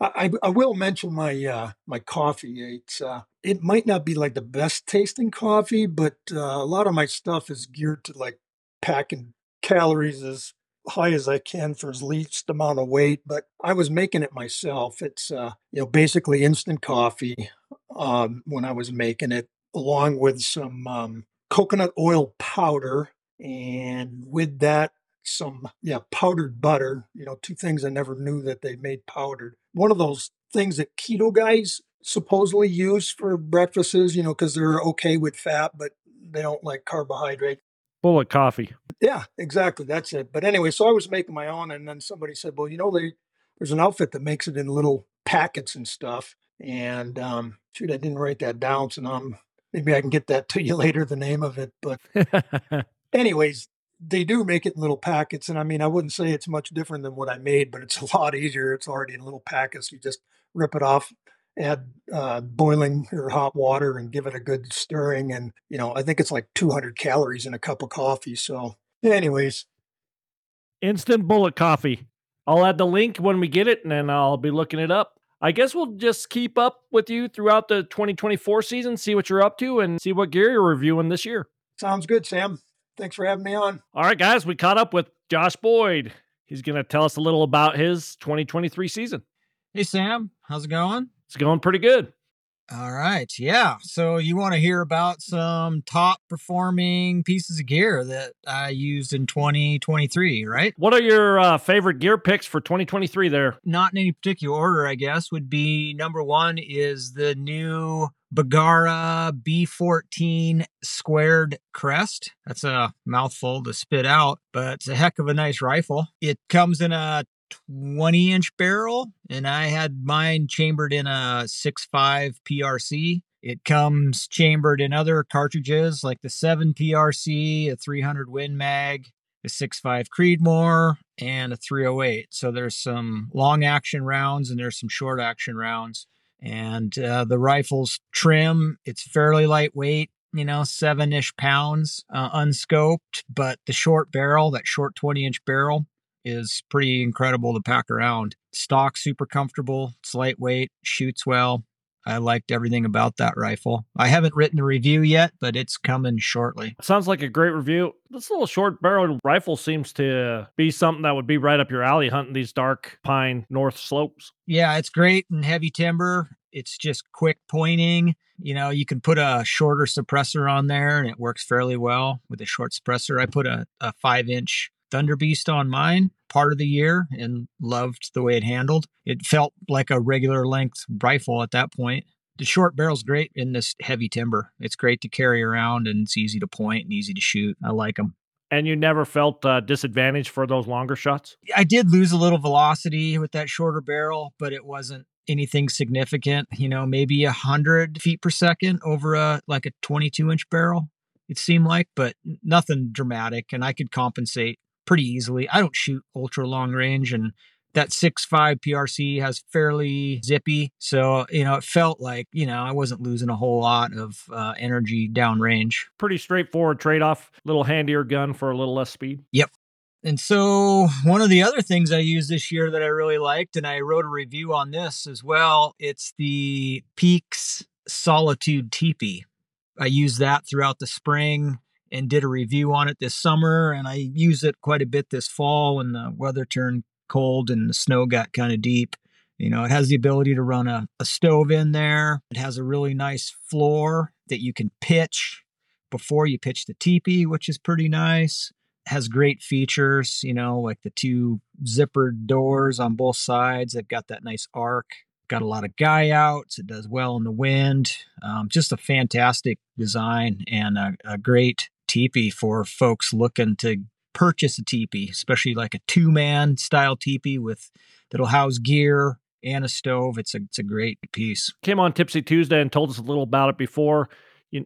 I, I will mention my uh, my coffee. It's uh, it might not be like the best tasting coffee, but uh, a lot of my stuff is geared to like packing calories as high as I can for as least amount of weight. But I was making it myself. It's uh, you know basically instant coffee um, when I was making it, along with some um, coconut oil powder, and with that some yeah powdered butter you know two things i never knew that they made powdered. One of those things that keto guys supposedly use for breakfasts you know because they're okay with fat but they don't like carbohydrate bullet coffee. Yeah exactly that's it. But anyway so i was making my own and then somebody said well you know they there's an outfit that makes it in little packets and stuff and um shoot i didn't write that down so now I'm, maybe i can get that to you <laughs> later the name of it but <laughs> anyways they do make it in little packets. And I mean, I wouldn't say it's much different than what I made, but it's <laughs> a lot easier. It's already in little packets. You just rip it off, add uh, boiling or hot water, and give it a good stirring. And, you know, I think it's like 200 calories in a cup of coffee. So, anyways. Instant bullet coffee. I'll add the link when we get it, and then I'll be looking it up. I guess we'll just keep up with you throughout the 2024 season, see what you're up to, and see what gear you're reviewing this year. Sounds good, Sam. Thanks for having me on. All right, guys, we caught up with Josh Boyd. He's going to tell us a little about his 2023 season. Hey, Sam. How's it going? It's going pretty good. All right. Yeah. So, you want to hear about some top performing pieces of gear that I used in 2023, right? What are your uh, favorite gear picks for 2023 there? Not in any particular order, I guess, would be number one is the new Bergara B14 squared crest. That's a mouthful to spit out, but it's a heck of a nice rifle. It comes in a 20 inch barrel, and I had mine chambered in a 6.5 PRC. It comes chambered in other cartridges like the 7 PRC, a 300 Win Mag, a 6.5 Creedmoor, and a 308. So there's some long action rounds and there's some short action rounds. And uh, the rifle's trim, it's fairly lightweight, you know, seven ish pounds uh, unscoped, but the short barrel, that short 20 inch barrel, is pretty incredible to pack around. Stock super comfortable, it's lightweight, shoots well. I liked everything about that rifle. I haven't written a review yet, but it's coming shortly. Sounds like a great review. This little short barreled rifle seems to be something that would be right up your alley hunting these dark pine north slopes. Yeah, it's great in heavy timber. It's just quick pointing. You know, you can put a shorter suppressor on there and it works fairly well with a short suppressor. I put a, a five inch Thunder Beast on mine part of the year and loved the way it handled. It felt like a regular length rifle at that point. The short barrel's great in this heavy timber. It's great to carry around and it's easy to point and easy to shoot. I like them. And you never felt uh, disadvantaged for those longer shots? I did lose a little velocity with that shorter barrel, but it wasn't anything significant. You know, maybe a hundred feet per second over a like a 22 inch barrel. It seemed like, but nothing dramatic, and I could compensate pretty easily. I don't shoot ultra long range and that 6.5 PRC has fairly zippy. So, you know, it felt like, you know, I wasn't losing a whole lot of uh, energy downrange. Pretty straightforward trade off. Little handier gun for a little less speed. Yep. And so, one of the other things I used this year that I really liked, and I wrote a review on this as well, it's the Peaks Solitude Teepee. I used that throughout the spring and did a review on it this summer. And I used it quite a bit this fall when the weather turned cold and the snow got kind of deep. You know, it has the ability to run a, a stove in there. It has a really nice floor that you can pitch before you pitch the teepee, which is pretty nice. It has great features, you know, like the two zippered doors on both sides. They've got that nice arc got a lot of guy outs. It does well in the wind. Um, just a fantastic design and a, a, great teepee for folks looking to purchase a teepee, especially like a two man style teepee with that'll house gear and a stove. It's a it's a great piece. Came on Tipsy Tuesday and told us a little about it before.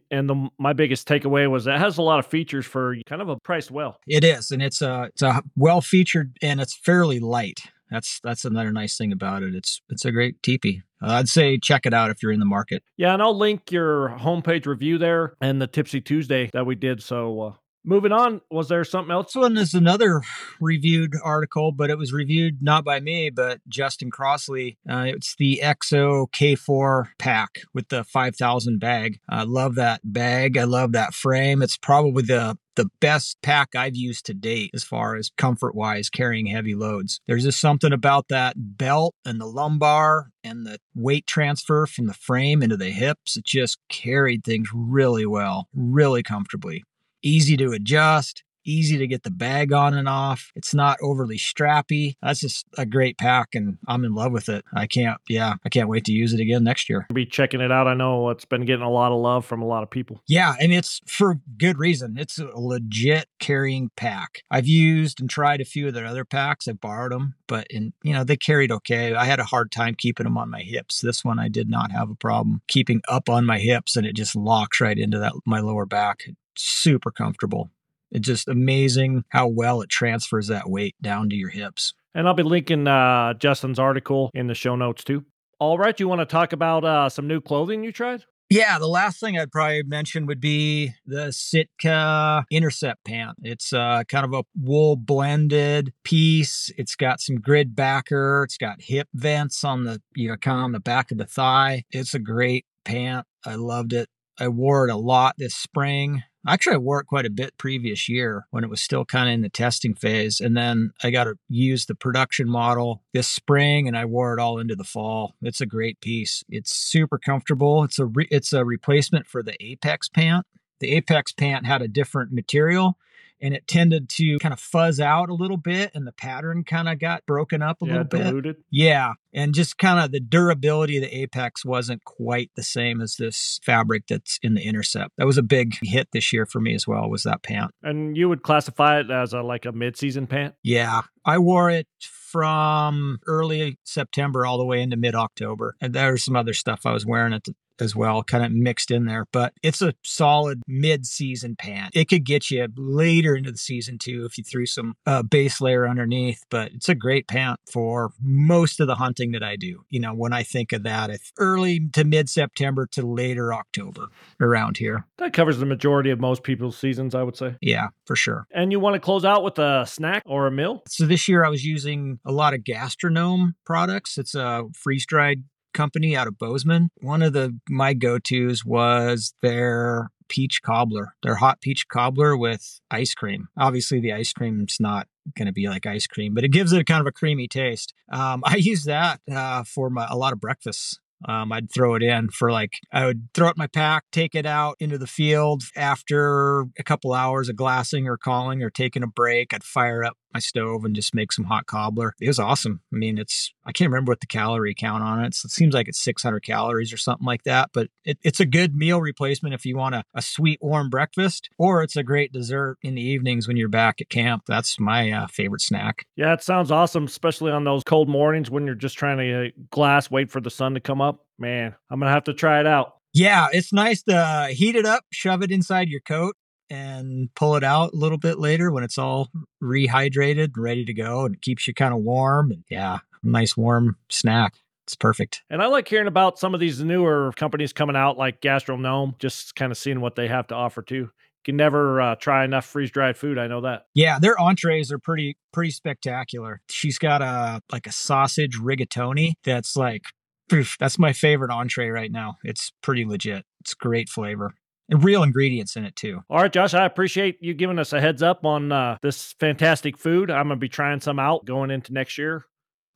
And the, my biggest takeaway was it has a lot of features for kind of a priced well. It is, and it's a it's a well featured and it's fairly light. That's that's another nice thing about it. It's it's a great teepee. Uh, I'd say check it out if you're in the market. Yeah, and I'll link your homepage review there and the Tipsy Tuesday that we did. So uh, Moving on, was there something else? This one is another reviewed article, but it was reviewed not by me, but Justin Crossley. Uh, it's the EXO K4 pack with the 5000 bag. I love that bag. I love that frame. It's probably the the best pack I've used to date as far as comfort wise carrying heavy loads. There's just something about that belt and the lumbar and the weight transfer from the frame into the hips. It just carried things really well, really comfortably easy to adjust, easy to get the bag on and off. It's not overly strappy. That's just a great pack and I'm in love with it. I can't, yeah, I can't wait to use it again next year. Be checking it out. I know it's been getting a lot of love from a lot of people. Yeah, and it's for good reason. It's a legit carrying pack. I've used and tried a few of their other packs. I borrowed them, but in, you know, they carried okay. I had a hard time keeping them on my hips. This one I did not have a problem keeping up on my hips and it just locks right into that my lower back super comfortable. It's just amazing how well it transfers that weight down to your hips. And I'll be linking uh, Justin's article in the show notes too. All right, you want to talk about uh, some new clothing you tried? Yeah, the last thing I'd probably mention would be the Sitka Intercept pant. It's uh, kind of a wool blended piece. It's got some grid backer. It's got hip vents on the you know kind of on the back of the thigh. It's a great pant. I loved it. I wore it a lot this spring. Actually, I wore it quite a bit previous year when it was still kind of in the testing phase. And then I got to use the production model this spring and I wore it all into the fall. It's a great piece. It's super comfortable. It's a re- it's a replacement for the Apex pant. The Apex pant had a different material and it tended to kind of fuzz out a little bit and the pattern kind of got broken up a yeah, little diluted. bit. Yeah. And just kind of the durability of the Apex wasn't quite the same as this fabric that's in the Intercept. That was a big hit this year for me as well, was that pant. And you would classify it as a like a mid-season pant? Yeah. I wore it from early September all the way into mid October. And there's some other stuff I was wearing at the as well, kind of mixed in there. But it's a solid mid-season pant. It could get you later into the season too if you threw some uh, base layer underneath. But it's a great pant for most of the hunting that I do. You know, when I think of that, it's early to mid-September to later October around here. That covers the majority of most people's seasons, I would say. Yeah, for sure. And you want to close out with a snack or a meal? So this year I was using a lot of GastroGnome products. It's a freeze dried company out of Bozeman. One of the my go-tos was their peach cobbler, their hot peach cobbler with ice cream. Obviously the ice cream's not going to be like ice cream, but it gives it a kind of a creamy taste. Um, I use that uh, for my, a lot of breakfasts. Um, I'd throw it in for like, I would throw it my pack, take it out into the field after a couple hours of glassing or calling or taking a break. I'd fire up my stove and just make some hot cobbler. It was awesome. I mean, it's, I can't remember what the calorie count on it. So it seems like it's 600 calories or something like that, but it, it's a good meal replacement if you want a, a sweet, warm breakfast, or it's a great dessert in the evenings when you're back at camp. That's my uh, favorite snack. Yeah, it sounds awesome, especially on those cold mornings when you're just trying to uh, glass, wait for the sun to come up. Man, I'm going to have to try it out. Yeah, it's nice to heat it up, shove it inside your coat, and pull it out a little bit later when it's all rehydrated and ready to go and it keeps you kind of warm and yeah nice warm snack. It's perfect. And i like hearing about some of these newer companies coming out like GastroGnome just kind of seeing what they have to offer too. You can never uh, try enough freeze dried food i know that. Yeah their entrees are pretty pretty spectacular. She's got a like a sausage rigatoni that's like poof, that's my favorite entree right now. It's pretty legit. It's great flavor and real ingredients in it too. All right, Josh, I appreciate you giving us a heads up on uh, this fantastic food. I'm gonna be trying some out going into next year.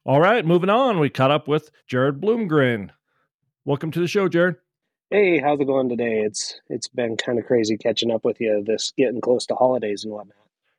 All right, moving on. We caught up with Jared Bloomgren. Welcome to the show, Jared. Hey, how's it going today? It's it's been kind of crazy catching up with you. This getting close to holidays and whatnot.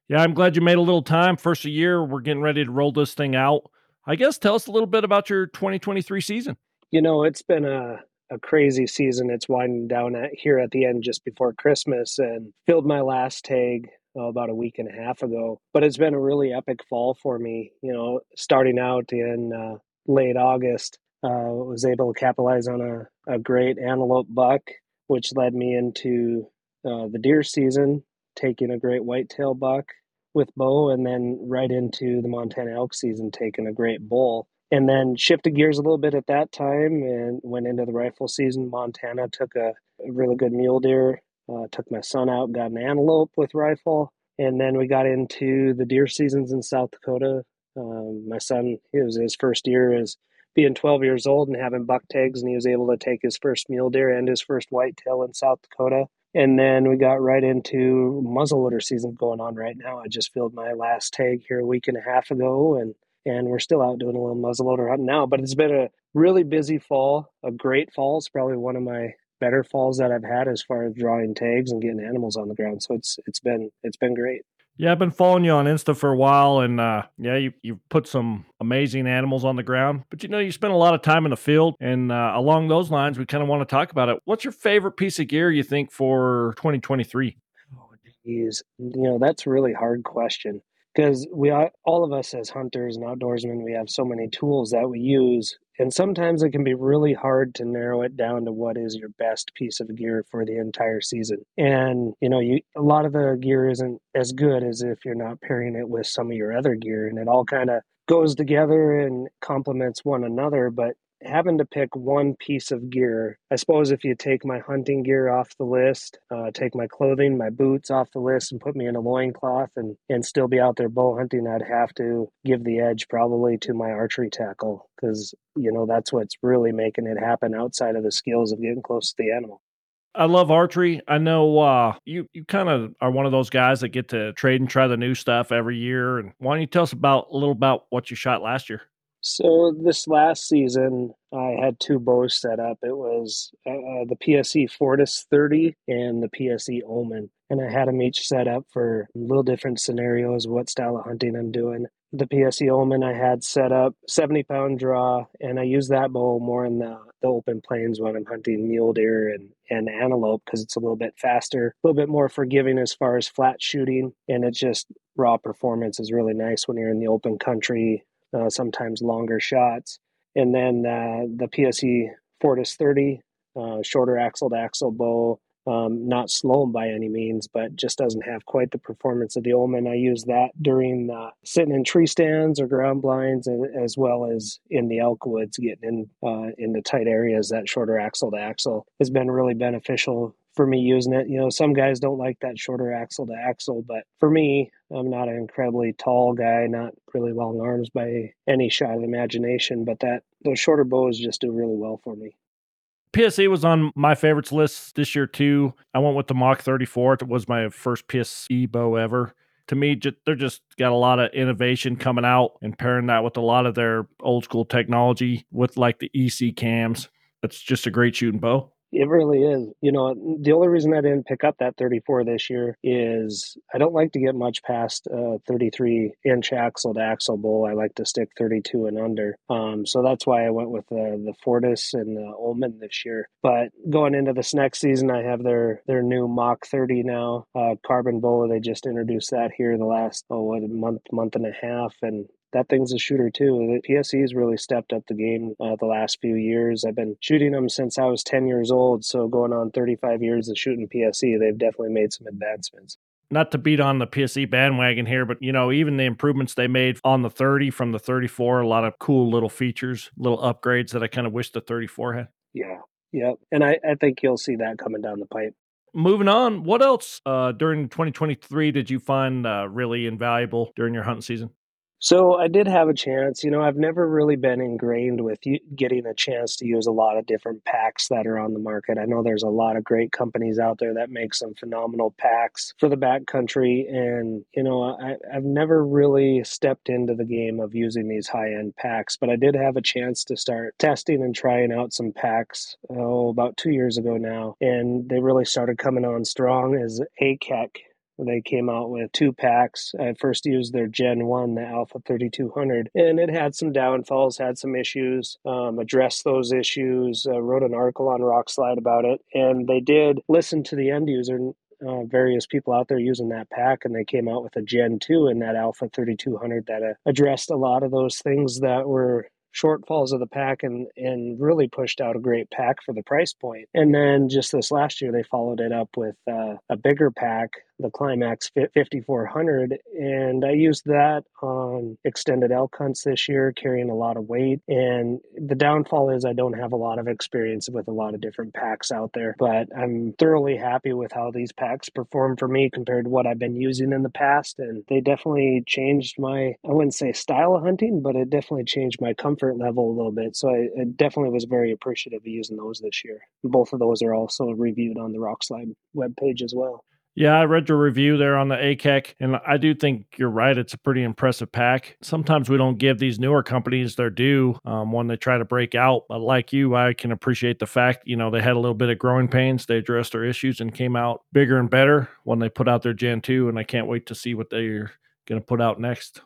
Yeah, I'm glad you made a little time. First of year, we're getting ready to roll this thing out. I guess tell us a little bit about your 2023 season. You know, it's been a a crazy season. It's winding down at, here at the end just before Christmas and filled my last tag uh, about a week and a half ago. But it's been a really epic fall for me. You know, starting out in uh, late August, uh, was able to capitalize on a, a great antelope buck, which led me into uh, the deer season, taking a great whitetail buck with bow, and then right into the Montana elk season, taking a great bull. And then shifted gears a little bit at that time and went into the rifle season. Montana took a, really good mule deer uh, took my son out, got an antelope with rifle, and then we got into the deer seasons in South Dakota. Um, my son, it was his first year as being 12 years old and having buck tags, and he was able to take his first mule deer and his first whitetail in South Dakota. And then we got right into muzzleloader season going on right now. I just filled my last tag here a week and a half ago, and and we're still out doing a little muzzleloader hunting now. But it's been a really busy fall, a great fall. It's probably one of my better falls that I've had as far as drawing tags and getting animals on the ground. So it's it's been it's been great. Yeah, I've been following you on Insta for a while, and uh, yeah, you you've put some amazing animals on the ground. But you know, you spend a lot of time in the field, and uh, along those lines, we kind of want to talk about it. What's your favorite piece of gear you think for 2023? Oh, geez, you know that's a really hard question because we are, all of us as hunters and outdoorsmen we have so many tools that we use and sometimes it can be really hard to narrow it down to what is your best piece of gear for the entire season. And you know you a lot of the gear isn't as good as if you're not pairing it with some of your other gear and it all kind of goes together and complements one another but having to pick one piece of gear, I suppose if you take my hunting gear off the list, uh, take my clothing, my boots off the list, and put me in a loincloth and, and still be out there bow hunting, I'd have to give the edge probably to my archery tackle because, you know, that's what's really making it happen outside of the skills of getting close to the animal. I love archery. I know uh, you you kind of are one of those guys that get to trade and try the new stuff every year. And why don't you tell us about a little about what you shot last year? So this last season, I had two bows set up. It was uh, uh the PSE Fortis 30 and the PSE Omen, and I had them each set up for little different scenarios, what style of hunting I'm doing. The PSE Omen I had set up 70 pound draw, and I use that bow more in the, the open plains when I'm hunting mule deer and, and antelope because it's a little bit faster, a little bit more forgiving as far as flat shooting, and it just raw performance is really nice when you're in the open country uh, sometimes longer shots. And then uh, the PSE Fortis 30, uh, shorter axle to axle bow, um, not slow by any means, but just doesn't have quite the performance of the Omen. I use that during sitting in tree stands or ground blinds, as well as in the elk woods, getting in uh, into tight areas. That shorter axle to axle has been really beneficial for me using it. You know, some guys don't like that shorter axle to axle, but for me, I'm not an incredibly tall guy, not really long arms by any shot of imagination, but that those shorter bows just do really well for me. PSE was on my favorites list this year too. I went with the Mach 34. It was my first PSE bow ever. To me, they're just got a lot of innovation coming out and pairing that with a lot of their old school technology with like the EC cams. It's just a great shooting bow. It really is. You know, the only reason I didn't pick up that 34 this year is I don't like to get much past a 33 inch axle to axle bowl. I like to stick 32 and under. Um, so that's why I went with the the Fortis and the Omen this year. But going into this next season, I have their their new Mach 30 now uh, carbon bow. They just introduced that here the last oh what, month month and a half, and that thing's a shooter too. The PSE has really stepped up the game uh, the last few years. I've been shooting them since I was 10 years old, so going on 35 years of shooting PSE, they've definitely made some advancements. Not to beat on the PSE bandwagon here, but you know, even the improvements they made on the 30 from the 34, a lot of cool little features, little upgrades that I kind of wish the 34 had. Yeah, yep. And I, I think you'll see that coming down the pipe moving on what else uh, during 2023 did you find uh, really invaluable during your hunting season so I did have a chance. You know, I've never really been ingrained with getting a chance to use a lot of different packs that are on the market. I know there's a lot of great companies out there that make some phenomenal packs for the backcountry, and you know, I, I've never really stepped into the game of using these high-end packs. But I did have a chance to start testing and trying out some packs. Oh, about two years ago now, and they really started coming on strong. As AKEK They came out with two packs. I first used their Gen 1, the Alpha 3200, and it had some downfalls, had some issues, um, addressed those issues, uh, wrote an article on Rokslide about it, and they did listen to the end user uh, various people out there using that pack, and they came out with a Gen 2 in that Alpha 3200 that uh, addressed a lot of those things that were shortfalls of the pack and and really pushed out a great pack for the price point. And then just this last year, they followed it up with uh, a bigger pack the Climax 5400, and I used that on extended elk hunts this year, carrying a lot of weight. And the downfall is I don't have a lot of experience with a lot of different packs out there, but I'm thoroughly happy with how these packs perform for me compared to what I've been using in the past. And they definitely changed my, I wouldn't say style of hunting, but it definitely changed my comfort level a little bit. So I, I definitely was very appreciative of using those this year. Both of those are also reviewed on the Rokslide webpage as well. Yeah, I read your review there on the AKEK, and I do think you're right. It's a pretty impressive pack. Sometimes we don't give these newer companies their due um, when they try to break out. But like you, I can appreciate the fact, you know, they had a little bit of growing pains. They addressed their issues and came out bigger and better when they put out their Gen 2, and I can't wait to see what they're going to put out next.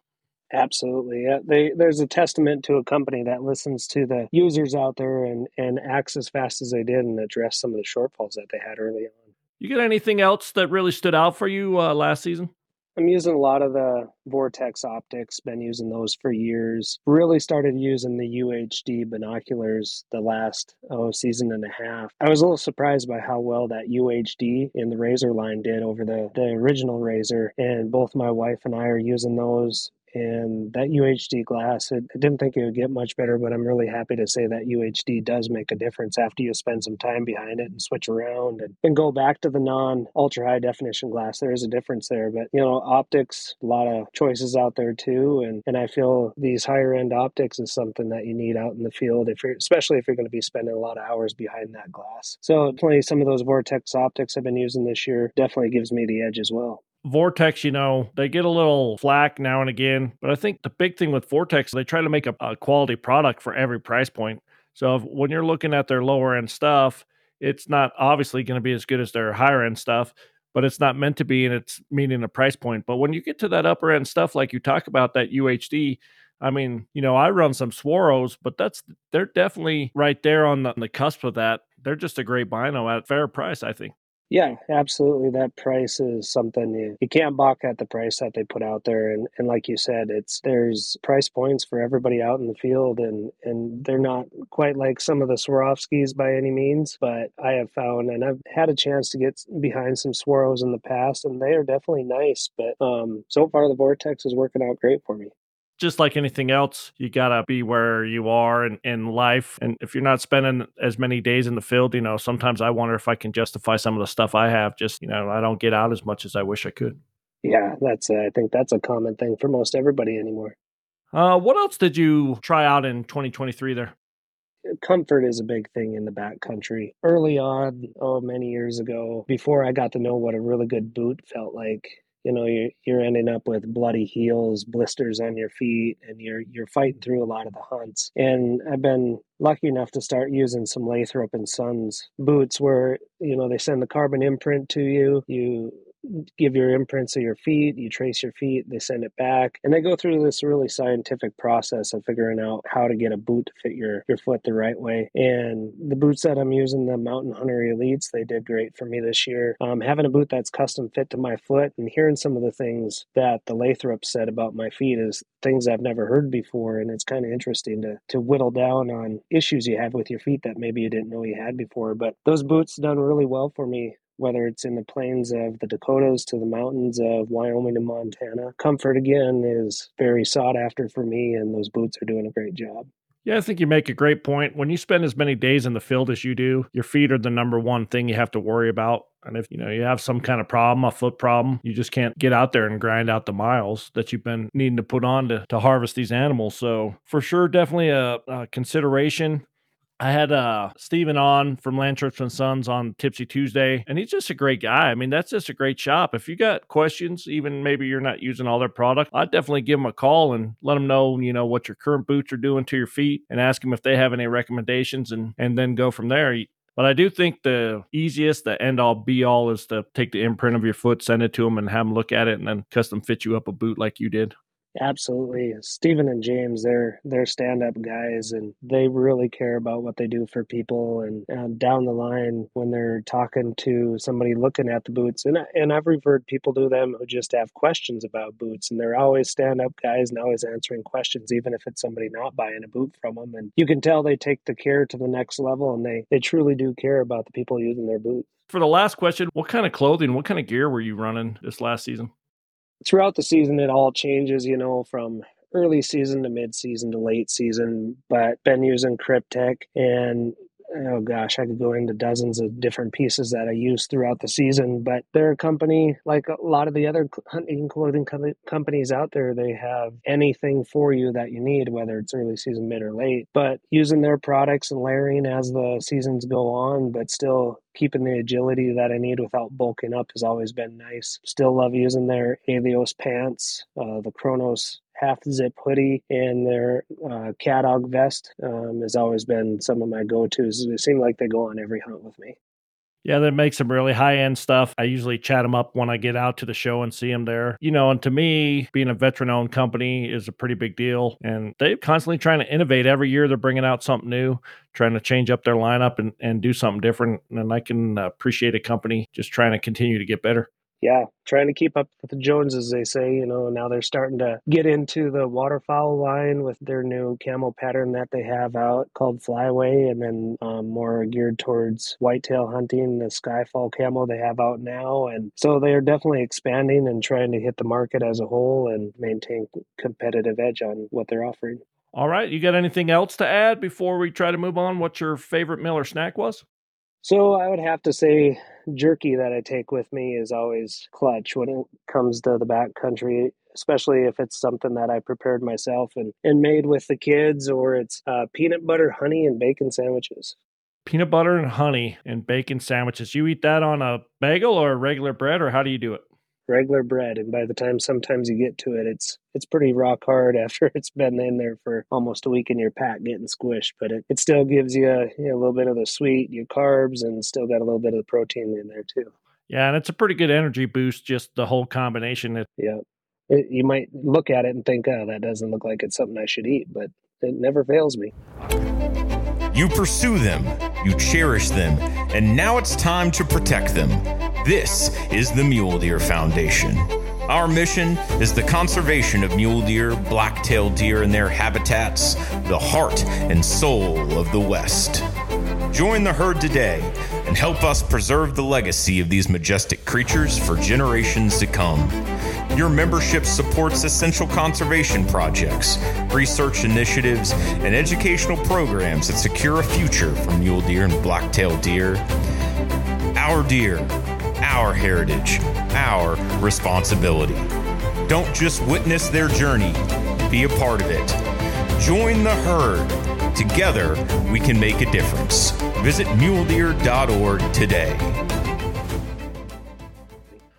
Absolutely. Yeah, they, there's a testament to a company that listens to the users out there and, and acts as fast as they did and address some of the shortfalls that they had early on. You got anything else that really stood out for you uh, last season? I'm using a lot of the Vortex optics, been using those for years. Really started using the UHD binoculars the last oh season and a half. I was a little surprised by how well that UHD in the Razor line did over the, the original Razor. And both my wife and I are using those and that UHD glass, I didn't think it would get much better, but I'm really happy to say that UHD does make a difference after you spend some time behind it and switch around and, and go back to the non ultra high definition glass. There is a difference there, but you know, optics, a lot of choices out there too. And, and I feel these higher end optics is something that you need out in the field, if you're, especially if you're going to be spending a lot of hours behind that glass. So, definitely some of those Vortex optics I've been using this year definitely gives me the edge as well. Vortex, you know, they get a little flack now and again, but I think the big thing with Vortex, they try to make a, a quality product for every price point. So if, when you're looking at their lower end stuff, it's not obviously going to be as good as their higher end stuff, but it's not meant to be, and it's meeting a price point. But when you get to that upper end stuff, like you talk about that UHD, I mean, you know, I run some Swaros, but that's they're definitely right there on the, on the cusp of that. They're just a great bino at fair price, I think. Yeah, absolutely. That price is something you, you can't balk at the price that they put out there. And, and like you said, it's there's price points for everybody out in the field and, and they're not quite like some of the Swarovskis by any means, but I have found and I've had a chance to get behind some Swaros in the past and they are definitely nice. But um, so far the Vortex is working out great for me just like anything else, you gotta be where you are in, in life. And if you're not spending as many days in the field, you know, sometimes I wonder if I can justify some of the stuff I have. Just, you know, I don't get out as much as I wish I could. Yeah, that's uh, I think that's a common thing for most everybody anymore. Uh, what else did you try out in 2023 there? comfort is a big thing in the backcountry. Early on, oh, many years ago, before I got to know what a really good boot felt like, you know you're, you're ending up with bloody heels blisters on your feet and you're you're fighting through a lot of the hunts. And i've been lucky enough to start using some lathrop and sons boots where you know they send the carbon imprint to you. You give your imprints of your feet, you trace your feet, they send it back. And they go through this really scientific process of figuring out how to get a boot to fit your, your foot the right way. And the boots that I'm using, the Mountain Hunter Elites, they did great for me this year. Um, having a boot that's custom fit to my foot and hearing some of the things that the Lathrop said about my feet is things I've never heard before. And it's kind of interesting to, to whittle down on issues you have with your feet that maybe you didn't know you had before. But those boots done really well for me whether it's in the plains of the Dakotas to the mountains of Wyoming and Montana. Comfort, again, is very sought after for me, and those boots are doing a great job. Yeah, I think you make a great point. When you spend as many days in the field as you do, your feet are the number one thing you have to worry about. And if you know you have some kind of problem, a foot problem, you just can't get out there and grind out the miles that you've been needing to put on to, to harvest these animals. So for sure, definitely a, a consideration. I had uh Steven on from Lathrop and Sons on Tipsy Tuesday, and he's just a great guy. I mean, that's just a great shop. If you got questions, even maybe you're not using all their product, I'd definitely give them a call and let them know, you know, what your current boots are doing to your feet and ask them if they have any recommendations and and then go from there. But I do think the easiest, the end all be all is to take the imprint of your foot, send it to them, and have them look at it, and then custom fit you up a boot like you did. Absolutely. Stephen and James, they're they're stand-up guys and they really care about what they do for people and, and down the line when they're talking to somebody looking at the boots and and I've referred people to them who just have questions about boots and they're always stand-up guys and always answering questions even if it's somebody not buying a boot from them and you can tell they take the care to the next level and they they truly do care about the people using their boots. For the last question, what kind of clothing, what kind of gear were you running this last season? Throughout the season it all changes you know from early season to mid season to late season but been using Kryptek and oh gosh, I could go into dozens of different pieces that I use throughout the season. But they're a company like a lot of the other hunting clothing co- companies out there. They have anything for you that you need, whether it's early season, mid, or late. But using their products and layering as the seasons go on, but still keeping the agility that I need without bulking up has always been nice. Still love using their Avios pants, uh, the Kronos half zip hoodie and their uh, vest um, has always been some of my go tos. They seem like they go on every hunt with me. Yeah, they make some really high end stuff. I usually chat them up when I get out to the show and see them there. You know, and to me, being a veteran owned company is a pretty big deal. And they're constantly trying to innovate. Every year they're bringing out something new, trying to change up their lineup and, and do something different. And I can appreciate a company just trying to continue to get better yeah, trying to keep up with the Joneses, they say. You know, now they're starting to get into the waterfowl line with their new camo pattern that they have out called Flyway, and then um, more geared towards whitetail hunting, the Skyfall camo they have out now. And so they are definitely expanding and trying to hit the market as a whole and maintain competitive edge on what they're offering. All right, you got anything else to add before we try to move on? What your favorite meal or snack was? So I would have to say jerky that I take with me is always clutch when it comes to the backcountry, especially if it's something that I prepared myself and, and made with the kids, or it's uh, peanut butter, honey, and bacon sandwiches. Peanut butter and honey and bacon sandwiches. You eat that on a bagel or regular bread, or how do you do it? Regular bread and by the time sometimes you get to it it's it's pretty rock hard <laughs> after it's been in there for almost a week in your pack getting squished but it, it still gives you, a, you know, a little bit of the sweet your carbs and still got a little bit of the protein in there too. Yeah and it's a pretty good energy boost just the whole combination. It, yeah. It, you might look at it and think oh that doesn't look like it's something i should eat but it never fails me. You pursue them you cherish them and now it's time to protect them this is the Mule Deer Foundation. Our mission is the conservation of mule deer, black-tailed deer, and their habitats, the heart and soul of the West. Join the herd today and help us preserve the legacy of these majestic creatures for generations to come. Your membership supports essential conservation projects, research initiatives, and educational programs that secure a future for mule deer and black-tailed deer. Our deer our heritage, our responsibility. Don't just witness their journey, be a part of it. Join the herd. Together, we can make a difference. Visit muledeer.org today.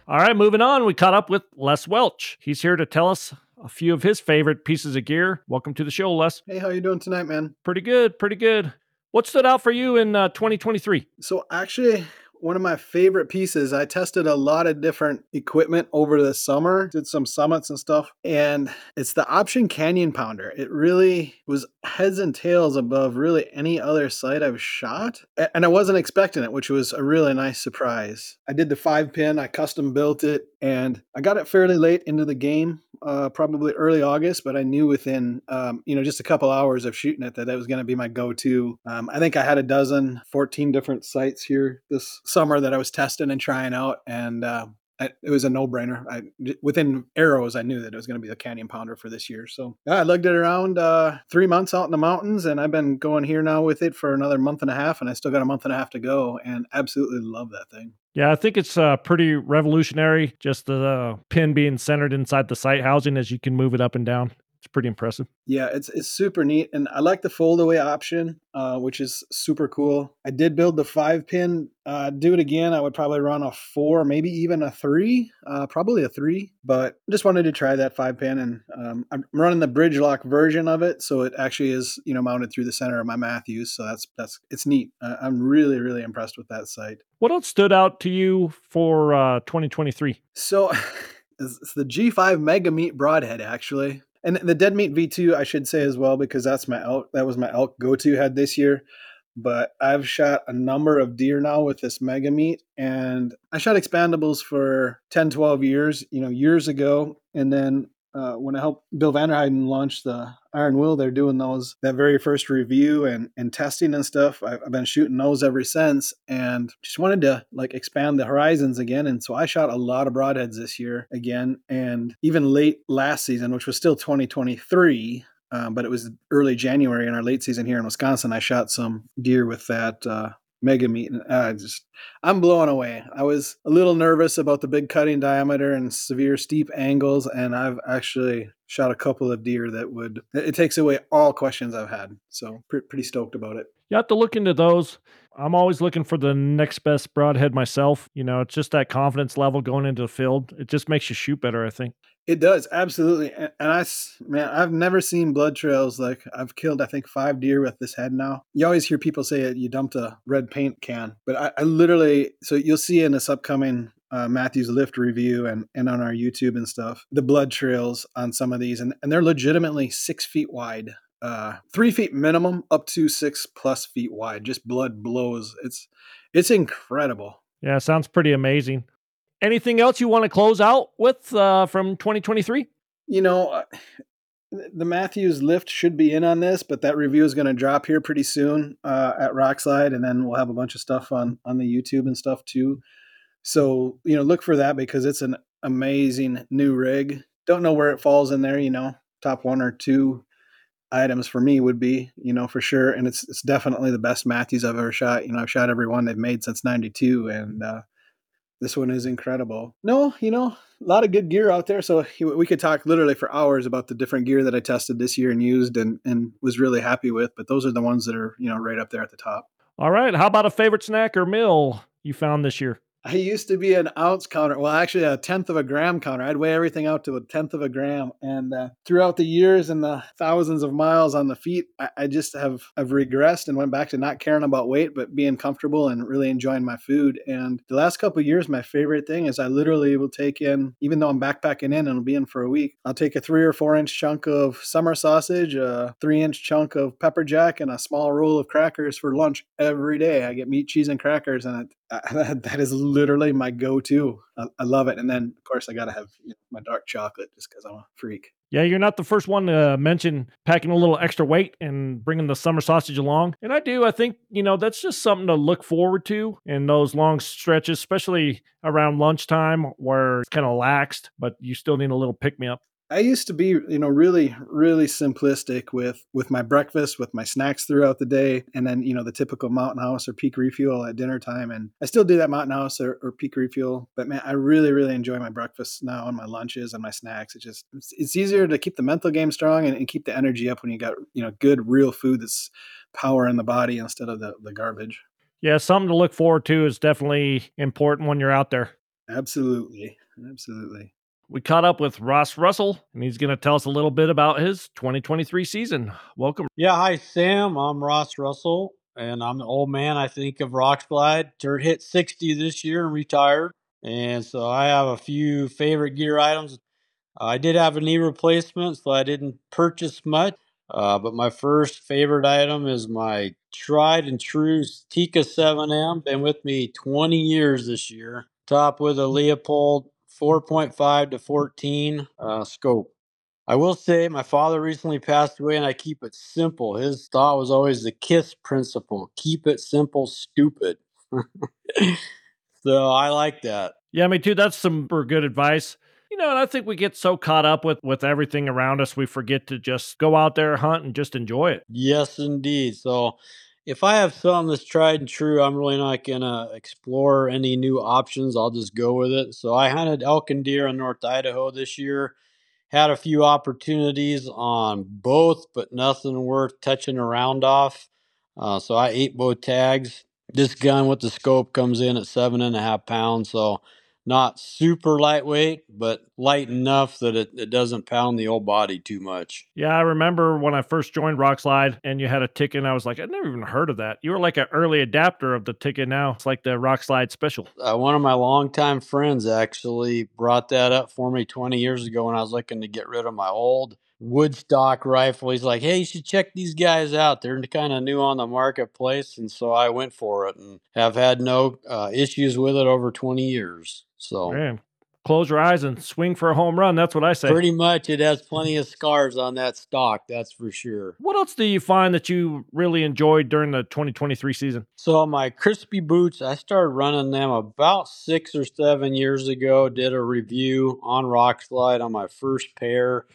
All right, moving on. We caught up with Les Welch. He's here to tell us a few of his favorite pieces of gear. Welcome to the show, Les. Hey, how you doing tonight, man? Pretty good, pretty good. What stood out for you in uh, 2023? So actually, one of my favorite pieces. I tested a lot of different equipment over the summer, did some summits and stuff, and it's the Option Canyon Pounder. It really was heads and tails above really any other sight I've shot, and I wasn't expecting it, which was a really nice surprise. I did the five pin, I custom built it, and I got it fairly late into the game, uh, probably early August, but I knew within, um, you know, just a couple hours of shooting it that it was going to be my go-to. Um, I think I had a dozen, 14 different sites here this summer that I was testing and trying out, and uh, it was a no-brainer. I within arrows, I knew that it was going to be the Canyon Pounder for this year. So yeah, I lugged it around uh, three months out in the mountains, and I've been going here now with it for another month and a half, and I still got a month and a half to go, and absolutely love that thing. Yeah, I think it's uh, pretty revolutionary. Just the uh, pin being centered inside the sight housing as you can move it up and down. It's pretty impressive. Yeah, it's it's super neat, and I like the fold away option, uh, which is super cool. I did build the five pin. Uh, do it again, I would probably run a four, maybe even a three, uh, probably a three. But just wanted to try that five pin, and um, I'm running the bridge lock version of it, so it actually is you know mounted through the center of my Mathews. So that's that's it's neat. Uh, I'm really really impressed with that sight. What else stood out to you for uh, 2023? So. <laughs> It's the G5 Mega Meat Broadhead, actually and the dead meat V2 I should say as well because that's my elk that was my elk go-to head this year. But I've shot a number of deer now with this mega meat, and I shot expandables for 10, 12 years, you know, years ago. And then uh, when I helped Bill Vanderheiden launch the Iron Will, they're doing those that very first review and and testing and stuff. I've, I've, been shooting those ever since, and just wanted to like expand the horizons again. And so I shot a lot of broadheads this year again, and even late last season, which was still 2023. Um, but it was early January in our late season here in Wisconsin. I shot some deer with that uh, mega meat. And I just, I'm blown away. I was a little nervous about the big cutting diameter and severe steep angles, and I've actually shot a couple of deer that would, it takes away all questions I've had. So pretty stoked about it. You have to look into those. I'm always looking for the next best broadhead myself. You know, it's just that confidence level going into the field. It just makes you shoot better, I think. It does absolutely, and, I man, I've never seen blood trails like I've killed. I think five deer with this head now. You always hear people say you dumped a red paint can, but I, I literally. So you'll see in this upcoming uh, Mathews lift review and, and on our YouTube and stuff, the blood trails on some of these, and, and they're legitimately six feet wide, uh, three feet minimum, up to six plus feet wide. Just blood blows. It's it's incredible. Yeah, sounds pretty amazing. Anything else you want to close out with uh, from 2023? You know, uh, the Mathews lift should be in on this, but that review is going to drop here pretty soon uh, at Rokslide, and then we'll have a bunch of stuff on on the YouTube and stuff too. So you know, look for that because it's an amazing new rig. Don't know where it falls in there. You know, top one or two items for me would be, you know, for sure. And it's it's definitely the best Mathews I've ever shot. You know, I've shot every one they've made since '92, and uh, this one is incredible. No, you know, a lot of good gear out there. So we could talk literally for hours about the different gear that I tested this year and used and, and was really happy with. But those are the ones that are, you know, right up there at the top. All right. How about a favorite snack or meal you found this year? I used to be an ounce counter. Well, actually, a tenth of a gram counter. I'd weigh everything out to a tenth of a gram. And uh, throughout the years and the thousands of miles on the feet, I, I just have have regressed and went back to not caring about weight, but being comfortable and really enjoying my food. And the last couple years, my favorite thing is I literally will take in, even though I'm backpacking in and I'll be in for a week, I'll take a three or four inch chunk of summer sausage, a three inch chunk of pepper jack, and a small roll of crackers for lunch every day. I get meat, cheese, and crackers, and <laughs> that is literally my go-to. I, I, love it, and then of course I gotta have you know, my dark chocolate just because I'm a freak. Yeah, you're not the first one to mention packing a little extra weight and bringing the summer sausage along. And I do. I think, you know, that's just something to look forward to in those long stretches, especially around lunchtime where it's kind of laxed, but you still need a little pick me up. I used to be, you know, really, really simplistic with with my breakfast, with my snacks throughout the day, and then you know the typical Mountain House or Peak Refuel at dinner time. And I still do that Mountain House or, or Peak Refuel, but man, I really, really enjoy my breakfast now and my lunches and my snacks. It's just it's, it's easier to keep the mental game strong and, and keep the energy up when you got you know good real food that's power in the body instead of the the garbage. Yeah, something to look forward to is definitely important when you're out there. Absolutely, absolutely. We caught up with Ross Russell, and he's going to tell us a little bit about his 2023 season. Welcome. Yeah, hi, Sam. I'm Ross Russell, and I'm the old man, I think, of Rokslide. Turned hit 60 this year and retired. And so I have a few favorite gear items. I did have a knee replacement, so I didn't purchase much. Uh, but my first favorite item is my tried and true Tikka 7M. Been with me 20 years this year. Top with a Leupold 4.5 to 14 uh, scope. I will say my father recently passed away and I keep it simple. His thought was always the KISS principle keep it simple, stupid. <laughs> so I like that. Yeah, me too. That's some good advice. You know, and I think we get so caught up with with everything around us, we forget to just go out there, hunt, and just enjoy it. Yes, indeed. So if I have something that's tried and true, I'm really not gonna explore any new options. I'll just go with it. So I hunted elk and deer in North Idaho this year, had a few opportunities on both, but nothing worth touching around off. Uh, so I ate both tags. This gun with the scope comes in at seven and a half pounds, so not super lightweight, but light enough that it, it doesn't pound the old body too much. Yeah, I remember when I first joined Rokslide and you had a Tikka, and I was like, I'd never even heard of that. You were like an early adapter of the Tikka now. It's like the Rokslide special. Uh, one of my longtime friends actually brought that up for me 20 years ago when I was looking to get rid of my old woodstock rifle. He's like, "Hey, you should check these guys out. They're kind of new on the marketplace." And so I went for it and have had no uh, issues with it over 20 years. So Man, close your eyes and swing for a home run. That's what I say. pretty much, it has plenty of scars on that stock. That's for sure. What else do you find that you really enjoyed during the 2023 season? So my Crispi boots, I started running them about six or seven years ago. Did a review on Rokslide on my first pair.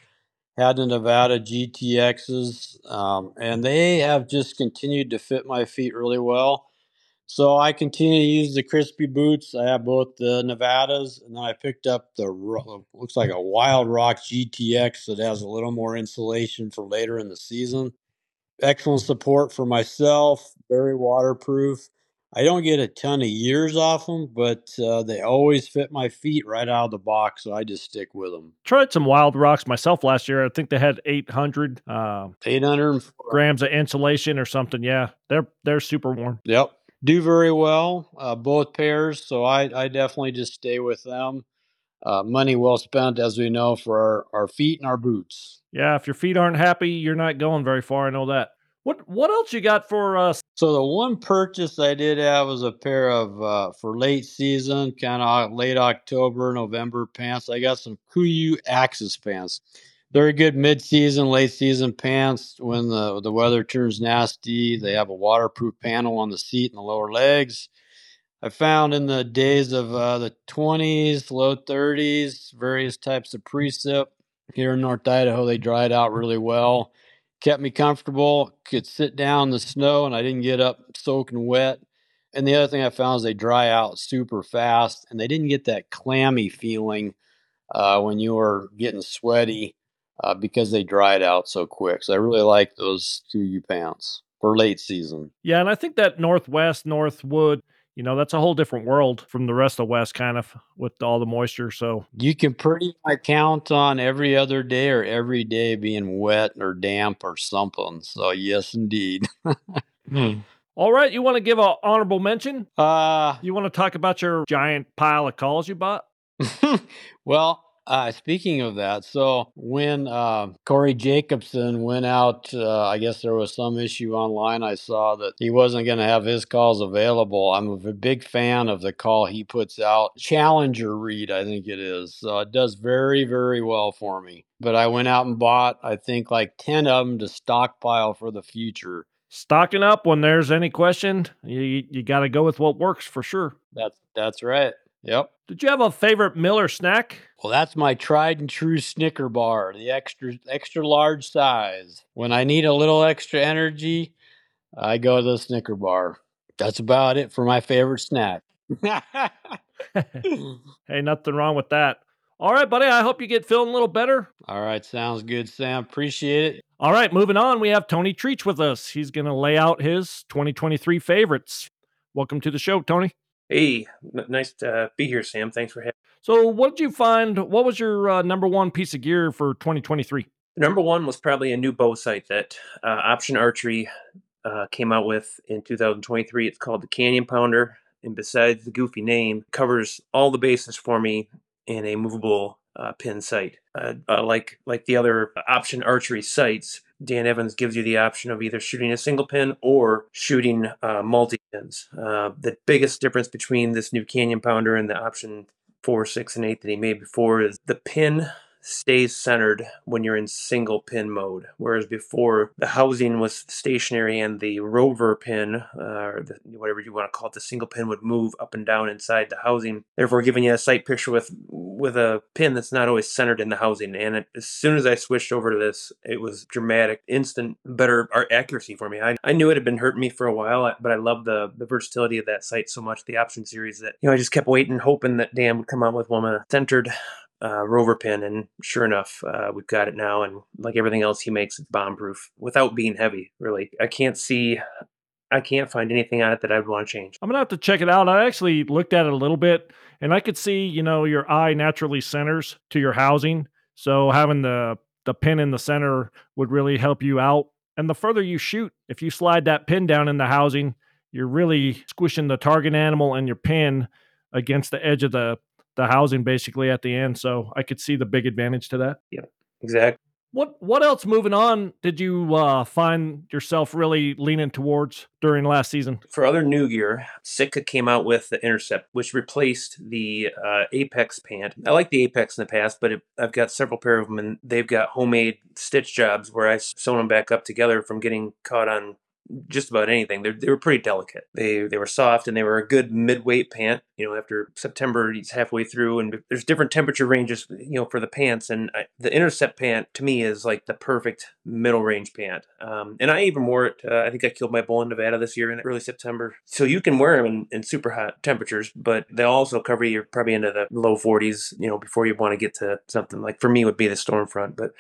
Had the Nevada GTXs, um, and they have just continued to fit my feet really well. So I continue to use the Crispi boots. I have both the Nevadas, and then I picked up the looks like a Wild Rock GTX that has a little more insulation for later in the season. Excellent support for myself, very waterproof. I don't get a ton of years off them, but uh, they always fit my feet right out of the box, so I just stick with them. Tried some Wild Rocks myself last year. I think they had 800 uh, 800 grams of insulation or something. Yeah, they're they're super warm. Yep. Do very well, uh, both pairs. So I, I definitely just stay with them. Uh, money well spent, as we know, for our, our feet and our boots. Yeah, if your feet aren't happy, you're not going very far. I know that. What what else you got for us? So the one purchase I did have was a pair of uh, for late season, kind of late October, November pants. I got some Kuiu Axis pants. They're a good mid-season, late season pants. When the the weather turns nasty, they have a waterproof panel on the seat and the lower legs. I found in the days of uh, the 20s, low 30s, various types of precip. Here in North Idaho, they dried out really well. Kept me comfortable, could sit down in the snow, and I didn't get up soaking wet. And the other thing I found is they dry out super fast, and they didn't get that clammy feeling uh, when you were getting sweaty uh, because they dried out so quick. So I really like those Kuiu pants for late season. Yeah, and I think that Northwest, Northwood, you know, that's a whole different world from the rest of West, kind of with all the moisture. So You can pretty much count on every other day or every day being wet or damp or something. So yes, indeed. <laughs> All right, you want to give an honorable mention? Uh you want to talk about your giant pile of calls you bought? <laughs> Well, uh, speaking of that, so when uh, Corey Jacobsen went out, uh, I guess there was some issue online. I saw that he wasn't going to have his calls available. I'm a big fan of the call he puts out, Challenger Read, I think it is. So it does very, very well for me. But I went out and bought, I think, like 10 of them to stockpile for the future. Stocking up when there's any question, you you got to go with what works for sure. That's that's right. Yep. Did you have a favorite Miller snack? Well, that's my tried and true Snicker bar, the extra extra large size. When I need a little extra energy, I go to the Snicker bar. That's about it for my favorite snack. <laughs> Hey, nothing wrong with that. All right, buddy. I hope you get feeling a little better. All right, sounds good, Sam. Appreciate it. All right, moving on. We have Tony Treach with us. He's going to lay out his 2023 favorites. Welcome to the show, Tony. Hey, n- nice to be here, Sam. Thanks for having. Me. So, what did you find? What was your uh, number one piece of gear for 2023? Number one was probably a new bow sight that uh, Option Archery uh, came out with in 2023. It's called the Canyon Pounder, and besides the goofy name, covers all the bases for me in a movable uh, pin sight. Uh, uh, like like the other Option Archery sights, Dan Evans gives you the option of either shooting a single pin or shooting uh, multi pins. Uh, the biggest difference between this new Canyon Pounder and the Option four, six, and eight that he made before is the pin stays centered when you're in single pin mode, whereas before the housing was stationary and the rover pin, uh, or the, whatever you want to call it, the single pin would move up and down inside the housing, therefore giving you a sight picture with with a pin that's not always centered in the housing. And it, as soon as I switched over to this, it was dramatic, instant, better accuracy for me. I, I knew it had been hurting me for a while, but I love the the versatility of that sight so much, the option series that you know I just kept waiting, hoping that Dan would come out with one uh, centered uh, rover pin, and sure enough, uh, we've got it now. And like everything else he makes, it's bomb proof without being heavy. Really, I can't see. I can't find anything on it that I'd want to change. I'm gonna have to check it out. I actually looked at it a little bit, and I could see, you know, your eye naturally centers to your housing. So having the the pin in the center would really help you out. And the further you shoot, if you slide that pin down in the housing, you're really squishing the target animal and your pin against the edge of the the housing basically at the end. So I could see the big advantage to that. Yeah, exactly. What what else moving on did you uh, find yourself really leaning towards during last season? For other new gear, Sitka came out with the Intercept, which replaced the uh, Apex pant. I like the Apex in the past, but it, I've got several pair of them, and they've got homemade stitch jobs where I sewn them back up together from getting caught on just about anything. They're, they were pretty delicate. They they were soft and they were a good mid-weight pant. You know, after September, it's halfway through, and there's different temperature ranges. You know, for the pants, and I, the Intercept pant to me is like the perfect middle range pant. Um, and I even wore it. Uh, I think I killed my bull in Nevada this year in early September. So you can wear them in, in super hot temperatures, but they also cover you probably into the low 40s. You know, before you want to get to something like for me would be the Stormfront, but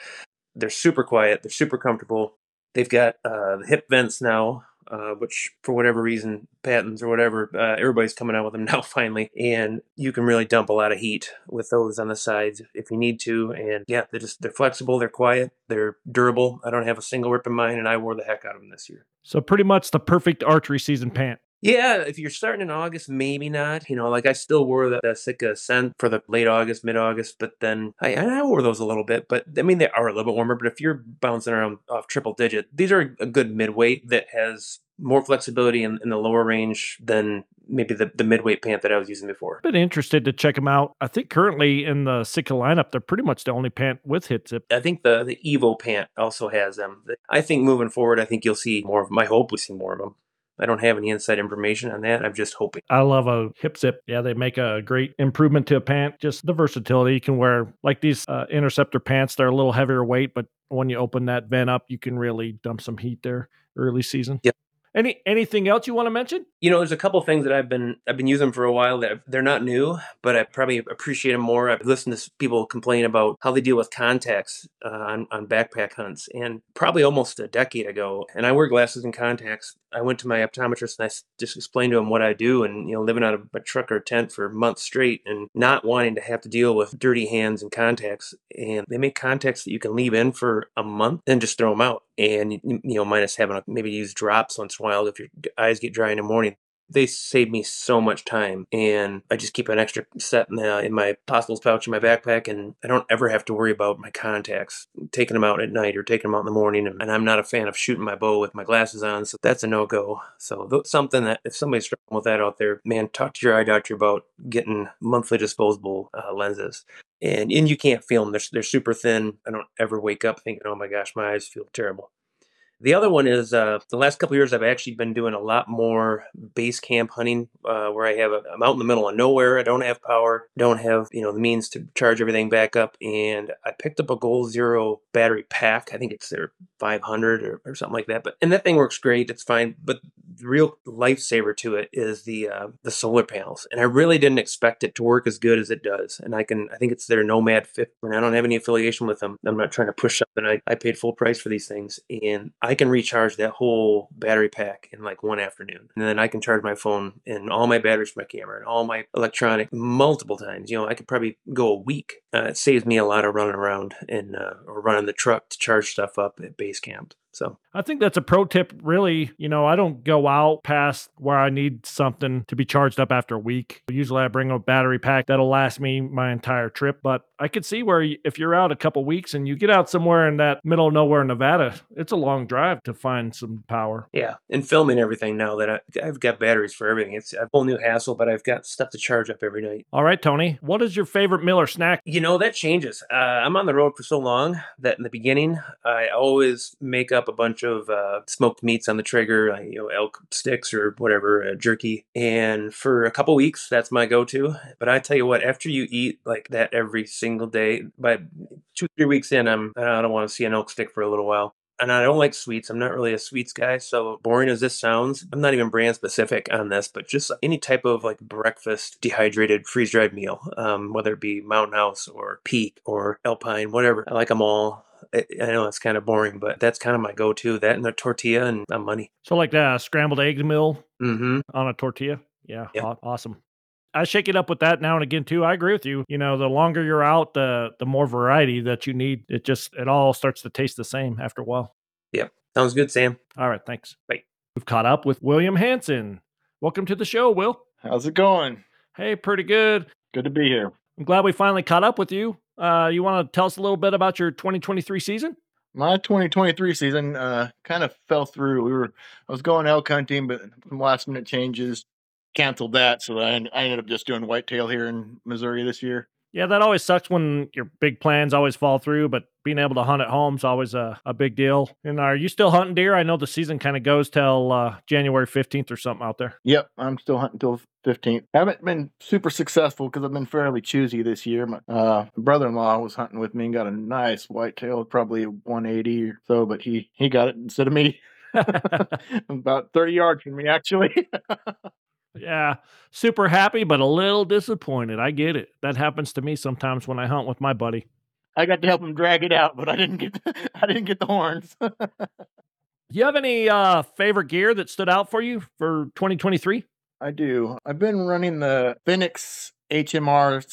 they're super quiet. They're super comfortable. They've got uh, the hip vents now, uh, which for whatever reason, patents or whatever, uh, everybody's coming out with them <laughs> now finally. And you can really dump a lot of heat with those on the sides if you need to. And yeah, they're just they're flexible, they're quiet, they're durable. I don't have a single rip in mine, and I wore the heck out of them this year. So pretty much the perfect archery season pant. Yeah, if you're starting in August, maybe not. You know, like I still wore the, the Sitka Ascent for the late August, mid August, but then I, I wore those a little bit. But I mean, they are a little bit warmer. But if you're bouncing around off triple digit, these are a good midweight that has more flexibility in, in the lower range than maybe the, the midweight pant that I was using before. Been interested to check them out. I think currently in the Sitka lineup, they're pretty much the only pant with hip zip. I think the the Evo pant also has them. I think moving forward, I think you'll see more of. My hope we see more of them. I don't have any inside information on that. I'm just hoping. I love a hip zip. Yeah, they make a great improvement to a pant. Just the versatility. You can wear like these uh, interceptor pants. They're a little heavier weight, but when you open that vent up, you can really dump some heat there early season. Yep. Any anything else you want to mention? You know, there's a couple things that I've been I've been using for a while that they're not new, but I probably appreciate them more. I've listened to people complain about how they deal with contacts uh, on on backpack hunts, and probably almost a decade ago. And I wear glasses and contacts. I went to my optometrist and I just explained to him what I do, and you know, living out of a truck or tent for months straight, and not wanting to have to deal with dirty hands and contacts. And they make contacts that you can leave in for a month and just throw them out. And you know, minus having to maybe use drops once in a while if your eyes get dry in the morning they save me so much time and i just keep an extra set in, the, in my hospital's pouch in my backpack and i don't ever have to worry about my contacts taking them out at night or taking them out in the morning and i'm not a fan of shooting my bow with my glasses on so that's a no-go. So that's something that if somebody's struggling with that out there man talk to your eye doctor about getting monthly disposable uh, lenses. And and you can't feel them they're, they're super thin. I don't ever wake up thinking oh my gosh my eyes feel terrible the other one is uh, the last couple years I've actually been doing a lot more base camp hunting, uh, where I have a, I'm out in the middle of nowhere. I don't have power, don't have you know the means to charge everything back up, and I picked up a Goal Zero battery pack. I think it's their 500 or, or something like that. But and that thing works great. It's fine. But the real lifesaver to it is the uh, the solar panels, and I really didn't expect it to work as good as it does. And I can I think it's their Nomad 50, and I don't have any affiliation with them. I'm not trying to push something. I, I paid full price for these things, and can recharge that whole battery pack in like one afternoon. And then I can charge my phone and all my batteries for my camera and all my electronic multiple times. You know, I could probably go a week. Uh, it saves me a lot of running around and uh, or running the truck to charge stuff up at base camp. So I think that's a pro tip. Really, you know, I don't go out past where I need something to be charged up after a week. Usually, I bring a battery pack that'll last me my entire trip. But I could see where if you're out a couple weeks and you get out somewhere in that middle of nowhere, Nevada, it's a long drive to find some power. Yeah, and filming everything now that I, I've got batteries for everything. It's a whole new hassle, but I've got stuff to charge up every night. All right, Tony, what is your favorite meal or snack? You know that changes. Uh, I'm on the road for so long that in the beginning, I always make up a bunch of uh, smoked meats on the Traeger, like, you know, elk sticks or whatever, uh, jerky. And for a couple weeks, that's my go-to. But I tell you what, after you eat like that every single day, by two three weeks in, I'm I don't want to see an elk stick for a little while. and I don't like sweets. I'm not really a sweets guy. So boring as this sounds, I'm not even brand specific on this, but just any type of like breakfast dehydrated freeze dried meal, um, whether it be Mountain House or Peak or Alpine, whatever. I like them all. I I know it's kind of boring, but that's kind of my go-to. That and a tortilla and uh, money. So like the scrambled egg meal mm-hmm. on a tortilla. Yeah, aw- awesome. I shake it up with that now and again too. I agree with you. You know, the longer you're out, the the more variety that you need. It just it all starts to taste the same after a while. Yep. Sounds good, Sam. All right, thanks. Bye. We've caught up with William Hanson. Welcome to the show, Will. How's it going? Hey, pretty good. Good to be here. I'm glad we finally caught up with you. Uh, you want to tell us a little bit about your 2023 season? My 2023 season uh, kind of fell through. We were I was going elk hunting, but some last minute changes canceled that, so I, I ended up just doing whitetail here in Missouri this year. Yeah, that always sucks when your big plans always fall through, but being able to hunt at home is always a, a big deal. And are you still hunting deer? I know the season kind of goes till uh, January 15th or something out there. Yep, I'm still hunting till 15th. Haven't been super successful because I've been fairly choosy this year. My uh, brother-in-law was hunting with me and got a nice whitetail, probably 180 or so, but he he got it instead of me. <laughs> <laughs> About 30 yards from me, actually. <laughs> Yeah, super happy, but a little disappointed. I get it. That happens to me sometimes when I hunt with my buddy. I got to help him drag it out, but I didn't get the, <laughs> I didn't get the horns. <laughs> Do you have any uh, favorite gear that stood out for you for 2023? I do. I've been running the Fenix HMR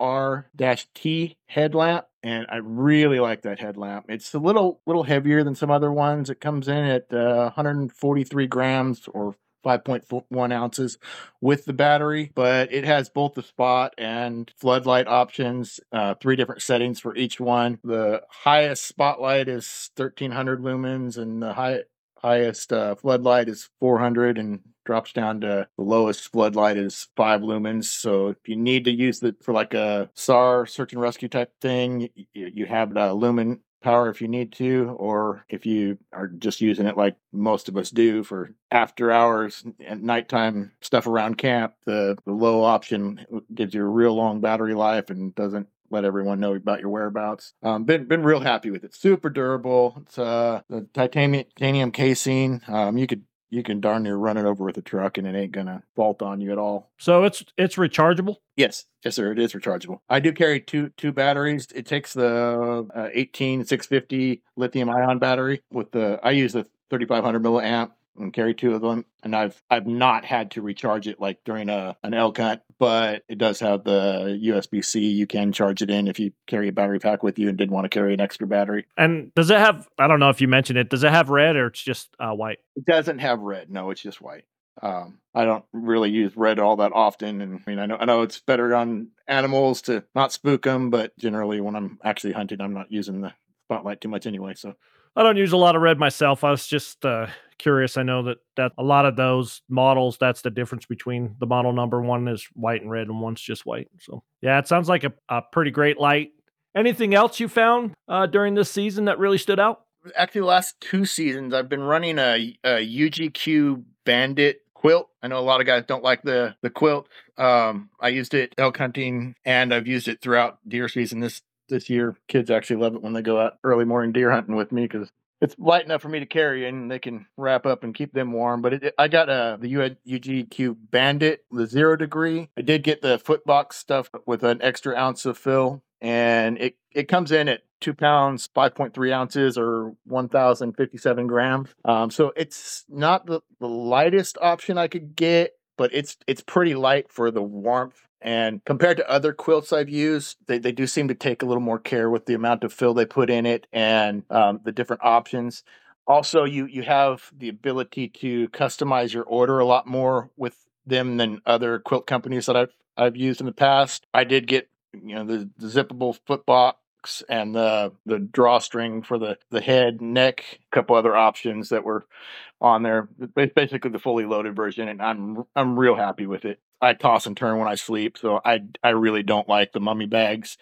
65R-T headlamp and I really like that headlamp. It's a little little heavier than some other ones. It comes in at uh, 143 grams or 5.1 ounces with the battery, but it has both the spot and floodlight options, uh, three different settings for each one. The highest spotlight is 1300 lumens, and the high, highest uh, floodlight is 400 and drops down to the lowest floodlight is five lumens. So if you need to use it for like a SAR search and rescue type thing, you, you have uh, lumen power if you need to, or if you are just using it like most of us do for after hours and nighttime stuff around camp, the, the low option gives you a real long battery life and doesn't let everyone know about your whereabouts. Um, been been real happy with it. Super durable. It's uh the titanium titanium casing. Um, you could you can darn near run it over with a truck and it ain't gonna fault on you at all. So it's it's rechargeable. Yes, yes, sir. It is rechargeable. I do carry two two batteries. It takes the uh, 18 650 lithium ion battery with the. I use the 3500 milliamp and carry two of them. And I've I've not had to recharge it like during a an elk hunt, but it does have the USB C. You can charge it in if you carry a battery pack with you and didn't want to carry an extra battery. And does it have? I don't know if you mentioned it. Does it have red or it's just uh, white? It doesn't have red. No, it's just white. Um, I don't really use red all that often, and I mean, I know I know it's better on animals to not spook them, but generally when I'm actually hunting, I'm not using the spotlight too much anyway. So I don't use a lot of red myself. I was just uh, curious. I know that that a lot of those models, that's the difference between the model number. One is white and red, and one's just white. So yeah, it sounds like a, a pretty great light. Anything else you found uh, during this season that really stood out? actually, the last two seasons, I've been running a, a UGQ Bandit quilt. I know a lot of guys don't like the the quilt. Um, I used it elk hunting, and I've used it throughout deer season this this year. Kids actually love it when they go out early morning deer hunting with me because it's light enough for me to carry and they can wrap up and keep them warm. But it, I got uh, the UGQ Bandit, the zero degree. I did get the foot box stuff with an extra ounce of fill, and it, it comes in at two pounds, 5.3 ounces, or 1,057 grams. Um, so it's not the, the lightest option I could get, but it's it's pretty light for the warmth and compared to other quilts I've used, they, they do seem to take a little more care with the amount of fill they put in it and um, the different options. Also, you you have the ability to customize your order a lot more with them than other quilt companies that I've I've used in the past. I did get you know the, the zippable foot box and the the drawstring for the the head, neck, a couple other options that were on there. It's basically the fully loaded version, and I'm I'm real happy with it. I toss and turn when I sleep, so I I really don't like the mummy bags.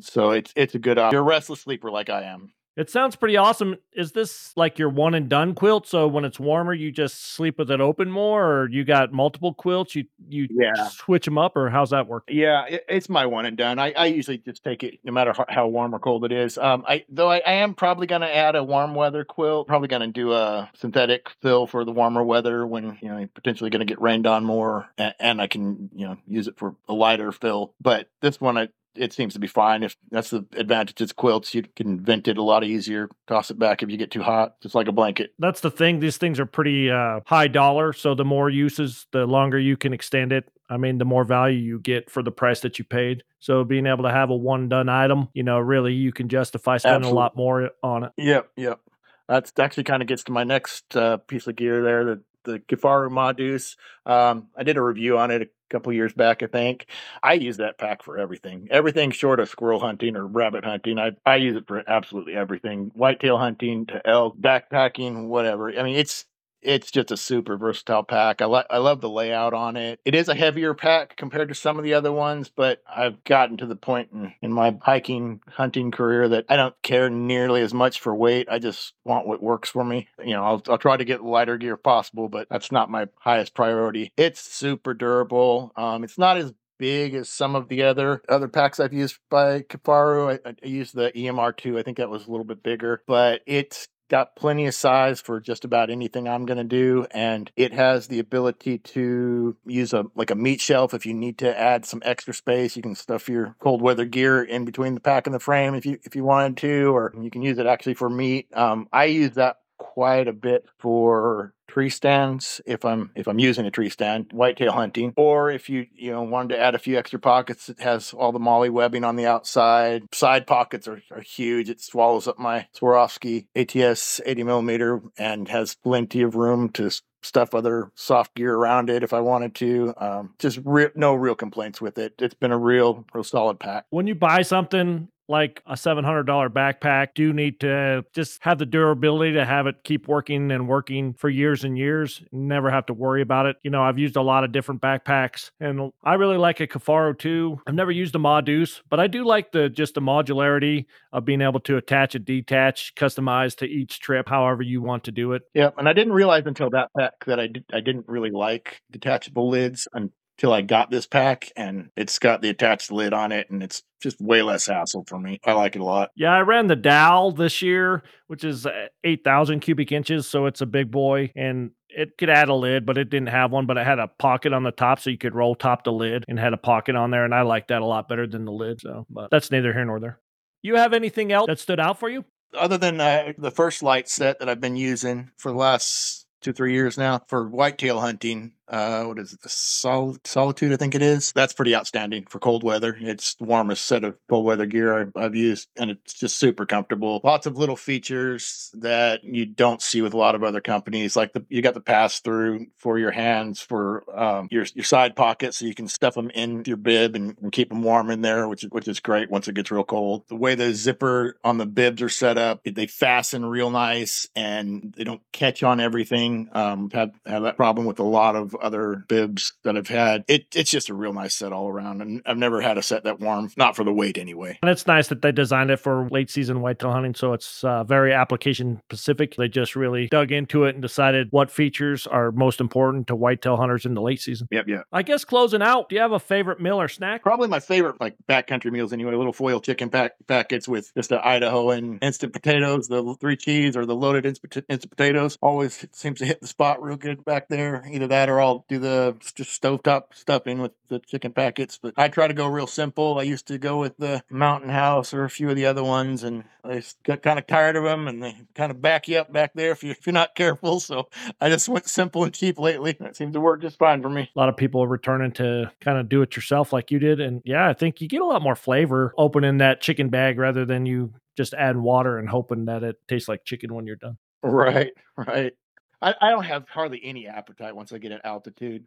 So it's it's a good. You're a restless sleeper like I am. It sounds pretty awesome. Is this like your one and done quilt? So when it's warmer, you just sleep with it open more, or you got multiple quilts? You you Yeah. switch them up, or how's that work? Yeah, it, it's my one and done. I, I usually just take it no matter how, how warm or cold it is. Um, I though I, I am probably going to add a warm weather quilt. Probably going to do a synthetic fill for the warmer weather when you know you're potentially going to get rained on more, and, and I can you know use it for a lighter fill. But this one, I, it seems to be fine. If that's the advantage, it's quilts. You can vent it a lot easier. Toss it back if you get too hot, just like a blanket. That's the thing. These things are pretty uh, high dollar, so the more uses, the longer you can extend it. I mean, the more value you get for the price that you paid. So being able to have a one done item, you know, really you can justify spending a lot more on it. Yep, yep. That's actually kind of gets to my next uh, piece of gear there, the the Kifaru Modus. Um, I did a review on it couple years back, I think. I use that pack for everything, everything short of squirrel hunting or rabbit hunting. I I use it for absolutely everything, whitetail hunting to elk, backpacking, whatever. I mean, it's it's just a super versatile pack. I like I love the layout on it. It is a heavier pack compared to some of the other ones, but I've gotten to the point in, in my hiking hunting career that I don't care nearly as much for weight. I just want what works for me. You know, I'll I'll try to get lighter gear possible, but that's not my highest priority. It's super durable. Um, it's not as big as some of the other other packs I've used by Kifaru. I, I used the EMR2. I think that was a little bit bigger, but it's got plenty of size for just about anything I'm going to do and it has the ability to use a like a meat shelf if you need to add some extra space. You can stuff your cold weather gear in between the pack and the frame if you if you wanted to or you can use it actually for meat. Um, I use that quite a bit for tree stands if I'm if I'm using a tree stand, whitetail hunting, or if you you know wanted to add a few extra pockets, it has all the MOLLE webbing on the outside. Side pockets are, are huge. It swallows up my Swarovski ATS 80 millimeter and has plenty of room to stuff other soft gear around it if I wanted to. Um, just re- no real complaints with it. It's been a real real solid pack. When you buy something like a $700 backpack, do need to just have the durability to have it keep working and working for years and years, never have to worry about it. You know, I've used a lot of different backpacks and I really like a Kifaru too. I've never used a Modus, but I do like the just the modularity of being able to attach and detach, customize to each trip, however you want to do it. Yeah, and I didn't realize until that pack that I did, I didn't really like detachable lids until I got this pack, and it's got the attached lid on it, and it's just way less hassle for me. I like it a lot. Yeah, I ran the Dow this year, which is uh, 8,000 cubic inches, so it's a big boy and it could add a lid, but it didn't have one, but it had a pocket on the top so you could roll top the lid and had a pocket on there and I like that a lot better than the lid, so but that's neither here nor there. You have anything else that stood out for you? Other than uh, the First Lite set that I've been using for the last two three years now for whitetail hunting. Uh, what is it? The Sol- Solitude, I think it is. That's pretty outstanding for cold weather. It's the warmest set of cold weather gear I've, I've used, and it's just super comfortable. Lots of little features that you don't see with a lot of other companies. Like the you got the pass through for your hands for um, your your side pockets, so you can stuff them in your bib and, and keep them warm in there, which which is great once it gets real cold. The way the zipper on the bibs are set up, they fasten real nice and they don't catch on everything. Um, had had that problem with a lot of other bibs that I've had. It it's just a real nice set all around, and I've never had a set that warm, not for the weight anyway. And it's nice that they designed it for late season whitetail hunting, so it's uh, very application specific. They just really dug into it and decided what features are most important to whitetail hunters in the late season. Yep, yep. I guess closing out, do you have a favorite meal or snack? Probably my favorite, like backcountry meals anyway. Little foil chicken pack packets with just the Idaho and instant potatoes, the three cheese or the loaded instant, instant potatoes. Always seems to hit the spot real good back there. Either that or I'll do the just stovetop stuffing with the chicken packets. But I try to go real simple. I used to go with the Mountain House or a few of the other ones, and I just got kind of tired of them, and they kind of back you up back there if, you, if you're not careful. So I just went simple and cheap lately. That seems to work just fine for me. A lot of people are returning to kind of do it yourself like you did. And yeah, I think you get a lot more flavor opening that chicken bag rather than you just add water and hoping that it tastes like chicken when you're done. Right, right. I, I don't have hardly any appetite once I get at altitude.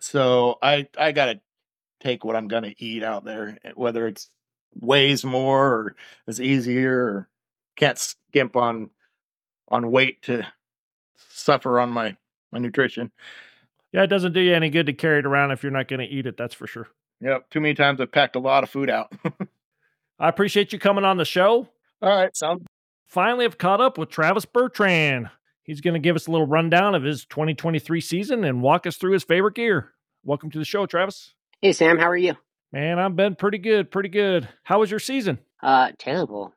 So I I gotta take what I'm gonna eat out there, eh, whether it's weighs more or is easier or can't skimp on on weight to suffer on my my nutrition. Yeah, it doesn't do you any good to carry it around if you're not going to eat it. That's for sure. Yep, too many times I've packed a lot of food out. <laughs> I appreciate you coming on the show. All right, sounds finally have caught up with Travis Bertrand. He's going to give us a little rundown of his 2023 season and walk us through his favorite gear. Welcome to the show, Travis. Hey, Sam. How are you? Man, I've been pretty good, pretty good. How was your season? Uh, terrible.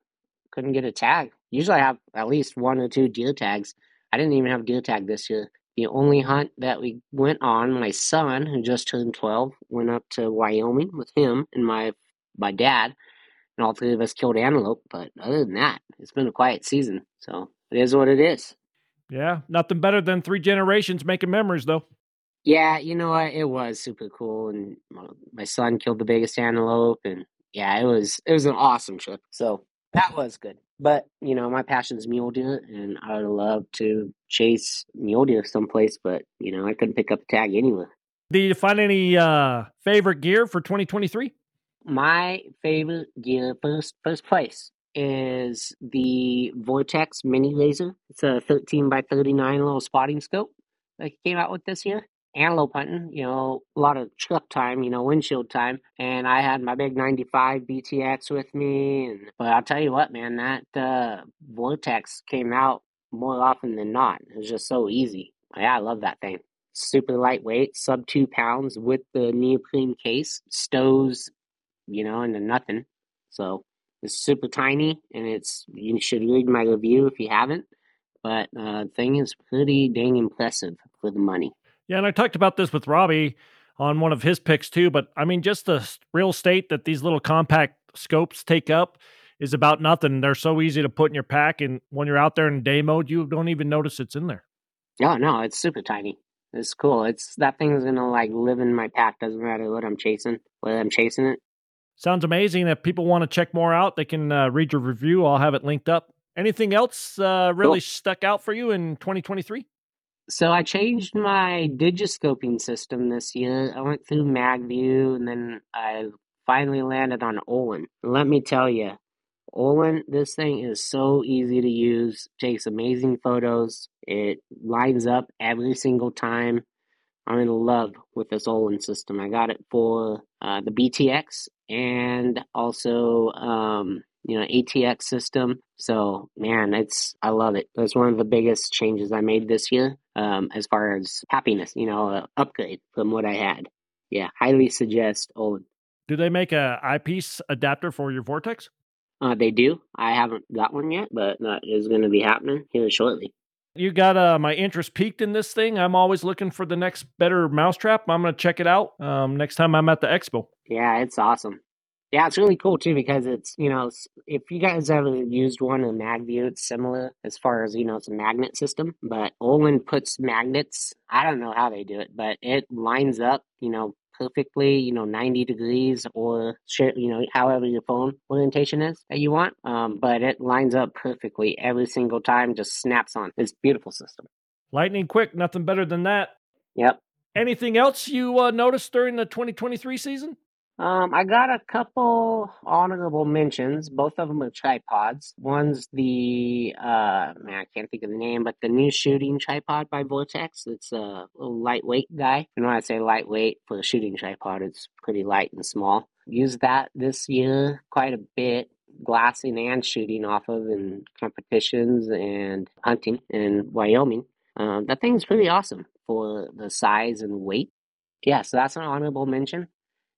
Couldn't get a tag. Usually I have at least one or two deer tags. I didn't even have a deer tag this year. The only hunt that we went on, my son, who just turned 12, went up to Wyoming with him and my my dad, and all three of us killed antelope. But other than that, it's been a quiet season. So it is what it is. Yeah, nothing better than three generations making memories, though. Yeah, you know what? It was super cool, and my son killed the biggest antelope, and yeah, it was it was an awesome trip. So that was good. But you know, my passion is mule deer, and I would love to chase mule deer someplace, but you know, I couldn't pick up a tag anywhere. Did you find any uh, favorite gear for 2023? My favorite gear, first first place, is the Vortex Mini Razor. It's a 13 by 39 little spotting scope that came out with this year antelope hunting, you know, a lot of truck time, you know, windshield time. And I had my big 95 BTX with me. And, but I'll tell you what, man, that uh, Vortex came out more often than not. It was just so easy. Yeah, I love that thing. Super lightweight, sub two pounds with the neoprene case, stows, you know, into nothing. So it's super tiny, and it's you should read my review if you haven't. But uh, thing is pretty dang impressive for the money. Yeah, and I talked about this with Robby on one of his picks too. But I mean, just the real estate that these little compact scopes take up is about nothing. They're so easy to put in your pack, and when you're out there in day mode, you don't even notice it's in there. Oh no, it's super tiny. It's cool. It's that thing's gonna like live in my pack. Doesn't matter what I'm chasing, whether I'm chasing it. Sounds amazing. If people want to check more out, they can uh, read your review. I'll have it linked up. Anything else uh, really cool. stuck out for you in 2023? So I changed my digiscoping system this year. I went through MagView and then I finally landed on Olin. Let me tell you, Olin, this thing is so easy to use, takes amazing photos, it lines up every single time. I'm in love with this Olin system. I got it for uh, the BTX and also um, you know ATX system. So man, it's I love it. That's one of the biggest changes I made this year um, as far as happiness. You know, uh, upgrade from what I had. Yeah, highly suggest Olin. Do they make a eyepiece adapter for your Vortex? Uh, they do. I haven't got one yet, but that is going to be happening here shortly. You got uh, my interest peaked in this thing. I'm always looking for the next better mousetrap. I'm going to check it out um, next time I'm at the expo. Yeah, it's awesome. Yeah, it's really cool too because it's you know if you guys ever used one in MagView, it's similar as far as you know it's a magnet system. But Olin puts magnets. I don't know how they do it, but it lines up you know perfectly, you know, 90 degrees or, you know, however your phone orientation is that you want. Um, but it lines up perfectly every single time, just snaps on. It's beautiful system. Lightning quick, nothing better than that. Yep. Anything else you uh, noticed during the 2023 season? Um, I got a couple honorable mentions. Both of them are tripods. One's the uh, man, I can't think of the name, but the new shooting tripod by Vortex. It's a lightweight guy. And when I say lightweight for a shooting tripod, it's pretty light and small. Used that this year quite a bit glassing and shooting off of in competitions and hunting in Wyoming. Um, that thing's pretty awesome for the size and weight. Yeah, so that's an honorable mention.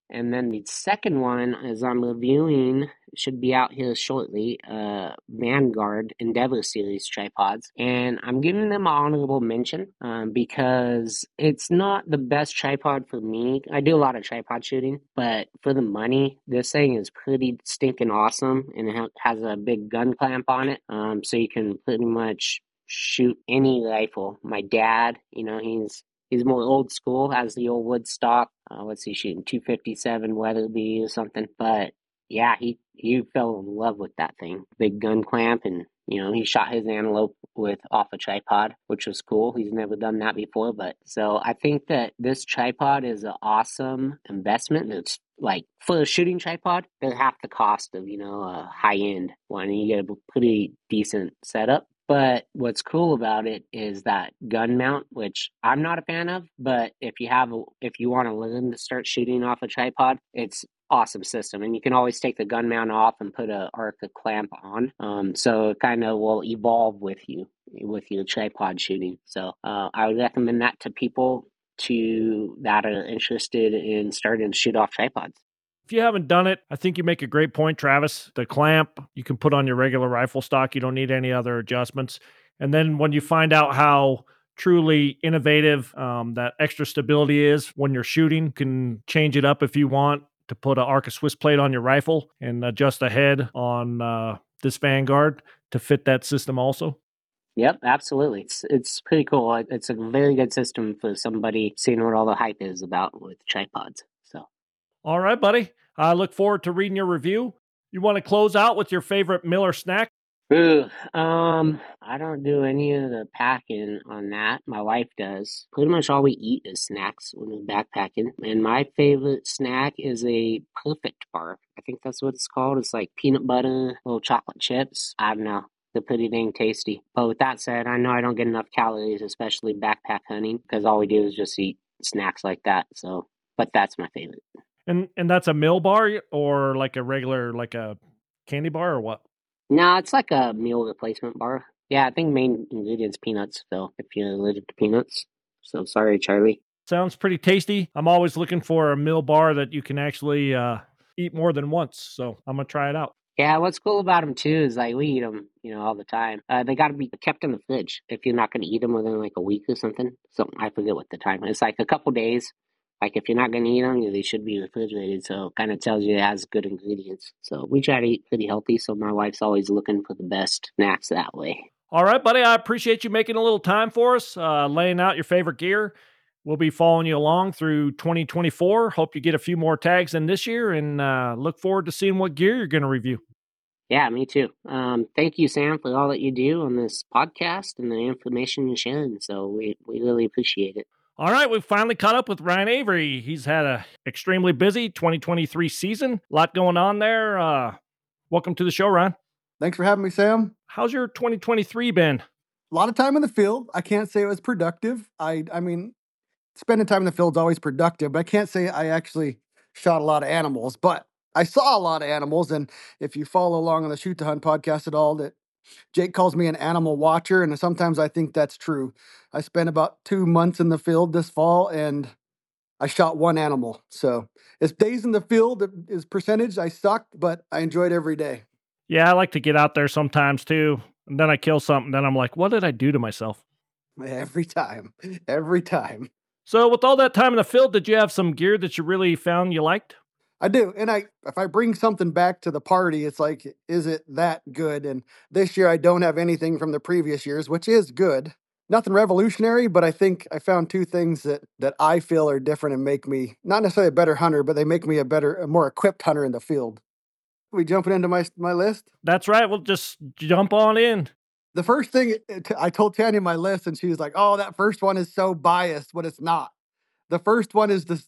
And then the second one, as I'm reviewing, should be out here shortly. Uh, Vanguard Endeavor series tripods, and I'm giving them an honorable mention um, because it's not the best tripod for me. I do a lot of tripod shooting, but for the money, this thing is pretty stinking awesome, and it has a big gun clamp on it, um, so you can pretty much shoot any rifle. My dad, you know, he's he's more old school, has the old wood stock. Uh, what's he shooting? 257 Weatherby or something. But yeah, he, he fell in love with that thing. Big gun clamp and you know, he shot his antelope with off a tripod, which was cool. He's never done that before, but so I think that this tripod is an awesome investment. It's like for a shooting tripod, they're half the cost of you know a high end one. You get a pretty decent setup. But what's cool about it is that gun mount, which I'm not a fan of, but if you have, a, if you want to learn to start shooting off a tripod, it's awesome system. And you can always take the gun mount off and put a Arca clamp on. Um, so it kind of will evolve with you with your tripod shooting. So uh, I would recommend that to people to that are interested in starting to shoot off tripods. If you haven't done it, I think you make a great point, Travis. The clamp you can put on your regular rifle stock. You don't need any other adjustments. And then when you find out how truly innovative um, that extra stability is when you're shooting, you can change it up if you want to put an Arca Swiss plate on your rifle and adjust the head on uh, this Vanguard to fit that system also. Yep, absolutely. It's it's pretty cool. It's a very good system for somebody seeing what all the hype is about with tripods. All right, buddy. I look forward to reading your review. You want to close out with your favorite Miller snack? Ooh, um, I don't do any of the packing on that. My wife does. Pretty much all we eat is snacks when we're backpacking. And my favorite snack is a perfect bar. I think that's what it's called. It's like peanut butter, little chocolate chips. I don't know. They're pretty dang tasty. But with that said, I know I don't get enough calories, especially backpack hunting, because all we do is just eat snacks like that. So, but that's my favorite. And and that's a mill bar or like a regular like a candy bar or what? No, it's like a meal replacement bar. Yeah, I think main ingredients peanuts. So if you're allergic to peanuts, so sorry, Charlie. Sounds pretty tasty. I'm always looking for a meal bar that you can actually uh, eat more than once. So I'm gonna try it out. Yeah, what's cool about them too is like we eat them, you know, all the time. Uh, they got to be kept in the fridge if you're not going to eat them within like a week or something. So I forget what the time. It's like a couple days. Like if you're not going to eat them, they should be refrigerated. So it kind of tells you it has good ingredients. So we try to eat pretty healthy. So my wife's always looking for the best snacks that way. All right, buddy. I appreciate you making a little time for us, uh, laying out your favorite gear. We'll be following you along through 2024. Hope you get a few more tags in this year and uh, look forward to seeing what gear you're going to review. Yeah, me too. Um, thank you, Sam, for all that you do on this podcast and the information you're sharing. So we, we really appreciate it. All right, we've finally caught up with Ryan Avery. He's had a extremely busy 2023 season. A lot going on there. Uh, welcome to the show, Ryan. Thanks for having me, Sam. How's your 2023 been? A lot of time in the field. I can't say it was productive. I I mean, spending time in the field is always productive, but I can't say I actually shot a lot of animals. But I saw a lot of animals, and if you follow along on the Shoot to Hunt podcast at all, that Jake calls me an animal watcher, and sometimes I think that's true. I spent about two months in the field this fall, and I shot one animal. So, as days in the field is percentage, I sucked, but I enjoyed every day. Yeah, I like to get out there sometimes too. And then I kill something. Then I'm like, what did I do to myself? Every time. Every time. So, with all that time in the field, did you have some gear that you really found you liked? I do. And I if I bring something back to the party, it's like, is it that good? And this year I don't have anything from the previous years, which is good. Nothing revolutionary, but I think I found two things that that I feel are different and make me not necessarily a better hunter, but they make me a better, a more equipped hunter in the field. we jumping into my my list? That's right. We'll just jump on in. The first thing eh, I told Tanya my list, and she was like, "Oh, that first one is so biased, but it's not." The first one is the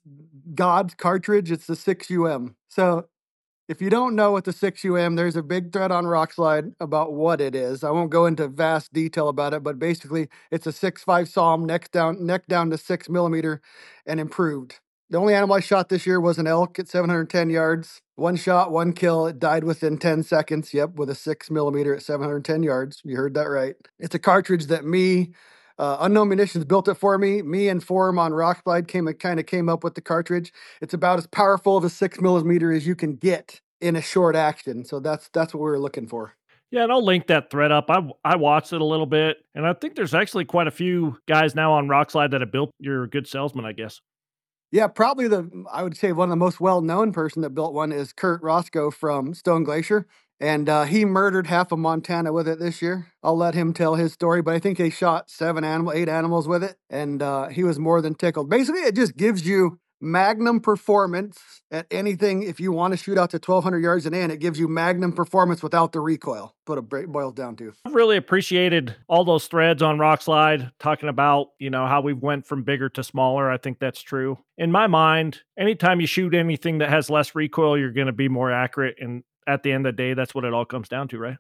God's cartridge. It's the 6UM. So if you don't know what the 6UM, there's a big thread on Rokslide about what it is. I won't go into vast detail about it, but basically it's a 6.5 SAUM neck down, neck down to six millimeter and improved. The only animal I shot this year was an elk at 710 yards. One shot, one kill. It died within 10 seconds. Yep, with a six millimeter at 710 yards. You heard that right. It's a cartridge that me, uh, Unknown Munitions built it for me. Me and Forum on Rokslide came kind of came up with the cartridge. It's about as powerful of a six millimeter as you can get in a short action. So that's that's what we were looking for. Yeah, and I'll link that thread up. I I watched it a little bit, and I think there's actually quite a few guys now on Rokslide that have built. You're a good salesman, I guess. Yeah, probably the I would say one of the most well known person that built one is Kurt Racicot from Stone Glacier and uh, he murdered half of Montana with it this year. I'll let him tell his story, but I think they shot seven animal, eight animals with it, and uh, he was more than tickled. Basically, it just gives you magnum performance at anything. If you want to shoot out to 1,200 yards and in, it gives you magnum performance without the recoil. What it boils down to. I've really appreciated all those threads on Rokslide talking about you know how we went from bigger to smaller. I think that's true. In my mind, anytime you shoot anything that has less recoil, you're going to be more accurate and at the end of the day, that's what it all comes down to, right?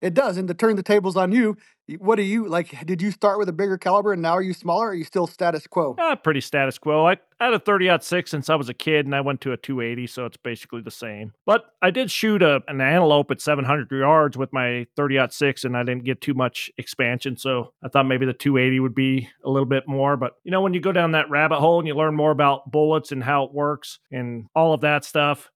It does. And to turn the tables on you, what do you like? Did you start with a bigger caliber and now are you smaller? Or are you still status quo? Uh, pretty status quo. I, I had a 30 out 6 since I was a kid and I went to a 280, so it's basically the same. But I did shoot a, an antelope at 700 yards with my 30 out 6 and I didn't get too much expansion. So I thought maybe the 280 would be a little bit more. But you know, when you go down that rabbit hole and you learn more about bullets and how it works and all of that stuff,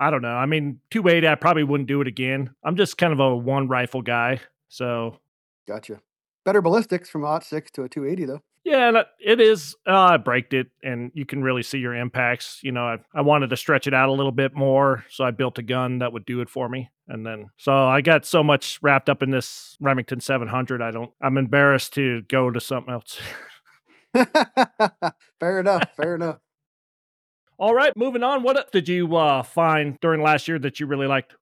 I don't know. I mean, 280, I probably wouldn't do it again. I'm just kind of a one rifle guy. So Gotcha. Better ballistics from a 6 to a 280, though. Yeah, and it is. Uh, I braked it, and you can really see your impacts. You know, I, I wanted to stretch it out a little bit more, so I built a gun that would do it for me. And then, so I got so much wrapped up in this Remington 700, I don't. I'm embarrassed to go to something else. <laughs> fair enough. Fair enough. All right, moving on. What did you uh, find during last year that you really liked?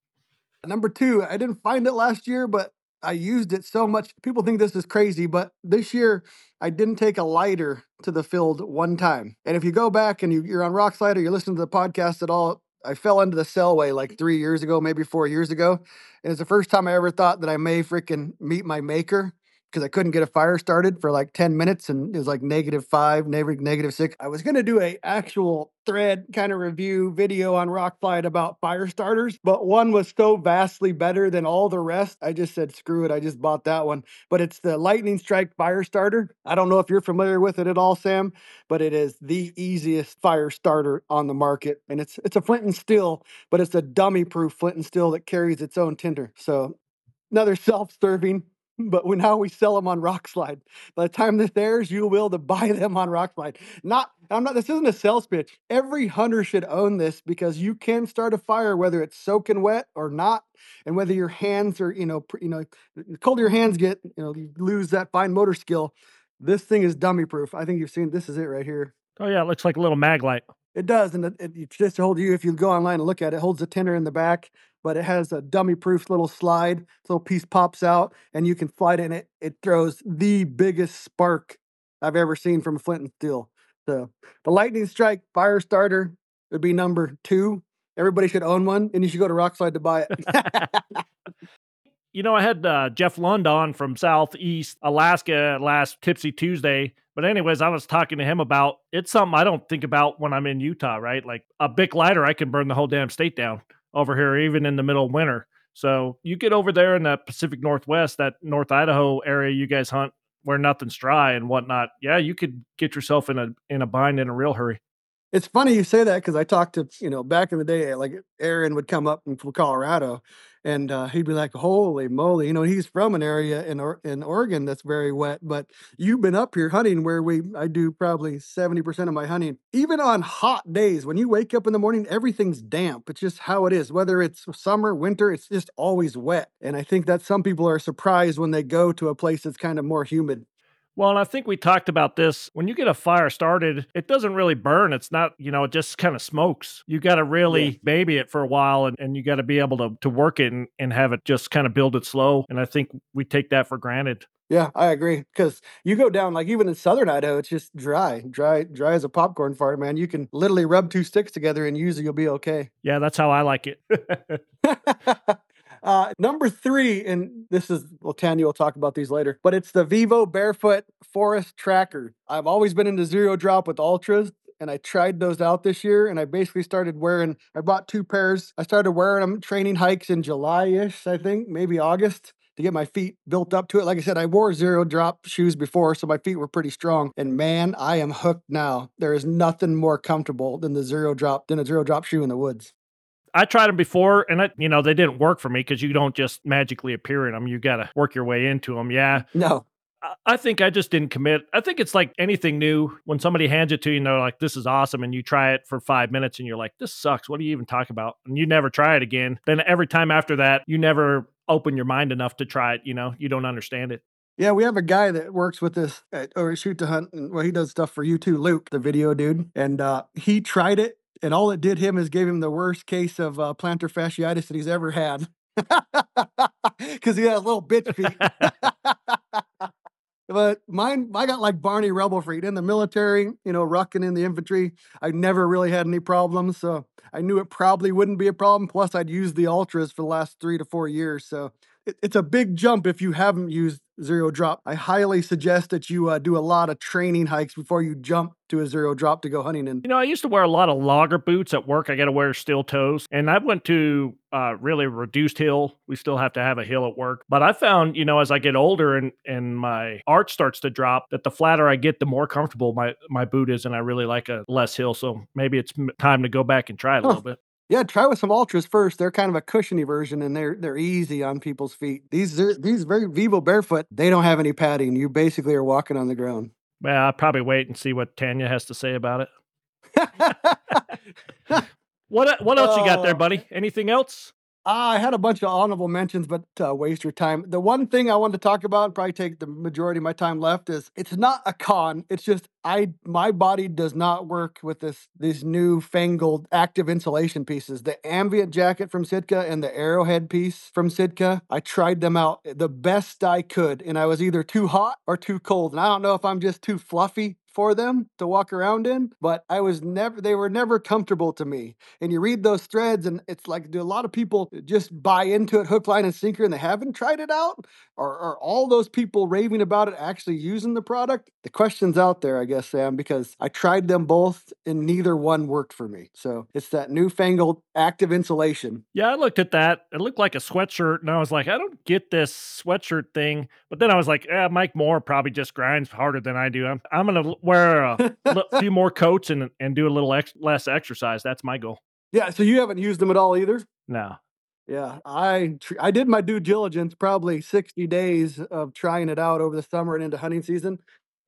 Number two, I didn't find it last year, but I used it so much. People think this is crazy, but this year I didn't take a lighter to the field one time. And if you go back and you, you're on Rokslide or you're listening to the podcast at all, I fell into the Selway like three years ago, maybe four years ago. And it's the first time I ever thought that I may freaking meet my maker because I couldn't get a fire started for like 10 minutes and it was like negative five, negative, six. I was going to do a actual thread kind of review video on Rokslide about fire starters, but one was so vastly better than all the rest. I just said, screw it. I just bought that one. But it's the Lightning Strike fire starter. I don't know if you're familiar with it at all, Sam, but it is the easiest fire starter on the market. And it's it's a flint and steel, but it's a dummy proof flint and steel that carries its own tinder. So another <laughs> self-serving but we now we sell them on Rokslide. By the time this airs, you will to buy them on Rokslide. Not, I'm not. This isn't a sales pitch. Every hunter should own this because you can start a fire whether it's soaking wet or not, and whether your hands are, you know, pr- you know, the colder your hands get, you know, you lose that fine motor skill. This thing is dummy proof. I think you've seen. This is it right here. Oh yeah, it looks like a little mag light. It does, and it, it, just hold you. If you go online and look at it, it holds a tinder in the back, but it has a dummy-proof little slide. This little piece pops out, and you can slide it. in it. It throws the biggest spark I've ever seen from a flint and steel. So the Lightning Strike Fire Starter would be number two. Everybody should own one, and you should go to Rokslide to buy it. <laughs> <laughs> You know, I had uh, Jeff Lund on from Southeast Alaska last Tipsy Tuesday. But anyways, I was talking to him about it's something I don't think about when I'm in Utah, right? Like a big lighter, I can burn the whole damn state down over here, even in the middle of winter. So you get over there in the Pacific Northwest, that North Idaho area you guys hunt where nothing's dry and whatnot. Yeah, you could get yourself in a in a bind in a real hurry. It's funny you say that because I talked to you know back in the day, like Aaron would come up from Colorado, and uh, he'd be like, "Holy moly!" You know, he's from an area in or- in Oregon that's very wet, but you've been up here hunting where we I do probably seventy percent of my hunting. Even on hot days, when you wake up in the morning, everything's damp. It's just how it is. Whether it's summer, winter, it's just always wet. And I think that some people are surprised when they go to a place that's kind of more humid. Well, and I think we talked about this. When you get a fire started, it doesn't really burn. It's not, you know, it just kind of smokes. You got to really Yeah. baby it for a while and, and you got to be able to, to work it and, and have it just kind of build it slow. And I think we take that for granted. Yeah, I agree. Because you go down, like even in southern Idaho, it's just dry, dry, dry as a popcorn fart, man. You can literally rub two sticks together and use it, you'll be okay. Yeah, that's how I like it. <laughs> <laughs> Uh, number three, and this is well, Tanya will talk about these later, but it's the Vivo Barefoot Forest Tracker. I've always been into zero drop with Altras, and I tried those out this year. And I basically started wearing. I bought two pairs. I started wearing them training hikes in July ish, I think, maybe August. To get my feet built up to it. Like I said, I wore zero drop shoes before, so my feet were pretty strong. And man, I am hooked now. There is nothing more comfortable than the zero drop, than a zero drop shoe in the woods. I tried them before and I, you know, they didn't work for me because you don't just magically appear in them. You got to work your way into them. Yeah. No. I- think I just didn't commit. I think it's like anything new. When somebody hands it to you and they're like, this is awesome. And you try it for five minutes and you're like, this sucks. What do you even talk about? And you never try it again. Then every time after that, you never open your mind enough to try it. You know, you don't understand it. Yeah, we have a guy that works with us at or shoot to hunt. And, well, he does stuff for you too, Luke, the video dude. And uh, he tried it, and all it did him is gave him the worst case of uh, plantar fasciitis that he's ever had. <laughs> Because he has a little bitch feet. <laughs> but mine, I got like Barney Rubble feet in the military, you know, rucking in the infantry. I never really had any problems. So I knew it probably wouldn't be a problem. Plus, I'd used the Altras for the last three to four years. So it's a big jump if you haven't used zero drop. I highly suggest that you uh, do a lot of training hikes before you jump to a zero drop to go hunting in. You know, I used to wear a lot of logger boots at work. I got to wear steel toes. And I went to uh, really reduced hill. We still have to have a hill at work. But I found, you know, as I get older and, and my arch starts to drop, that the flatter I get, the more comfortable my, my boot is. And I really like a less hill. So maybe it's time to go back and try it a Huh. little bit. Yeah, try with some Altras first. They're kind of a cushiony version, and they're they're easy on people's feet. These are, these very Vivo barefoot. They don't have any padding. You basically are walking on the ground. Well, I'll probably wait and see what Tanya has to say about it. <laughs> what what else you got there, Oh. buddy? Anything else? Ah, I had a bunch of honorable mentions, but uh, waste your time. The one thing I wanted to talk about, and probably take the majority of my time left, is it's not a con. It's just I my body does not work with this these new fangled active insulation pieces. The ambient jacket from Sitka and the arrowhead piece from Sitka. I tried them out the best I could, and I was either too hot or too cold. And I don't know if I'm just too fluffy for them to walk around in, but I was never they were never comfortable to me. And you read those threads and it's like do a lot of people just buy into it hook, line, and sinker and they haven't tried it out? Or are all those people raving about it actually using the product? The question's out there, I guess, Sam, because I tried them both and neither one worked for me. So it's that newfangled active insulation. Yeah, I looked at that. It looked like a sweatshirt, and I was like, I don't get this sweatshirt thing. But then I was like, yeah, Mike Moore probably just grinds harder than I do. I'm, I'm gonna l- wear a <laughs> few more coats and and do a little ex- less exercise. That's my goal. Yeah, so you haven't used them at all either? No. Yeah, I tr- I did my due diligence, probably 60 days of trying it out over the summer and into hunting season.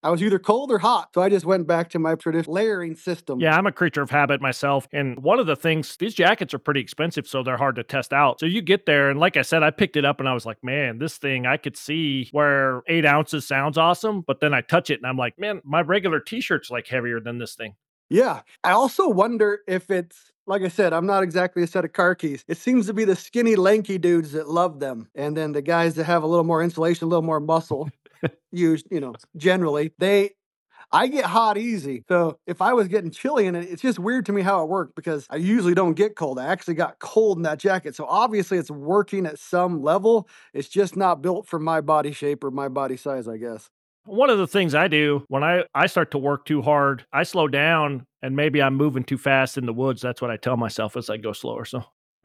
I was either cold or hot, so I just went back to my traditional layering system. Yeah, I'm a creature of habit myself. And one of the things, these jackets are pretty expensive, so they're hard to test out. So you get there, and like I said, I picked it up and I was like, man, this thing, I could see where eight ounces sounds awesome. But then I touch it and I'm like, man, my regular t shirt's like heavier than this thing. Yeah. I also wonder if it's like I said, I'm not exactly a set of car keys. It seems to be the skinny, lanky dudes that love them. And then the guys that have a little more insulation, a little more muscle, used, you know, generally, they I get hot easy. So if I was getting chilly in it, it's just weird to me how it worked because I usually don't get cold. I actually got cold in that jacket. So obviously it's working at some level. It's just not built for my body shape or my body size, I guess. One of the things I do when I, I start to work too hard, I slow down and maybe I'm moving too fast in the woods. That's what I tell myself as I go slower. So <laughs>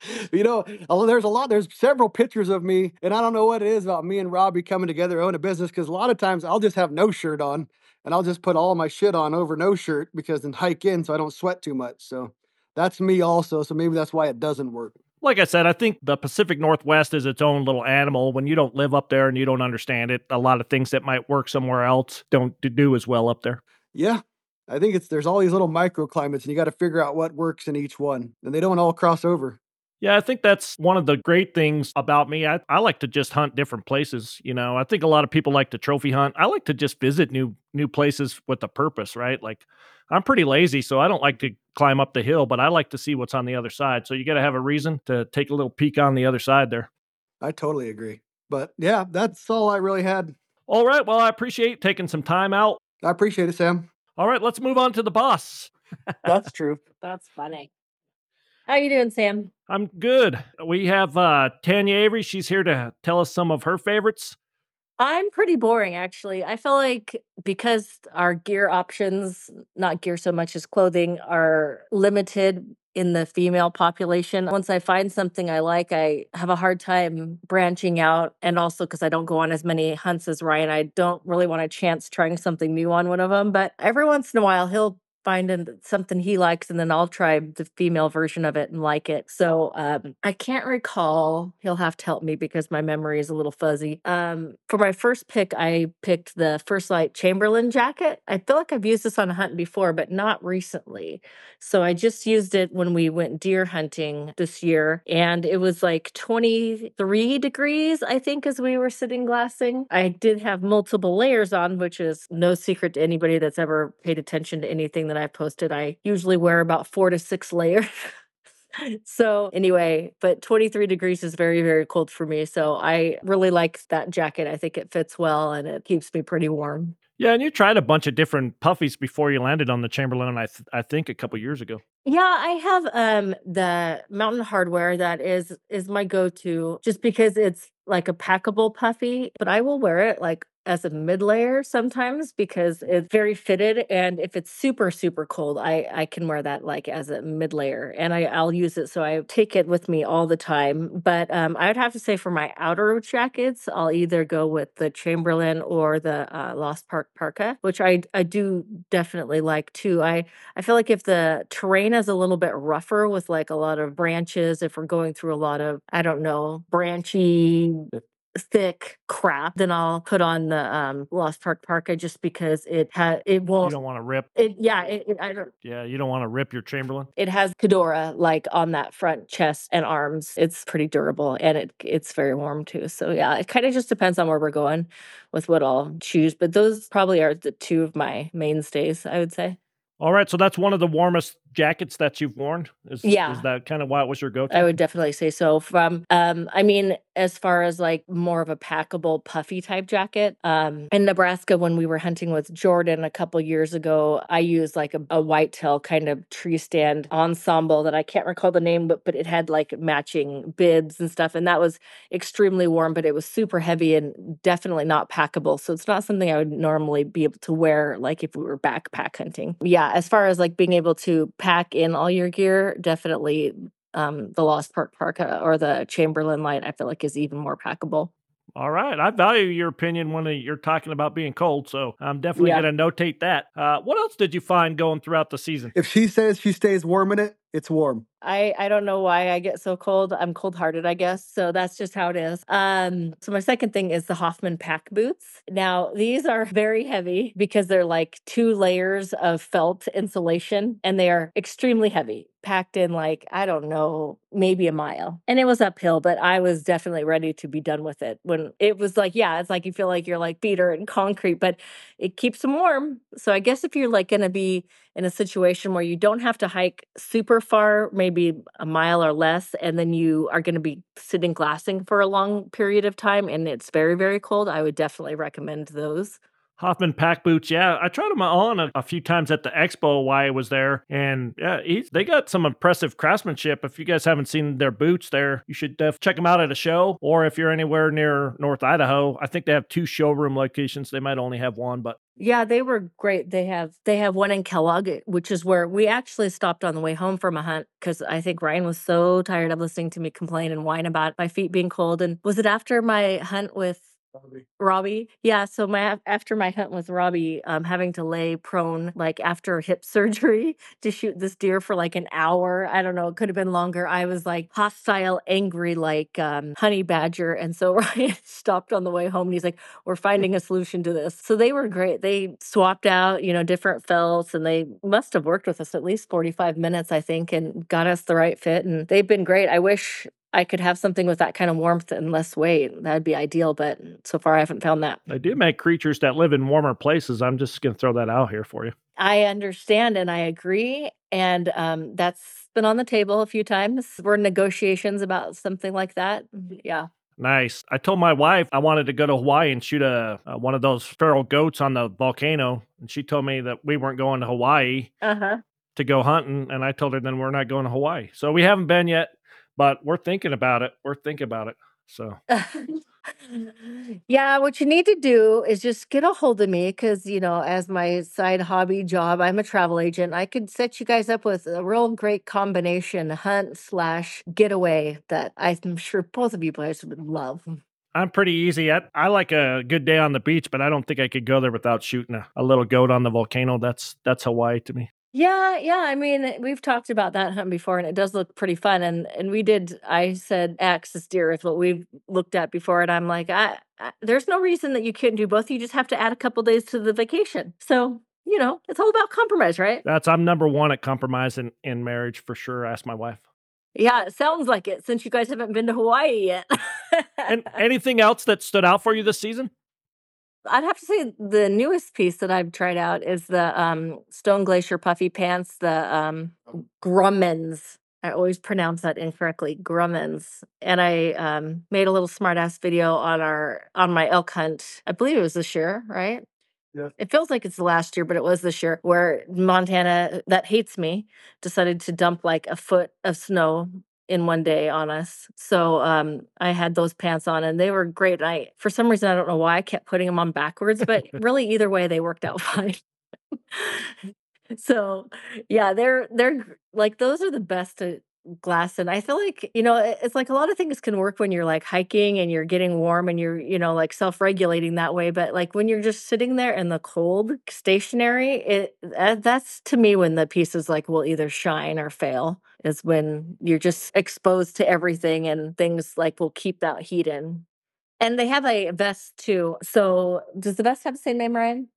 <laughs> you know, a- there's a lot, there's several pictures of me, and I don't know what it is about me and Robby coming together, own a business, because a lot of times I'll just have no shirt on and I'll just put all my shit on over no shirt because then hike in so I don't sweat too much. So that's me also. So maybe that's why it doesn't work. like I said, I think the Pacific Northwest is its own little animal. When you don't live up there and you don't understand it, a lot of things that might work somewhere else don't do as well up there. Yeah. I think it's there's all these little microclimates and you got to figure out what works in each one. And they don't all cross over. Yeah, I think that's one of the great things about me. I, I like to just hunt different places. You know, I think a lot of people like to trophy hunt. I like to just visit new new places with a purpose, right? Like I'm pretty lazy, so I don't like to climb up the hill, but I like to see what's on the other side. So you got to have a reason to take a little peek on the other side there. I totally agree. But yeah, that's all I really had. All right. Well, I appreciate taking some time out. I appreciate it, Sam. All right, let's move on to the boss. That's true. <laughs> That's funny. How you doing, Sam? I'm good. We have uh Tanya Avery. She's here to tell us some of her favorites. I'm pretty boring, actually. I feel like because our gear options, not gear so much as clothing, are limited in the female population. Once I find something I like, I have a hard time branching out. And also because I don't go on as many hunts as Ryan, I don't really want a chance trying something new on one of them. But every once in a while, he'll find something he likes and then I'll try the female version of it and like it. So um, I can't recall. He'll have to help me because my memory is a little fuzzy. Um, for my first pick, I picked the First Lite Chamberlain jacket. I feel like I've used this on a hunt before, but not recently. So I just used it when we went deer hunting this year and it was like 23 degrees, I think, as we were sitting glassing. I did have multiple layers on, which is no secret to anybody that's ever paid attention to anything that I've posted. I usually wear about four to six layers. <laughs> so anyway, but 23 degrees is very, very cold for me. So I really like that jacket. I think it fits well and it keeps me pretty warm. Yeah, and you tried a bunch of different puffies before you landed on the Chamberlain. I th- I think a couple years ago. Yeah, I have um the Mountain Hardwear that is is my go-to just because it's like a packable puffy, but I will wear it like as a mid layer sometimes because it's very fitted and if it's super super cold, I I can wear that like as a mid layer and I I'll use it so I take it with me all the time. But um I would have to say for my outer jackets, I'll either go with the Chamberlain or the uh, Lost Park parka, which I I do definitely like too. I I feel like if the terrain is a little bit rougher with like a lot of branches, if we're going through a lot of, I don't know, branchy, thick crap, then I'll put on the um Lost Park Parka just because it has it won't you don't want to rip. it yeah, it, it I don't Yeah, you don't want to rip your Chamberlain. it has Cordura like on that front chest and arms. It's pretty durable and it it's very warm too. So yeah, it kind of just depends on where we're going with what I'll choose. But those probably are the two of my mainstays, I would say. All right, so that's one of the warmest jackets that you've worn. Is Yeah. is that kind of why it was your go-to? I would definitely say so. From um, I mean, as far as like more of a packable, puffy type jacket. Um, in Nebraska, when we were hunting with Jordan a couple years ago, I used like a, a whitetail kind of tree stand ensemble that I can't recall the name, but but it had like matching bibs and stuff, and that was extremely warm, but it was super heavy and definitely not packable. So it's not something I would normally be able to wear like if we were backpack hunting. Yeah, as far as like being able to pack in all your gear, definitely um the Lost Park Parka or the Chamberlain light I feel like is even more packable. All right, I value your opinion when you're talking about being cold, so I'm definitely Yeah. going to notate that. Uh, what else did you find going throughout the season? If she says she stays warm in it, it's warm. I I don't know why I get so cold. I'm cold-hearted, I guess. So that's just how it is. Um so my second thing is the Hoffman pack boots. Now, these are <laughs> very heavy because they're like two layers of felt insulation and they are extremely heavy, packed in like I don't know, maybe a mile. And it was uphill, but I was definitely ready to be done with it. When it was like, yeah, it's like you feel like you're like are in concrete, but it keeps them warm. So I guess if you're like going to be in a situation where you don't have to hike super far, maybe a mile or less, and then you are going to be sitting glassing for a long period of time and it's very, very cold, I would definitely recommend those. Hoffman pack boots. Yeah, I tried them on a, a few times at the expo while I was there, and yeah, they got some impressive craftsmanship. If you guys haven't seen their boots there, you should def- check them out at a show, or if you're anywhere near North Idaho, I think they have two showroom locations. They might only have one, but Yeah, they were great. They have they have one in Kellogg, which is where we actually stopped on the way home from a hunt because I think Ryan was so tired of listening to me complain and whine about my feet being cold. And was it after my hunt with Robby? Yeah, so my after my hunt with Robby, um, having to lay prone like after hip <laughs> surgery to shoot this deer for like an hour. I don't know, it could have been longer. I was like hostile, angry, like um, honey badger. And so <laughs> Ryan stopped on the way home and he's like, "We're <laughs> finding a solution to this." So they were great. They swapped out, you know, different felts, and they must have worked with us at least forty five minutes, I think, and got us the right fit. And they've been great. I wish. I could have something with that kind of warmth and less weight. That'd be ideal, but so far I haven't found that. they do make creatures that live in warmer places. I'm just going to throw that out here for you. I understand and I agree. And um, that's been on the table a few times. We're in negotiations about something like that. Yeah. Nice. I told my wife I wanted to go to Hawaii and shoot a, uh one of those feral goats on the volcano, and she told me that we weren't going to Hawaii Uh huh. to go hunting, and I told her then we're not going to Hawaii. So we haven't been yet, but we're thinking about it. We're thinking about it. So <laughs> yeah, what you need to do is just get a hold of me because, you know, as my side hobby job, I'm a travel agent. I could set you guys up with a real great combination hunt slash getaway that I'm sure both of you guys would love. I'm pretty easy. I, I like a good day on the beach, but I don't think I could go there without shooting a, a little goat on the volcano. That's that's Hawaii to me. Yeah, yeah. I mean, eh, we've talked about that hunt before, and it does look pretty fun. And and we did. I said axis deer is what we've looked at before, and I'm like, I, I there's no reason that you couldn't do both. You just have to add a couple days to the vacation. So you know, it's all about compromise, right? That's I'm number one at compromise in, in marriage for sure. Ask my wife. Yeah, it sounds like it. Since you guys haven't been to Hawaii yet, And <laughs> anything else that stood out for you this season? I'd have to say the newest piece that I've tried out is the um, Stone Glacier puffy pants, the um, Grummins. I always pronounce that incorrectly, Grummins. And I um, made a little smart ass video on our on my elk hunt. I believe it was this year, right? Yeah. It feels like it's the last year, but it was this year where Montana, that hates me, decided to dump like a foot of snow in one day on us. So um, I had those pants on and they were great. I, for some reason, I don't know why I kept putting them on backwards, but <laughs> really either way, they worked out <laughs> fine. so yeah, they're, they're like, those are the best to glass. And I feel like, you know, it's like a lot of things can work when you're like hiking and you're getting warm and you're, you know, like self regulating that way. But like when you're just sitting there in the cold, stationary, it uh, that's to me when the pieces like will either shine or fail is when you're just exposed to everything and things like will keep that heat in. And they have a vest too. So does the vest have the same name, Ryan?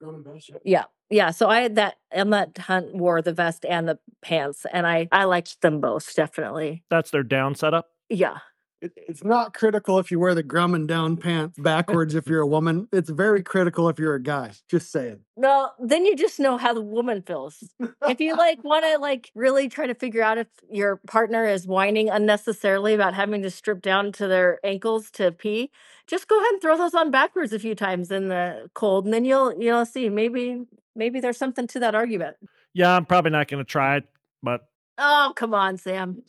Yeah. Yeah. So I had that on that hunt wore the vest and the pants and I I liked them both definitely. That's their down setup. Yeah. It, it's not critical if you wear the Grumman down pants backwards if you're a woman. It's very critical if you're a guy. Just saying. No, then you just know how the woman feels. if you like <laughs> want to like really try to figure out if your partner is whining unnecessarily about having to strip down to their ankles to pee, just go ahead and throw those on backwards a few times in the cold, and then you'll you'll see maybe maybe there's something to that argument. Yeah, I'm probably not going to try it, but Oh, come on, Sam.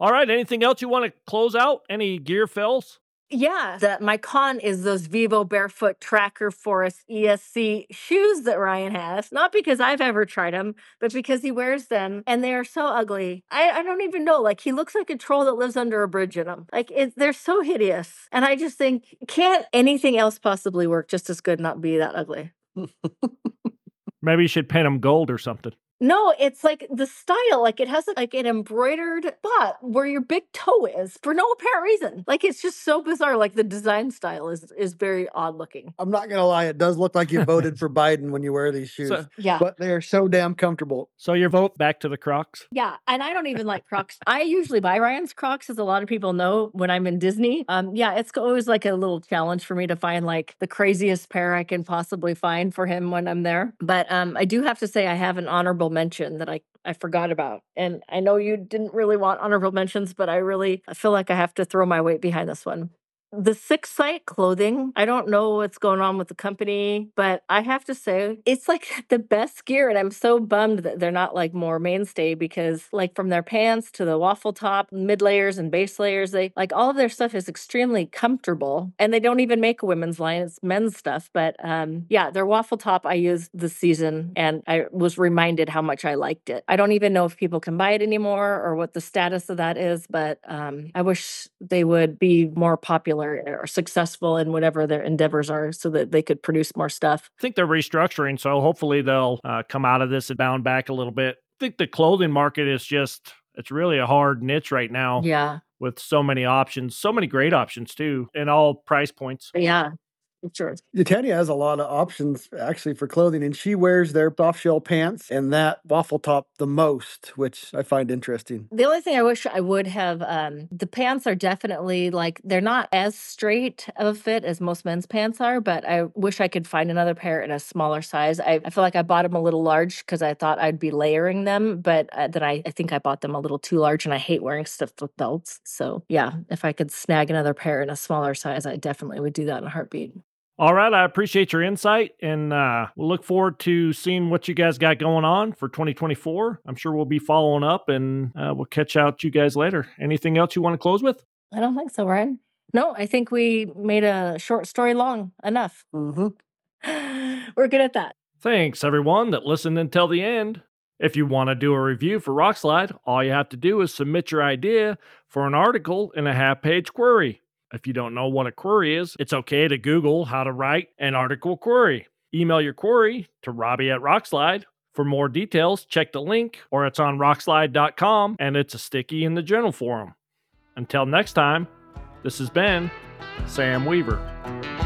All right. Anything else you want to close out? Any gear fills? Yeah, that my con is those Vivo Barefoot Tracker Forest ESC shoes that Ryan has. Not because I've ever tried them, but because he wears them and they are so ugly. I, I don't even know. Like he looks like a troll that lives under a bridge in them. Like it, they're so hideous. And I just think, can't anything else possibly work just as good, not be that ugly? <laughs> Maybe you should paint them gold or something. No, it's like the style, like it has like an embroidered spot where your big toe is for no apparent reason. Like it's just so bizarre. Like the design style is is very odd looking. I'm not gonna lie, it does look like you voted <laughs> for Biden when you wear these shoes. Yeah. But they are so damn comfortable. So your vote back to the Crocs. Yeah, and I don't even like Crocs. I usually buy Ryan's Crocs, as a lot of people know when I'm in Disney. Um, yeah, it's always like a little challenge for me to find like the craziest pair I can possibly find for him when I'm there. But um, I do have to say I have an honorable mention that I I forgot about, and I know you didn't really want honorable mentions, but I really I feel like I have to throw my weight behind this one. The Six Site clothing, I don't know what's going on with the company, but I have to say it's like <laughs> the best gear. And I'm so bummed that they're not like more mainstay because, like, from their pants to the waffle top, mid layers and base layers, they like all of their stuff is extremely comfortable. And they don't even make a women's line, it's men's stuff. But um, yeah, their waffle top I used this season and I was reminded how much I liked it. I don't even know if people can buy it anymore or what the status of that is, but um, I wish they would be more popular or successful in whatever their endeavors are so that they could produce more stuff. I think they're restructuring, so hopefully they'll uh, come out of this and bound back a little bit. I think the clothing market is just, it's really a hard niche right now. Yeah. With so many options, so many great options too, and all price points. Yeah. Sure. Tanya has a lot of options actually for clothing, and she wears their soft shell pants and that waffle top the most, which I find interesting. The only thing I wish I would have, um, the pants are definitely like they're not as straight of a fit as most men's pants are, but I wish I could find another pair in a smaller size. I, I feel like I bought them a little large because I thought I'd be layering them, but uh, then I, I think I bought them a little too large and I hate wearing stuff with belts. So yeah, if I could snag another pair in a smaller size, I definitely would do that in a heartbeat. All right, I appreciate your insight, and uh, we'll look forward to seeing what you guys got going on for 2024. I'm sure we'll be following up, and uh, we'll catch out you guys later. Anything else you want to close with? I don't think so, Ryan. No, I think we made a short story long enough. Mm-hmm. <sighs> We're good at that. Thanks, everyone that listened until the end. If you want to do a review for Rokslide, all you have to do is submit your idea for an article in a half page query. If you don't know what a query is, it's okay to Google how to write an article query. Email your query to Robby at Rokslide. For more details, check the link or it's on rokslide.com and it's a sticky in the journal forum. Until next time, this has been Sam Weaver.